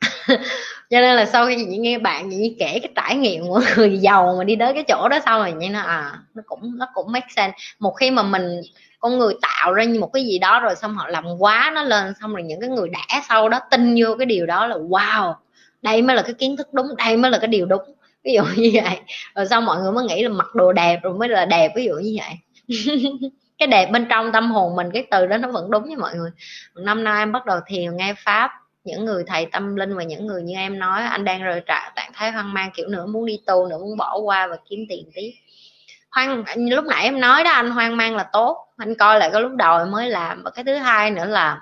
cho nên là sau khi chị nghe bạn chị kể cái trải nghiệm của người giàu mà đi tới cái chỗ đó sau rồi như nó à nó cũng nó cũng make sense. Một khi mà mình, con người tạo ra một cái gì đó rồi xong họ làm quá nó lên xong rồi những cái người đã sau đó tin vô cái điều đó là, wow, đây mới là cái kiến thức đúng, đây mới là cái điều đúng. Ví dụ như vậy. Rồi sau mọi người mới nghĩ là mặc đồ đẹp rồi mới là đẹp, ví dụ như vậy. Cái đẹp bên trong tâm hồn mình, cái từ đó nó vẫn đúng với mọi người. Năm nay em bắt đầu thiền, nghe pháp những người thầy tâm linh và những người như em nói anh đang rời trạng trạng thái hoang mang kiểu nữa muốn đi tu nữa muốn bỏ qua và kiếm tiền tí hoang lúc nãy em nói đó anh hoang mang là tốt. Anh coi lại cái lúc đầu em mới làm. Và cái thứ hai nữa là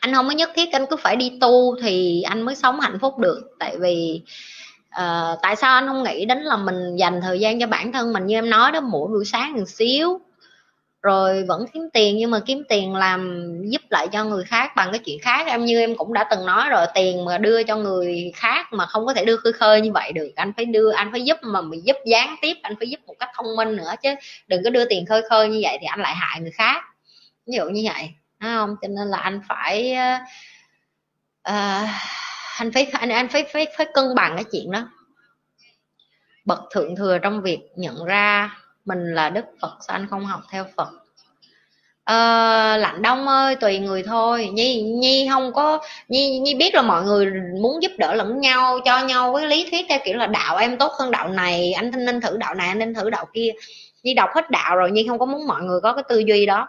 anh không có nhất thiết anh cứ phải đi tu thì anh mới sống hạnh phúc được. Tại vì uh, tại sao anh không nghĩ đến là mình dành thời gian cho bản thân mình? Như em nói đó mỗi buổi sáng một xíu rồi vẫn kiếm tiền nhưng mà kiếm tiền làm giúp lại cho người khác bằng cái chuyện khác. Em như em cũng đã từng nói rồi tiền mà đưa cho người khác mà không có thể đưa khơi khơi như vậy được. Anh phải đưa anh phải giúp mà mình giúp gián tiếp anh phải giúp một cách thông minh nữa chứ đừng có đưa tiền khơi khơi như vậy thì anh lại hại người khác. Ví dụ như vậy đúng không? Cho nên là anh phải uh, anh phải anh anh phải phải phải cân bằng cái chuyện đó. Bậc thượng thừa trong việc nhận ra mình là đức phật sao anh không học theo phật? À, lạnh đông ơi tùy người thôi. Nhi nhi không có nhi nhi biết là mọi người muốn giúp đỡ lẫn nhau cho nhau với lý thuyết theo kiểu là đạo em tốt hơn đạo này anh nên thử đạo này anh nên thử đạo kia. Nhi đọc hết đạo rồi nhi không có muốn mọi người có cái tư duy đó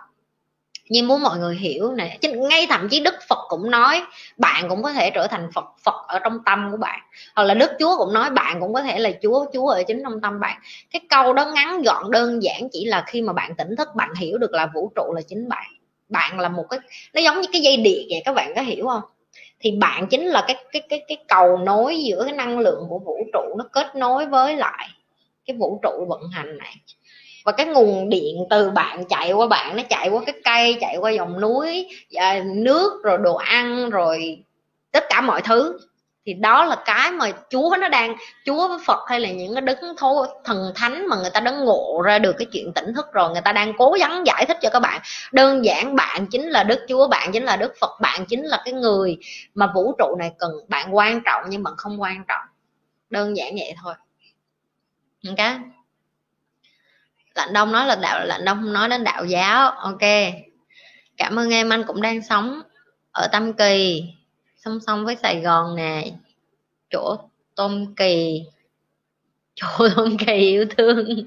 nhưng muốn mọi người hiểu nè ngay thậm chí đức phật cũng nói bạn cũng có thể trở thành phật phật ở trong tâm của bạn. Hoặc là đức chúa cũng nói bạn cũng có thể là chúa chúa ở chính trong tâm bạn. Cái câu đó ngắn gọn, đơn giản chỉ là khi mà bạn tỉnh thức, bạn hiểu được là vũ trụ là chính bạn. Bạn là một cái, nó giống như cái dây điện vậy, các bạn có hiểu không? Thì bạn chính là cái cái cái cái cầu nối giữa cái năng lượng của vũ trụ, nó kết nối với lại cái vũ trụ vận hành này và cái nguồn điện từ bạn chạy qua bạn, nó chạy qua cái cây, chạy qua dòng núi à, nước, rồi đồ ăn, rồi tất cả mọi thứ. Thì đó là cái mà chúa nó đang, chúa với phật hay là những cái đứng thô, thần thánh mà người ta đã ngộ ra được cái chuyện tỉnh thức rồi, người ta đang cố gắng giải thích cho các bạn. Đơn giản, bạn chính là đức chúa, bạn chính là đức phật, bạn chính là cái người mà vũ trụ này cần, bạn quan trọng nhưng bạn không quan trọng. Đơn giản vậy thôi. Ok? Lạnh đông nói là đạo, lạnh đông không nói đến đạo giáo. Ok. Cảm ơn em, anh cũng đang sống ở tâm kỳ, song song với sài gòn nè. Chỗ tôm kỳ, chỗ tôm kỳ yêu thương.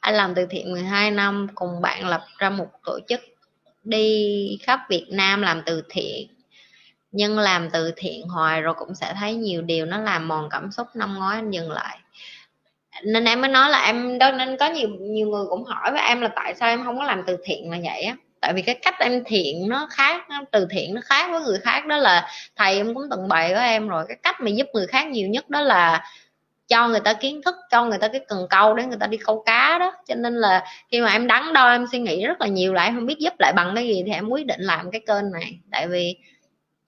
Anh làm từ thiện 12 năm, cùng bạn lập ra một tổ chức đi khắp Việt Nam làm từ thiện. Nhưng làm từ thiện hoài rồi cũng sẽ thấy nhiều điều, nó làm mòn cảm xúc, năm ngoái anh dừng lại nên em mới nói là em đó, nên có nhiều nhiều người cũng hỏi với em là tại sao em không có làm từ thiện mà vậy á. Tại vì cái cách em thiện nó khác từ thiện nó khác với người khác, đó là thầy em cũng từng bày với em rồi, cái cách mà giúp người khác nhiều nhất đó là cho người ta kiến thức, cho người ta cái cần câu để người ta đi câu cá đó. Cho nên là khi mà em đắn đo, em suy nghĩ rất là nhiều lại không biết giúp lại bằng cái gì thì em quyết định làm cái kênh này. Tại vì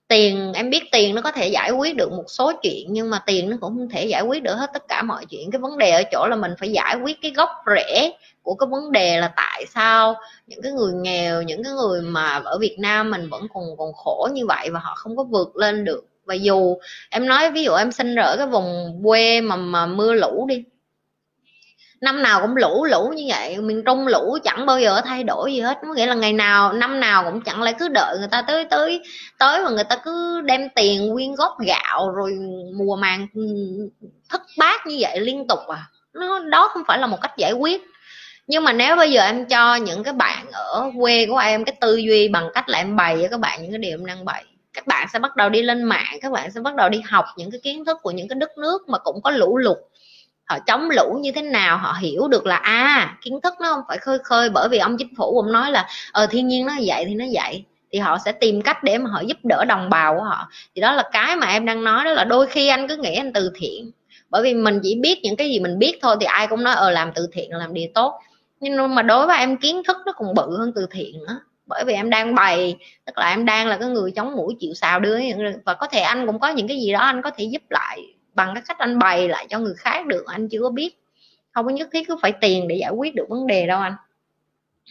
tiền, em biết tiền nó có thể giải quyết được một số chuyện, nhưng mà tiền nó cũng không thể giải quyết được hết tất cả mọi chuyện. Cái vấn đề ở chỗ là mình phải giải quyết cái gốc rễ của cái vấn đề là tại sao những cái người nghèo, những cái người mà ở Việt Nam mình vẫn còn còn khổ như vậy và họ không có vượt lên được. Và dù em nói, ví dụ em sinh ra ở cái vùng quê mà mà mưa lũ đi năm nào cũng lũ lũ như vậy. Miền trung lũ chẳng bao giờ thay đổi gì hết. Có nghĩa là ngày nào, năm nào cũng chẳng lẽ cứ đợi người ta tới tới tới mà người ta cứ đem tiền, quyên góp gạo rồi mùa màng ừ, thất bát như vậy liên tục à. Nó, đó không phải là một cách giải quyết. Nhưng mà nếu bây giờ em cho những cái bạn ở quê của em cái tư duy bằng cách là em bày cho các bạn những cái điều em đang bày, các bạn sẽ bắt đầu đi lên mạng, các bạn sẽ bắt đầu đi học những cái kiến thức của những cái đất nước mà cũng có lũ lụt họ chống lũ như thế nào, họ hiểu được là à kiến thức nó không phải khơi khơi bởi vì ông chính phủ cũng nói là ờ thiên nhiên nó vậy thì nó vậy, thì họ sẽ tìm cách để mà họ giúp đỡ đồng bào của họ. Thì đó là cái mà em đang nói, đó là đôi khi anh cứ nghĩ anh từ thiện, bởi vì mình chỉ biết những cái gì mình biết thôi thì ai cũng nói ờ làm từ thiện làm điều tốt. Nhưng mà đối với em, kiến thức nó còn bự hơn từ thiện nữa, bởi vì em đang bày, tức là em đang là cái người chống mũi chịu xào đưa, và có thể anh cũng có những cái gì đó anh có thể giúp lại bằng cái cách anh bày lại cho người khác được, anh chưa có biết. Không có nhất thiết cứ phải tiền để giải quyết được vấn đề đâu anh.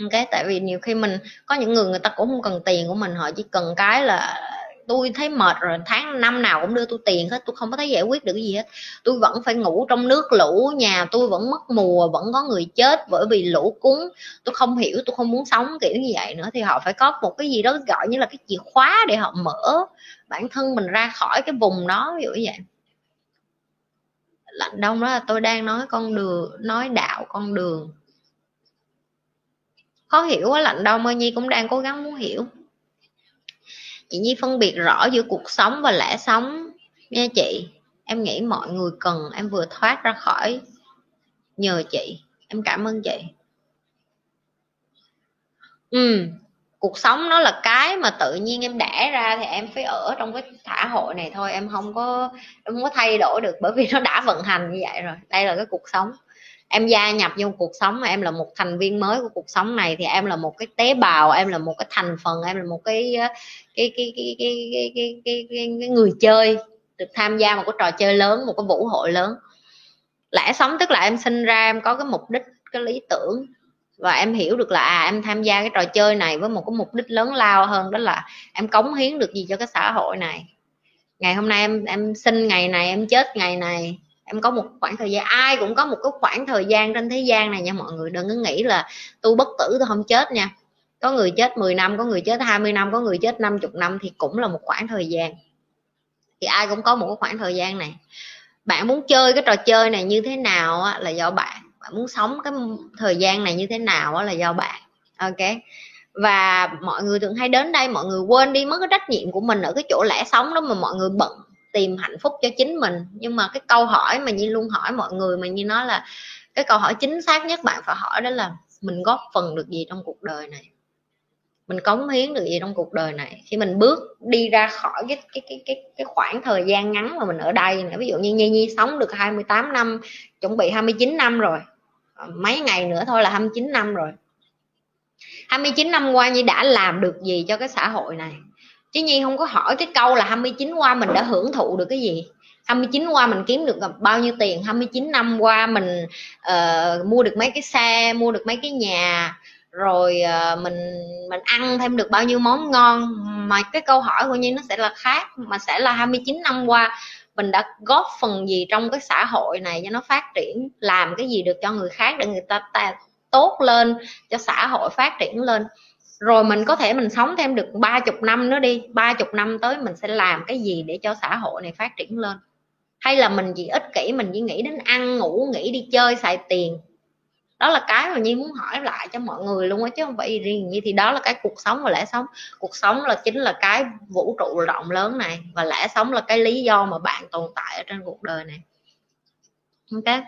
Ok, tại vì nhiều khi mình, có những người người ta cũng không cần tiền của mình, họ chỉ cần cái là tôi thấy mệt rồi, tháng năm nào cũng đưa tôi tiền hết, tôi không có thấy giải quyết được gì hết. Tôi vẫn phải ngủ trong nước lũ, nhà tôi vẫn mất mùa, vẫn có người chết bởi vì lũ cúng. Tôi không hiểu, tôi không muốn sống kiểu như vậy nữa, thì họ phải có một cái gì đó gọi như là cái chìa khóa để họ mở bản thân mình ra khỏi cái vùng đó, ví dụ như vậy lạnh đông đó là tôi đang nói con đường, nói đạo con đường. Khó hiểu quá, lạnh đông ơi nhi cũng đang cố gắng muốn hiểu. Chị nhi phân biệt rõ giữa cuộc sống và lẽ sống, nha chị. Em nghĩ mọi người cần em vừa thoát ra khỏi. Nhờ chị, em cảm ơn chị. Ừ cuộc sống nó là cái mà tự nhiên em đẻ ra thì em phải ở trong cái xã hội này thôi. Em không có em không có thay đổi được bởi vì nó đã vận hành như vậy rồi. Đây là cái cuộc sống. Em gia nhập vô cuộc sống mà em là một thành viên mới của cuộc sống này thì em là một cái tế bào em là một cái thành phần em là một cái cái cái cái cái cái cái, cái, cái, cái người chơi được tham gia một cái trò chơi lớn một cái vũ hội lớn. Lẽ sống tức là em sinh ra em có cái mục đích cái lý tưởng và em hiểu được là à em tham gia cái trò chơi này với một cái mục đích lớn lao hơn đó là em cống hiến được gì cho cái xã hội này. Ngày hôm nay em em sinh ngày này em chết ngày này em có một khoảng thời gian ai cũng có một cái khoảng thời gian trên thế gian này nha mọi người. Đừng có nghĩ là tôi bất tử tôi không chết nha. Có người chết 10 năm có người chết 20 năm có người chết 50 năm thì cũng là một khoảng thời gian. Thì ai cũng có một cái khoảng thời gian này. Bạn muốn chơi cái trò chơi này như thế nào á, là do bạn bạn muốn sống cái thời gian này như thế nào đó là do bạn. Ok. Và mọi người thường hay đến đây, mọi người quên đi mất cái trách nhiệm của mình ở cái chỗ lẽ sống đó mà mọi người bận tìm hạnh phúc cho chính mình. Nhưng mà cái câu hỏi mà như luôn hỏi mọi người mà như nói là cái câu hỏi chính xác nhất bạn phải hỏi đó là mình góp phần được gì trong cuộc đời này? Mình cống hiến được gì trong cuộc đời này? Khi mình bước đi ra khỏi cái cái cái cái cái khoảng thời gian ngắn mà mình ở đây ví dụ như Nhi Nhi sống được 28 năm, chuẩn bị 29 năm rồi mấy ngày nữa thôi là 29 năm rồi. 29 năm qua Nhi đã làm được gì cho cái xã hội này? Chứ Nhi không có hỏi cái câu là 29 qua mình đã hưởng thụ được cái gì? 29 qua mình kiếm được bao nhiêu tiền? 29 năm qua mình uh, mua được mấy cái xe mua được mấy cái nhà rồi uh, mình mình ăn thêm được bao nhiêu món ngon? Mà cái câu hỏi của Nhi nó sẽ là khác mà sẽ là 29 năm qua mình đã góp phần gì trong cái xã hội này cho nó phát triển làm cái gì được cho người khác để người ta, ta tốt lên cho xã hội phát triển lên. Rồi mình có thể mình sống thêm được ba chục năm nữa đi ba chục năm tới mình sẽ làm cái gì để cho xã hội này phát triển lên. Hay là mình chỉ ích kỷ mình chỉ nghĩ đến ăn ngủ nghĩ đi chơi xài tiền đó là cái mà nhi muốn hỏi lại cho mọi người luôn á, chứ không phải riêng như thì đó là cái cuộc sống và lẽ sống. Cuộc sống là chính là cái vũ trụ rộng lớn này, và lẽ sống là cái lý do mà bạn tồn tại ở trên cuộc đời này. Ok.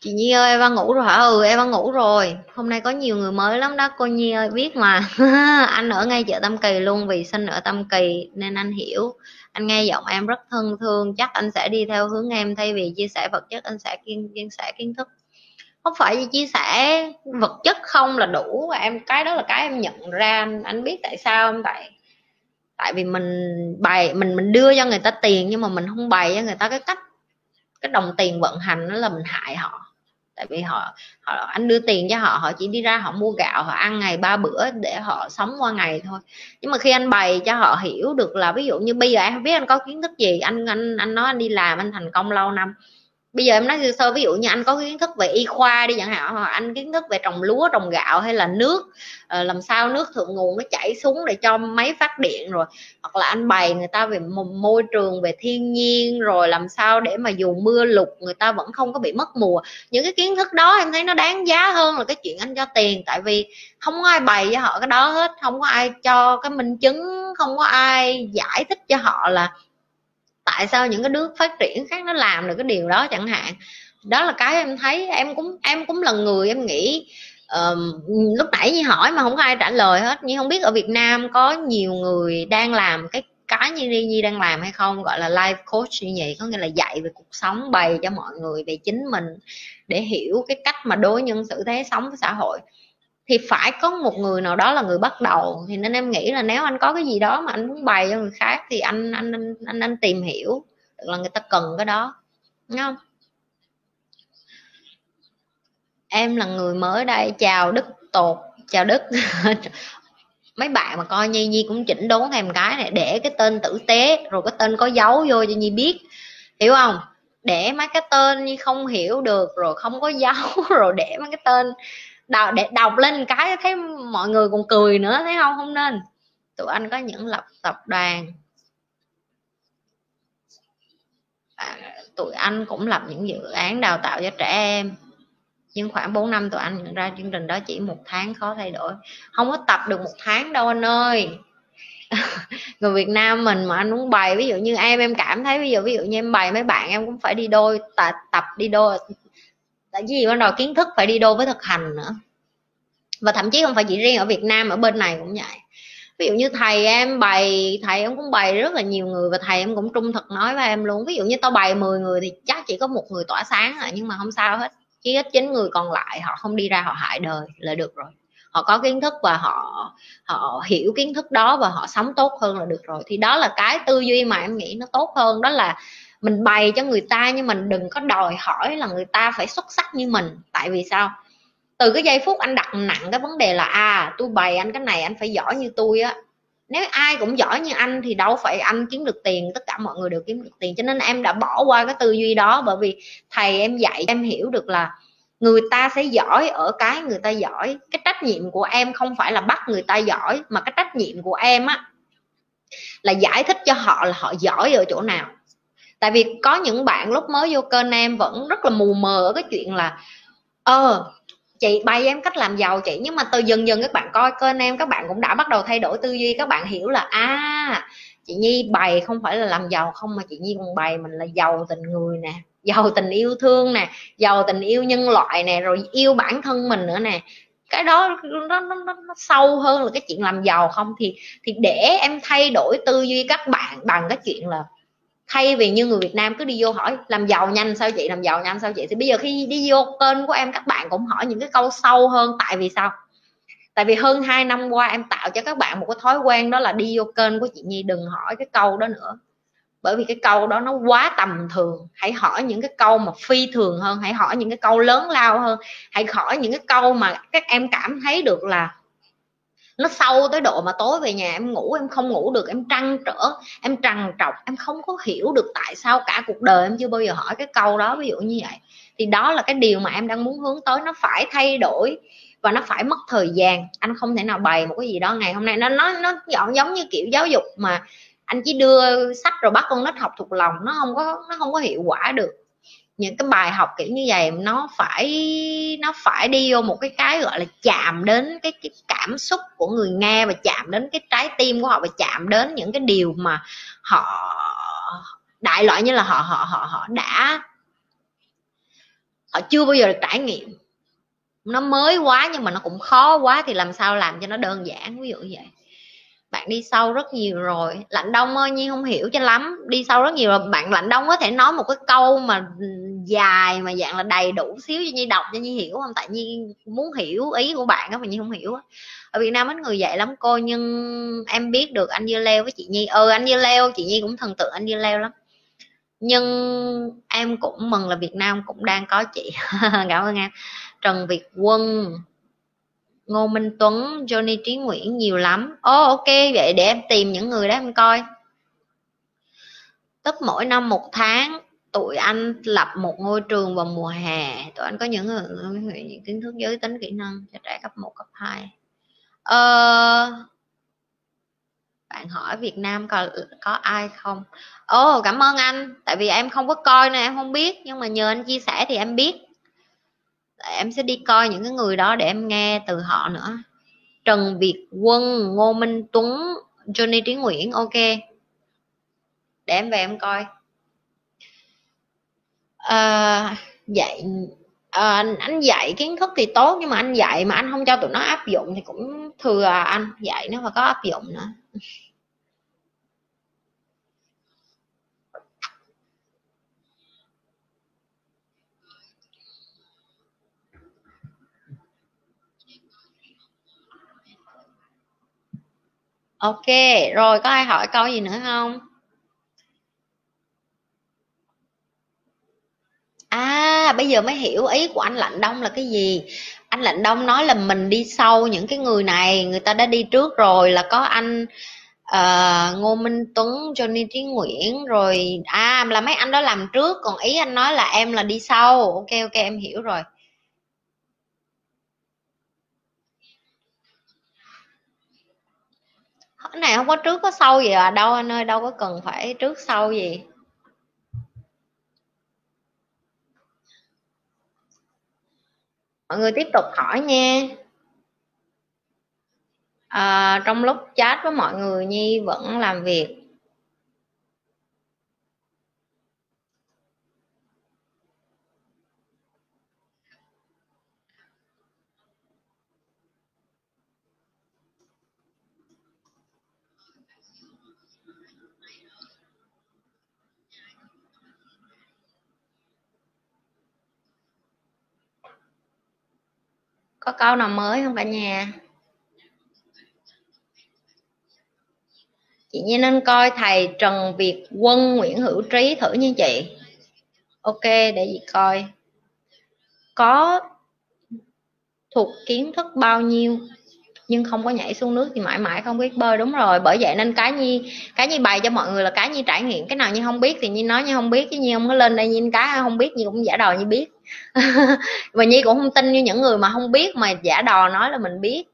Chị Nhi ơi, Eva ngủ rồi hả? Ừ Eva ngủ rồi. Hôm nay có nhiều người mới lắm đó, cô Nhi ơi, biết mà. Anh ở ngay chợ Tâm Kỳ luôn, vì sinh ở Tâm Kỳ, nên anh hiểu. Anh nghe giọng em rất thân thương, chắc anh sẽ đi theo hướng em, thay vì chia sẻ vật chất, anh sẽ kiên chia sẻ kiến thức không phải chia sẻ vật chất không là đủ và em cái đó là cái em nhận ra anh, anh biết tại sao không tại tại vì mình bày mình mình đưa cho người ta tiền nhưng mà mình không bày cho người ta cái cách cái đồng tiền vận hành đó là mình hại họ. Tại vì họ họ anh đưa tiền cho họ họ chỉ đi ra họ mua gạo họ ăn ngày ba bữa để họ sống qua ngày thôi. Nhưng mà khi anh bày cho họ hiểu được là ví dụ như bây giờ em không biết anh có kiến thức gì anh anh anh nói anh đi làm anh thành công lâu năm bây giờ em nói sơ ví dụ như anh có kiến thức về y khoa đi chẳng hạn, hoặc anh kiến thức về trồng lúa, trồng gạo hay là nước ờ, làm sao nước thượng nguồn nó chảy xuống để cho máy phát điện rồi, hoặc là anh bày người ta về môi trường về thiên nhiên rồi làm sao để mà dù mưa lụt người ta vẫn không có bị mất mùa. Những cái kiến thức đó em thấy nó đáng giá hơn là cái chuyện anh cho tiền, tại vì không có ai bày cho họ cái đó hết, không có ai cho cái minh chứng, không có ai giải thích cho họ là tại sao những cái nước phát triển khác nó làm được cái điều đó chẳng hạn? Đó là cái em thấy em cũng em cũng là người em nghĩ uh, lúc nãy như hỏi mà không có ai trả lời hết. Nhưng không biết ở Việt Nam có nhiều người đang làm cái cái như Nhi Nhi đang làm hay không? Gọi là life coach như vậy có nghĩa là dạy về cuộc sống bày cho mọi người về chính mình để hiểu cái cách mà đối nhân xử thế sống với xã hội thì phải có một người nào đó là người bắt đầu. Thì nên em nghĩ là nếu anh có cái gì đó mà anh muốn bày cho người khác thì anh anh anh anh, anh tìm hiểu được là người ta cần cái đó. Đúng không? Em là người mới đây. Chào đức tột. Chào đức. Mấy bạn mà coi nhi nhi cũng chỉnh đốn em cái này. Để cái tên tử tế rồi cái tên có dấu vô cho nhi biết. Hiểu không? Để mấy cái tên nhi không hiểu được rồi không có dấu rồi để mấy cái tên đọc để đọc lên cái thấy mọi người còn cười nữa thấy không? Không nên. Tụi anh có những lập tập đoàn. À, tụi anh cũng lập những dự án đào tạo cho trẻ em. Nhưng khoảng 4 năm tụi anh nhận ra chương trình đó chỉ một tháng khó thay đổi. Không có tập được một tháng đâu anh ơi. Người Việt Nam mình mà anh muốn bày ví dụ như em em cảm thấy ví dụ ví dụ như em bày mấy bạn em cũng phải đi đôi tập, tập đi đôi tại vì ban đầu kiến thức phải đi đôi với thực hành nữa. Và thậm chí không phải chỉ riêng ở Việt Nam, ở bên này cũng vậy. Ví dụ như thầy em bày, thầy em cũng bày rất là nhiều người và thầy em cũng trung thực nói với em luôn. Ví dụ như tao bày 10 người thì chắc chỉ có một người tỏa sáng rồi, nhưng mà không sao hết. Chỉ ít chín người còn lại, họ không đi ra họ hại đời là được rồi. Họ có kiến thức và họ họ hiểu kiến thức đó và họ sống tốt hơn là được rồi. Thì đó là cái tư duy mà em nghĩ nó tốt hơn. Đó là mình bày cho người ta nhưng mình đừng có đòi hỏi là người ta phải xuất sắc như mình. Tại vì sao? Từ cái giây phút anh đặt nặng cái vấn đề là à tôi bày anh cái này, anh phải giỏi như tôi á. Nếu ai cũng giỏi như anh thì đâu phải anh kiếm được tiền, tất cả mọi người đều kiếm được tiền. Cho nên em đã bỏ qua cái tư duy đó bởi vì thầy em dạy, em hiểu được là người ta sẽ giỏi ở cái người ta giỏi. Cái trách nhiệm của em không phải là bắt người ta giỏi mà cái trách nhiệm của em á là giải thích cho họ là họ giỏi ở chỗ nào tại vì có những bạn lúc mới vô kênh em vẫn rất là mù mờ ở cái chuyện là ờ chị bày em cách làm giàu chị. Nhưng mà từ dần dần các bạn coi kênh em các bạn cũng đã bắt đầu thay đổi tư duy các bạn hiểu là à chị nhi bày không phải là làm giàu không mà chị nhi còn bày mình là giàu tình người nè giàu tình yêu thương nè giàu tình yêu nhân loại nè rồi yêu bản thân mình nữa nè. Cái đó nó, nó, nó, nó sâu hơn là cái chuyện làm giàu không. Thì thì để em thay đổi tư duy các bạn bằng cái chuyện là thay vì như người Việt Nam cứ đi vô hỏi, làm giàu nhanh sao chị, làm giàu nhanh sao chị? Thì bây giờ khi đi vô kênh của em, các bạn cũng hỏi những cái câu sâu hơn, tại vì sao? Tại vì hơn 2 năm qua em tạo cho các bạn một cái thói quen đó là đi vô kênh của chị Nhi, đừng hỏi cái câu đó nữa. Bởi vì cái câu đó nó quá tầm thường. Hãy hỏi những cái câu mà phi thường hơn, hãy hỏi những cái câu lớn lao hơn, hãy hỏi những cái câu mà các em cảm thấy được là nó sâu tới độ mà tối về nhà em ngủ, em không ngủ được, em trăn trở, em trằn trọc, em không có hiểu được tại sao cả cuộc đời em chưa bao giờ hỏi cái câu đó, ví dụ như vậy. Thì đó là cái điều mà em đang muốn hướng tới, nó phải thay đổi và nó phải mất thời gian. Anh không thể nào bày một cái gì đó ngày hôm nay. Nó nó nó dọn giống như kiểu giáo dục mà anh chỉ đưa sách rồi bắt con nít học thuộc lòng, nó không có, nó không có hiệu quả được những cái bài học kiểu như vậy nó phải nó phải đi vô một cái cái gọi là chạm đến cái, cái cảm xúc của người nghe và chạm đến cái trái tim của họ và chạm đến những cái điều mà họ đại loại như là họ họ họ họ đã họ chưa bao giờ được trải nghiệm. Nó mới quá nhưng mà nó cũng khó quá thì làm sao làm cho nó đơn giản ví dụ như vậy bạn đi sâu rất nhiều rồi. Lạnh đông ơi, nhi không hiểu cho lắm. Đi sâu rất nhiều rồi. Bạn lạnh đông có thể nói một cái câu mà dài, mà dạng là đầy đủ xíu cho nhi đọc cho nhi hiểu không? Tại nhi muốn hiểu ý của bạn đó mà nhi không hiểu ở việt nam ít người dạy lắm cô, nhưng em biết được anh dưa leo với chị nhi. Ừ anh dưa leo, chị nhi cũng thần tượng anh dưa leo lắm. Nhưng em cũng mừng là việt nam cũng đang có chị. Cảm ơn em. Trần việt quân. Ngô Minh Tuấn, Johnny Trí Nguyễn nhiều lắm. Ồ oh, ok, vậy để em tìm những người đó em coi. Tức mỗi năm một tháng, tụi anh lập một ngôi trường vào mùa hè. Tụi anh có những, những kiến thức giới tính kỹ năng cho trẻ cấp 1, cấp 2. Ờ, bạn hỏi Việt Nam có có ai không? Ồ oh, cảm ơn anh, tại vì em không có coi nên em không biết, nhưng mà nhờ anh chia sẻ thì em biết em sẽ đi coi những cái người đó để em nghe từ họ nữa. Trần Việt Quân Ngô Minh Tuấn Johnny Trí Nguyễn ok. Để em về em coi. À, dạy à, anh dạy kiến thức thì tốt nhưng mà anh dạy mà anh không cho tụi nó áp dụng thì cũng thừa à anh. Dạy nó mà có áp dụng nữa. Ok rồi có ai hỏi câu gì nữa không? À bây giờ mới hiểu ý của anh lạnh đông là cái gì. Anh lạnh đông nói là mình đi sâu những cái người này người ta đã đi trước rồi là có anh uh, ngô minh tuấn johnny trí nguyễn rồi à là mấy anh đó làm trước còn ý anh nói là em là đi sâu. Ok ok em hiểu rồi. Cái này không có trước có sau gì à? Đâu anh ơi đâu có cần phải trước sau gì. Mọi người tiếp tục hỏi nha. À, trong lúc chat với mọi người nhi vẫn làm việc. Có câu nào mới không cả nhà? Chị Nhi nên coi thầy Trần Việt Quân Nguyễn Hữu Trí thử như chị. Ok, để chị coi. Có thuộc kiến thức bao nhiêu, nhưng không có nhảy xuống nước thì mãi mãi không biết bơi. Đúng rồi, bởi vậy nên cái nhi cái nhi bày cho mọi người là cái nhi trải nghiệm. Cái nào như không biết thì nhi nói như không biết, chứ nhi không có lên đây nhi cái không biết nhi cũng giả đò như biết và nhi cũng không tin như những người mà không biết, mà giả đò nói là mình biết.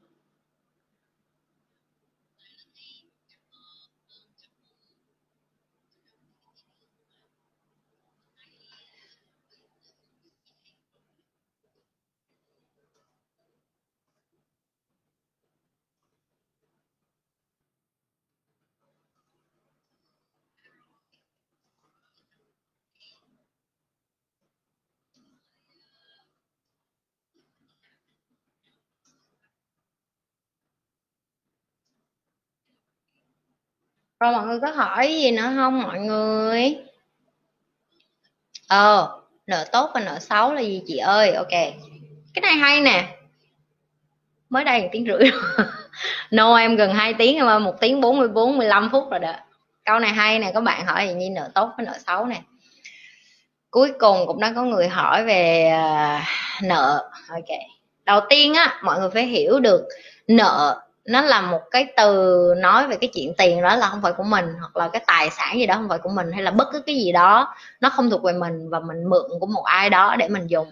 Rồi mọi người có hỏi gì nữa không, mọi người? Ờ nợ tốt và nợ xấu là gì chị ơi? Ok. Cái này hay nè. Mới đây một tiếng rưỡi. No em gần 2 tiếng mà một tiếng 44 15 phút rồi đó. Câu này hay nè các bạn hỏi gì như nợ tốt với nợ xấu nè. Cuối cùng cũng đã có người hỏi về à, nợ. Ok. Đầu tiên á, mọi người phải hiểu được nợ nó là một cái từ nói về cái chuyện tiền đó là không phải của mình, hoặc là cái tài sản gì đó không phải của mình, hay là bất cứ cái gì đó, nó không thuộc về mình và mình mượn của một ai đó để mình dùng.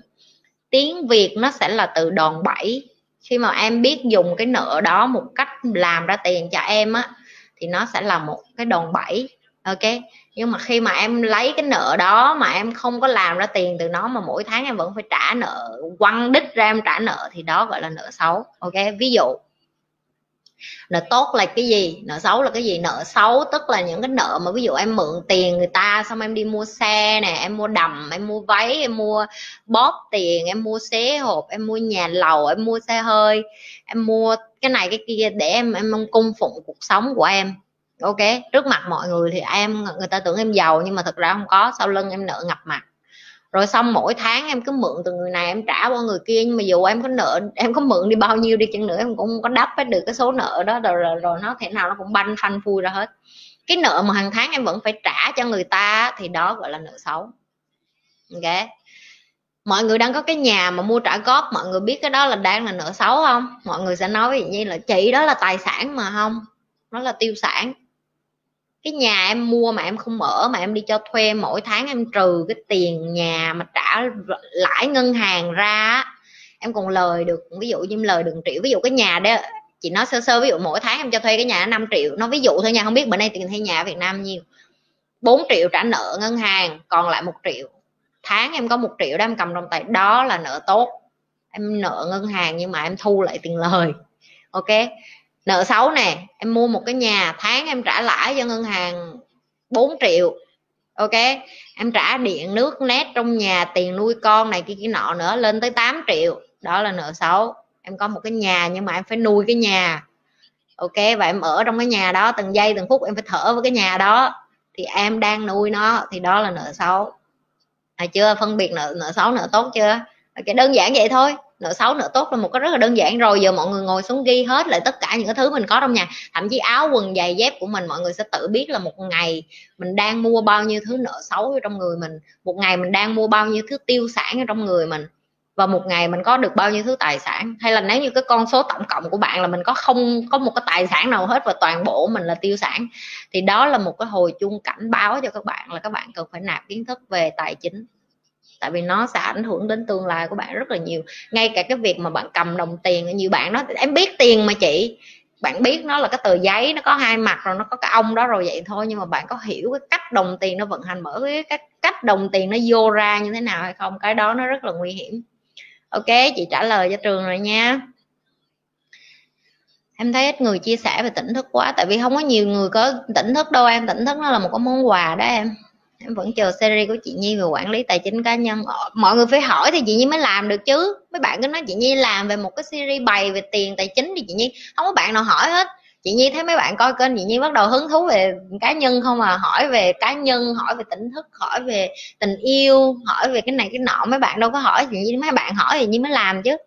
Tiếng việt nó sẽ là từ đòn bẩy. Khi mà em biết dùng cái nợ đó một cách làm ra tiền cho em á, thì nó sẽ là một cái đòn bẩy, ok? Nhưng mà khi mà em lấy cái nợ đó mà em không có làm ra tiền từ nó mà mỗi tháng em vẫn phải trả nợ, quăng đích ra em trả nợ, thì đó gọi là nợ xấu, ok? Ví dụ nợ tốt là cái gì? Nợ xấu là cái gì? Nợ xấu tức là những cái nợ mà ví dụ em mượn tiền người ta, xong em đi mua xe nè, em mua đầm, em mua váy, em mua bóp tiền, em mua xế hộp, em mua nhà lầu, em mua xe hơi, em mua cái này cái kia để em em cung phụng cuộc sống của em. Ok? Trước mặt mọi người thì em, người ta tưởng em giàu nhưng mà thật ra không có, sau lưng em nợ ngập mặt rồi xong mỗi tháng em cứ mượn từ người này em trả qua người kia nhưng mà dù em có nợ em có mượn đi bao nhiêu đi chăng nữa em cũng không có đắp hết được cái số nợ đó rồi, rồi, rồi nó thể nào nó cũng banh phanh phui ra hết. Cái nợ mà hàng tháng em vẫn phải trả cho người ta thì đó gọi là nợ xấu. Ok. Mọi người đang có cái nhà mà mua trả góp mọi người biết cái đó là đang là nợ xấu không? Mọi người sẽ nói như là chị đó là tài sản mà không? Nó là tiêu sản cái nhà em mua mà em không ở mà em đi cho thuê, mỗi tháng em trừ cái tiền nhà mà trả lãi ngân hàng ra em còn lời được, ví dụ như lời được triệu. Ví dụ cái nhà đó, chị nói sơ sơ, ví dụ mỗi tháng em cho thuê cái nhà 5 triệu. Nó ví dụ thôi nha, không biết bữa nay tiền thuê nhà ở Việt Nam nhiêu. 4 triệu trả nợ ngân hàng, còn lại một triệu. Tháng em có một triệu đó em cầm trong tay đó là nợ tốt. Em nợ ngân hàng nhưng mà em thu lại tiền lời. Ok? Nợ xấu nè, em mua một cái nhà, tháng em trả lãi cho ngân hàng 4 triệu, ok? Em trả điện, nước nét trong nhà, tiền nuôi con này kia kia nọ nữa lên tới 8 triệu, đó là nợ xấu. Em có một cái nhà nhưng mà em phải nuôi cái nhà, ok? Và em ở trong cái nhà đó từng giây, từng phút em phải thở với cái nhà đó, thì em đang nuôi nó, thì đó là nợ xấu. À chưa? Phân biệt nợ nợ xấu, nợ tốt chưa? Ok, đơn giản vậy thôi nợ xấu, nợ tốt là một cái rất là đơn giản. Rồi giờ mọi người ngồi xuống ghi hết lại tất cả những cái thứ mình có trong nhà. Thậm chí áo, quần, giày, dép của mình mọi người sẽ tự biết là một ngày mình đang mua bao nhiêu thứ nợ xấu ở trong người mình. Một ngày mình đang mua bao nhiêu thứ tiêu sản ở trong người mình. Và một ngày mình có được bao nhiêu thứ tài sản. Hay là nếu như cái con số tổng cộng của bạn là mình có không, có một cái tài sản nào hết và toàn bộ mình là tiêu sản, thì đó là một cái hồi chuông cảnh báo cho các bạn là các bạn cần phải nạp kiến thức về tài chính tại vì nó sẽ ảnh hưởng đến tương lai của bạn rất là nhiều. Ngay cả cái việc mà bạn cầm đồng tiền như bạn nói em biết tiền mà chị. Bạn biết nó là cái tờ giấy, nó có hai mặt rồi, nó có cái ông đó rồi vậy thôi. Nhưng mà bạn có hiểu cái cách đồng tiền nó vận hành bởi cái cách cách đồng tiền nó vô ra như thế nào hay không? Cái đó nó rất là nguy hiểm. Ok, chị trả lời cho trường rồi nha. Em thấy ít người chia sẻ về tỉnh thức quá, tại vì không có nhiều người có tỉnh thức đâu em. Tỉnh thức nó là một cái món quà đó em em vẫn chờ series của chị Nhi về quản lý tài chính cá nhân. Ờ, mọi người phải hỏi thì chị Nhi mới làm được chứ. Mấy bạn cứ nói chị Nhi làm về một cái series bày về tiền tài chính thì chị Nhi không có bạn nào hỏi hết. Chị Nhi thấy mấy bạn coi kênh chị Nhi bắt đầu hứng thú về cá nhân không à? Hỏi về cá nhân hỏi về tỉnh thức hỏi về tình yêu hỏi về cái này cái nọ. Mấy bạn đâu có hỏi chị Nhi mấy bạn hỏi thì Nhi mới làm chứ.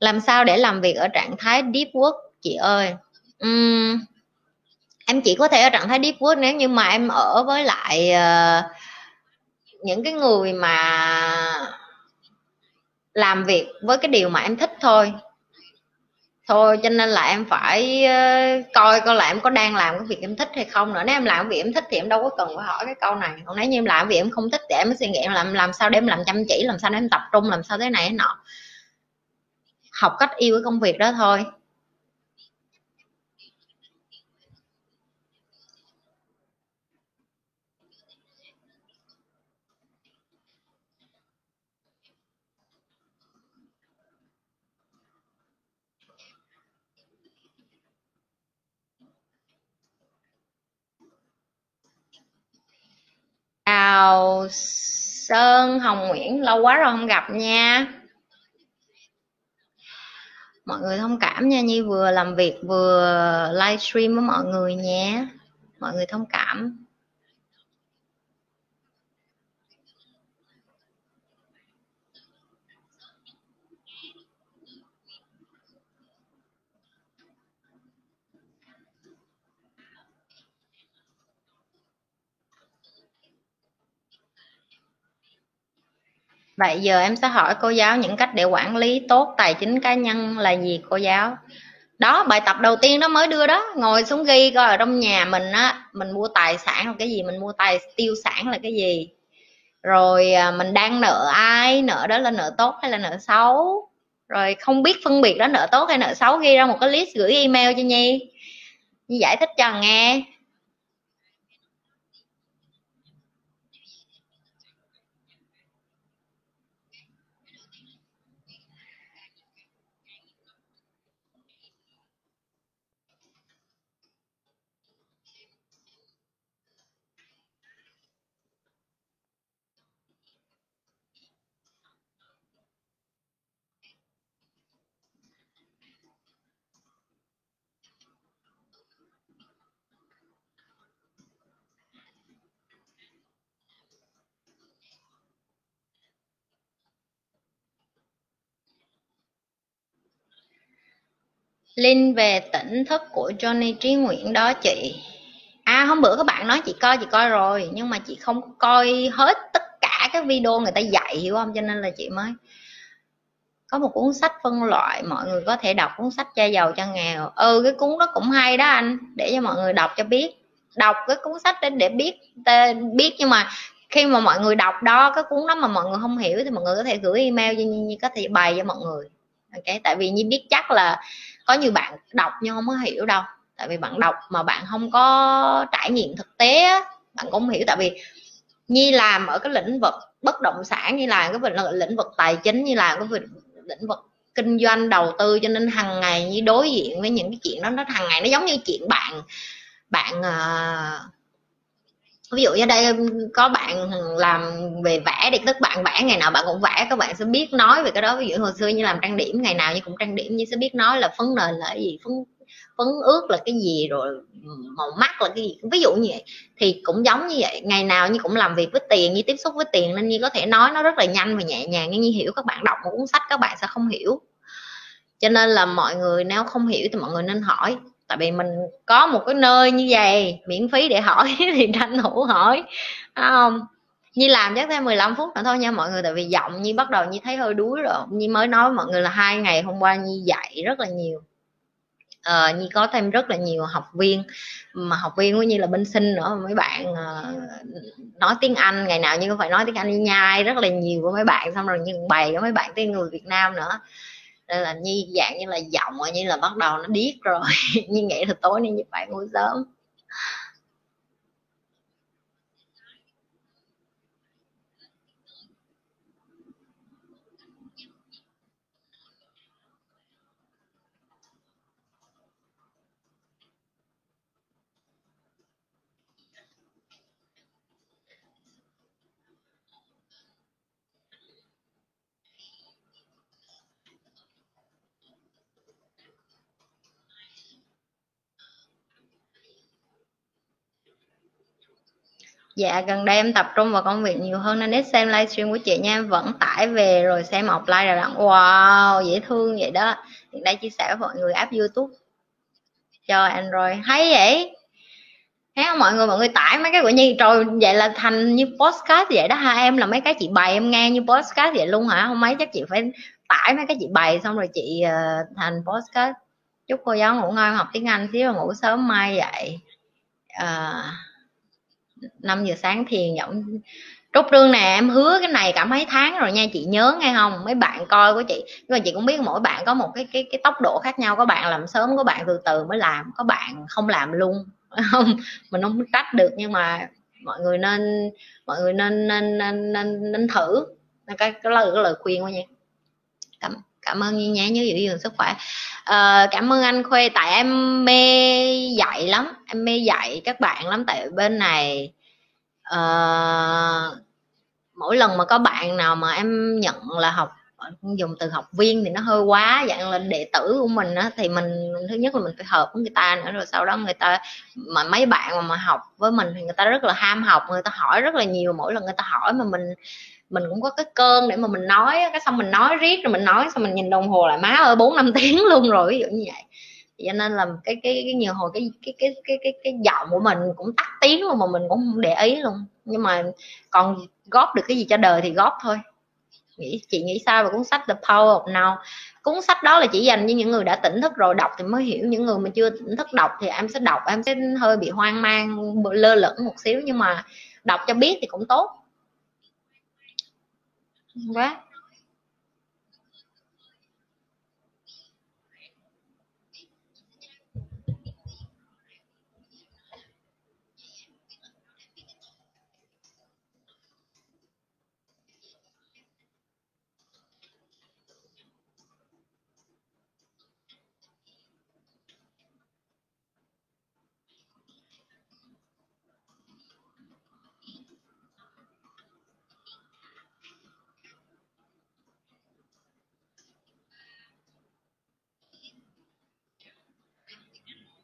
Làm sao để làm việc ở trạng thái deep work chị ơi? Uhm, em chỉ có thể ở trạng thái deep work nếu như mà em ở với lại uh, những cái người mà làm việc với cái điều mà em thích thôi. Thôi cho nên là em phải uh, coi coi là em có đang làm cái việc em thích hay không nữa. Nếu em làm việc em thích thì em đâu có cần phải hỏi cái câu này. Còn nếu như em làm việc em không thích thì em mới suy nghĩ làm làm sao để em làm chăm chỉ làm sao để em tập trung làm sao thế này thế nọ. Học cách yêu cái công việc đó thôi. Chào Sơn, Hồng Nguyễn, lâu quá rồi không gặp nha. Mọi người thông cảm nha, Nhi vừa làm việc vừa livestream với mọi người nhé mọi người thông cảm. Vậy giờ em sẽ hỏi cô giáo những cách để quản lý tốt tài chính cá nhân là gì cô giáo? Đó, bài tập đầu tiên đó mới đưa đó, ngồi xuống ghi coi ở trong nhà mình á, mình mua tài sản là cái gì, mình mua tài tiêu sản là cái gì. Rồi à, mình đang nợ ai, nợ đó là nợ tốt hay là nợ xấu. Rồi không biết phân biệt đó nợ tốt hay nợ xấu ghi ra một cái list gửi email cho Nhi. Nhi giải thích cho nghe. Link về tỉnh thức của Johnny Trí Nguyễn đó chị. À hôm bữa các bạn nói chị coi chị coi rồi, Nhưng mà chị không coi hết tất cả các video người ta dạy, hiểu không? Cho nên là chị mới có một cuốn sách phân loại, mọi người có thể đọc cuốn sách cha giàu cha nghèo. Ừ cái cuốn đó cũng hay đó anh, để cho mọi người đọc cho biết. Đọc cái cuốn sách đến để biết biết, nhưng mà khi mà mọi người đọc đó, cái cuốn đó mà mọi người không hiểu thì mọi người có thể gửi email cho như có thể bày cho mọi người. Ok, tại vì như biết chắc là có nhiều bạn đọc nhưng không có hiểu đâu. Tại vì bạn đọc mà bạn không có trải nghiệm thực tế á, bạn cũng không hiểu. Tại vì nhi làm ở cái lĩnh vực bất động sản như là cái lĩnh vực tài chính như là cái lĩnh vực kinh doanh đầu tư cho nên hàng ngày như đối diện với những cái chuyện đó nó hàng ngày nó giống như chuyện bạn bạn uh, ví dụ như đây, có bạn làm về vẽ thì các bạn vẽ ngày nào bạn cũng vẽ, các bạn sẽ biết nói về cái đó. Ví dụ hồi xưa như làm trang điểm, ngày nào như cũng trang điểm, như sẽ biết nói là phấn nền là cái gì, phấn phấn ướt là cái gì, rồi màu mắt là cái gì. Ví dụ như vậy, thì cũng giống như vậy. Ngày nào như cũng làm việc với tiền, như tiếp xúc với tiền, nên như có thể nói nó rất là nhanh và nhẹ nhàng nhưng như hiểu các bạn đọc một cuốn sách các bạn sẽ không hiểu. Cho nên là mọi người nếu không hiểu thì mọi người nên hỏi tại vì mình có một cái nơi như vậy miễn phí để hỏi thì tranh thủ hỏi không? Như làm chắc thêm 15 phút nữa thôi nha mọi người tại vì giọng như bắt đầu như thấy hơi đuối rồi. Như mới nói với mọi người là hai ngày hôm qua như dạy rất là nhiều. Ờ, như có thêm rất là nhiều học viên mà học viên cũng như là bên sinh nữa mấy bạn uh, nói tiếng anh ngày nào như cũng phải nói tiếng anh như nhai rất là nhiều với mấy bạn xong rồi như bày với mấy bạn tiếng người việt nam nữa nên là như dạng như là giọng, như là bắt đầu nó điếc rồi. Như nghĩ là tối nay như phải ngủ sớm. Dạ gần đây em tập trung vào công việc nhiều hơn nên ít xem livestream của chị nha. Em vẫn tải về rồi xem offline rồi đặng wow dễ thương vậy đó. Hiện đây chia sẻ với mọi người app youtube cho android. Hay vậy? Thấy không? Mọi người mọi người tải mấy cái của nhi. Rồi vậy là thành như postcard vậy đó hai em là mấy cái chị bày em nghe như postcard vậy luôn hả? Không mấy chắc chị phải tải mấy cái chị bày xong rồi chị uh, thành postcard chúc cô giáo ngủ ngon học tiếng anh xíu ngủ sớm mai dậy à, ờ. 5 giờ sáng thiền giọng trúc trương nè em hứa cái này cả mấy tháng rồi nha chị nhớ nghe không? Mấy bạn coi của chị nhưng mà chị cũng biết mỗi bạn có một cái cái cái tốc độ khác nhau có bạn làm sớm có bạn từ từ mới làm có bạn không làm luôn. Không mình không trách được nhưng mà mọi người nên mọi người nên nên nên nên, nên thử. Cái cái lời cái lời khuyên của nha cảm ơn như nhé nhớ giữ gìn sức khỏe. À, cảm ơn anh khuê tại em mê dạy lắm em mê dạy các bạn lắm tại bên này à, mỗi lần mà có bạn nào mà em nhận là học dùng từ học viên thì nó hơi quá dạng là đệ tử của mình á thì mình thứ nhất là mình phải hợp với người ta nữa rồi sau đó người ta mà mấy bạn mà, mà học với mình thì người ta rất là ham học người ta hỏi rất là nhiều mỗi lần người ta hỏi mà mình mình cũng có cái cơn để mà mình nói cái xong mình nói riết rồi mình nói, xong mình nhìn đồng hồ lại má ơi, bốn năm tiếng luôn rồi, ví dụ như vậy. Cho nên là cái cái cái nhiều hồi cái cái cái cái cái cái giọng của mình cũng tắt tiếng luôn mà mình cũng không để ý luôn. Nhưng mà còn góp được cái gì cho đời thì góp thôi. Nghĩ, chị nghĩ sao về cuốn sách The Power of Now? Cuốn sách đó là chỉ dành cho những người đã tỉnh thức rồi, đọc thì mới hiểu. Những người mà chưa tỉnh thức đọc thì em sẽ đọc, em sẽ hơi bị hoang mang, lơ lửng một xíu. Nhưng mà đọc cho biết thì cũng tốt quá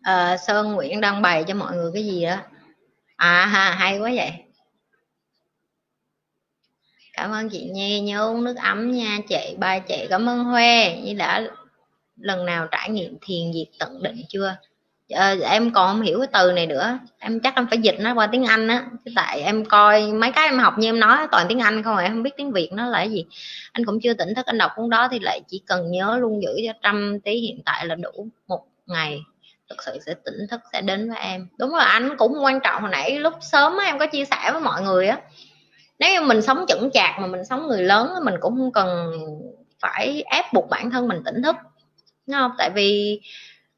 à, sơn nguyễn đăng bày cho mọi người cái gì đó. À ha hay quá vậy. Cảm ơn chị nhi nhớ uống nước ấm nha. Chị ba chị cảm ơn huê. Như đã lần nào trải nghiệm thiền diệt tận định chưa? À, em còn không hiểu cái từ này nữa. Em chắc em phải dịch nó qua tiếng anh á. Tại em coi mấy cái em học như em nói toàn tiếng anh không à, em không biết tiếng việt nó là cái gì. Anh cũng chưa tỉnh thức anh đọc cuốn đó thì lại chỉ cần nhớ luôn giữ cho trăm tí hiện tại là đủ một ngày thực sự sẽ tỉnh thức, sẽ đến với em. Đúng là anh cũng quan trọng. Hồi nãy lúc sớm em có chia sẻ với mọi người á. Nếu như mình sống chững chạc mà mình sống người lớn mình cũng không cần phải ép buộc bản thân mình tỉnh thức. Đúng không? Tại vì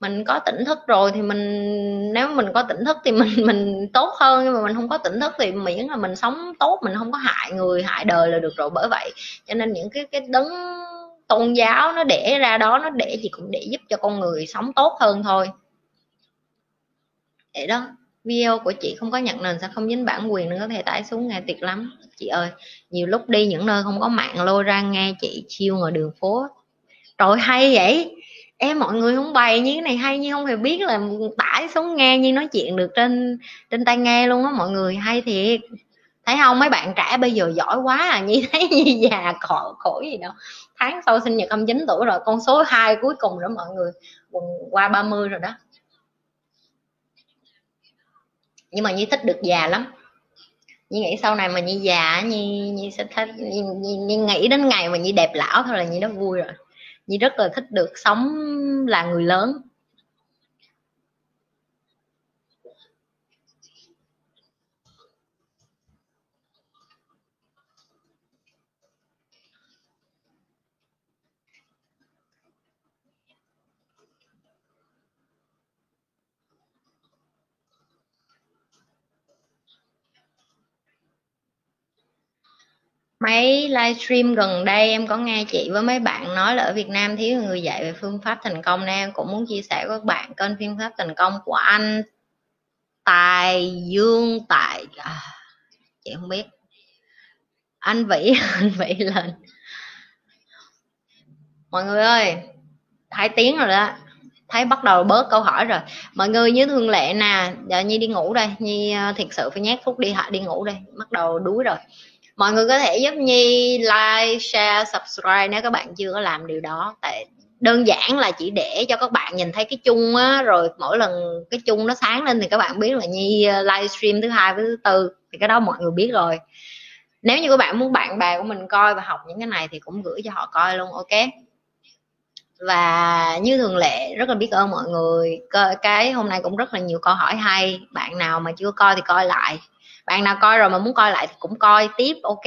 mình có tỉnh thức rồi thì mình, nếu mình có tỉnh thức thì mình mình tốt hơn. Nhưng mà mình không có tỉnh thức thì miễn là mình sống tốt, mình không có hại người, hại đời là được rồi. Bởi vậy, cho nên những cái cái đấng tôn giáo nó để ra đó, nó để gì cũng để giúp cho con người sống tốt hơn thôi vậy đó, video của chị không có nhận nền sẽ không dính bản quyền nên có thể tải xuống nghe tuyệt lắm. Chị ơi, nhiều lúc đi những nơi không có mạng lôi ra nghe chị chiêu ngoài đường phố. Trời hay vậy. Em mọi người không bày như cái này hay như không hề biết là tải xuống nghe như nói chuyện được trên trên tai nghe luôn á, mọi người. Hay thiệt. Thấy không, mấy bạn trẻ bây giờ giỏi quá à như thấy như già khổ khổ gì đâu. Tháng sau sinh nhật 29 tuổi rồi, con số 2 cuối cùng đó, mọi người. Qua 30 rồi đó nhưng mà như thích được già lắm. Như nghĩ sau này mà như già như, như sẽ thích như, như, như nghĩ đến ngày mà như đẹp lão thôi là như đó vui rồi. Như rất là thích được sống là người lớn. Mấy livestream gần đây em có nghe chị với mấy bạn nói là ở Việt Nam thiếu người dạy về phương pháp thành công nên em cũng muốn chia sẻ với các bạn kênh phương pháp thành công của anh Tài Dương Tài. À, chị không biết. Anh Vĩ anh Vĩ lên. Mọi người ơi hai tiếng rồi đó. Thấy bắt đầu bớt câu hỏi rồi. Mọi người như thường lệ nè giờ nhi đi ngủ đây. Nhi ờ, thiệt sự phải nhét thuốc đi hạ đi ngủ đây. Bắt đầu đuối rồi mọi người có thể giúp nhi like, share, subscribe nếu các bạn chưa có làm điều đó. Tại đơn giản là chỉ để cho các bạn nhìn thấy cái chung á, rồi mỗi lần cái chung nó sáng lên thì các bạn biết là nhi ờ, livestream thứ hai với thứ tư, thì cái đó mọi người biết rồi. Nếu như các bạn muốn bạn bè của mình coi và học những cái này thì cũng gửi cho họ coi luôn, ok? Và như thường lệ, rất là biết ơn mọi người. Cái hôm nay cũng rất là nhiều câu hỏi hay. Bạn nào mà chưa coi thì coi lại bạn nào coi rồi mà muốn coi lại thì cũng coi tiếp ok?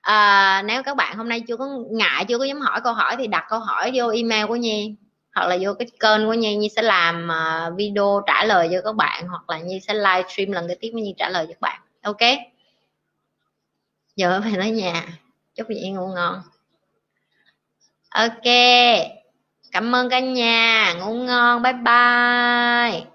À, nếu các bạn hôm nay chưa có ngại chưa có dám hỏi câu hỏi thì đặt câu hỏi vô email của nhi hoặc là vô cái kênh của nhi nhi sẽ làm uh, video trả lời cho các bạn hoặc là nhi sẽ live stream lần kế tiếp nhi trả lời cho các bạn ok? Giờ phải nói nhà chúc chị ngủ ngon. Ok cảm ơn cả nhà ngủ ngon bye bye.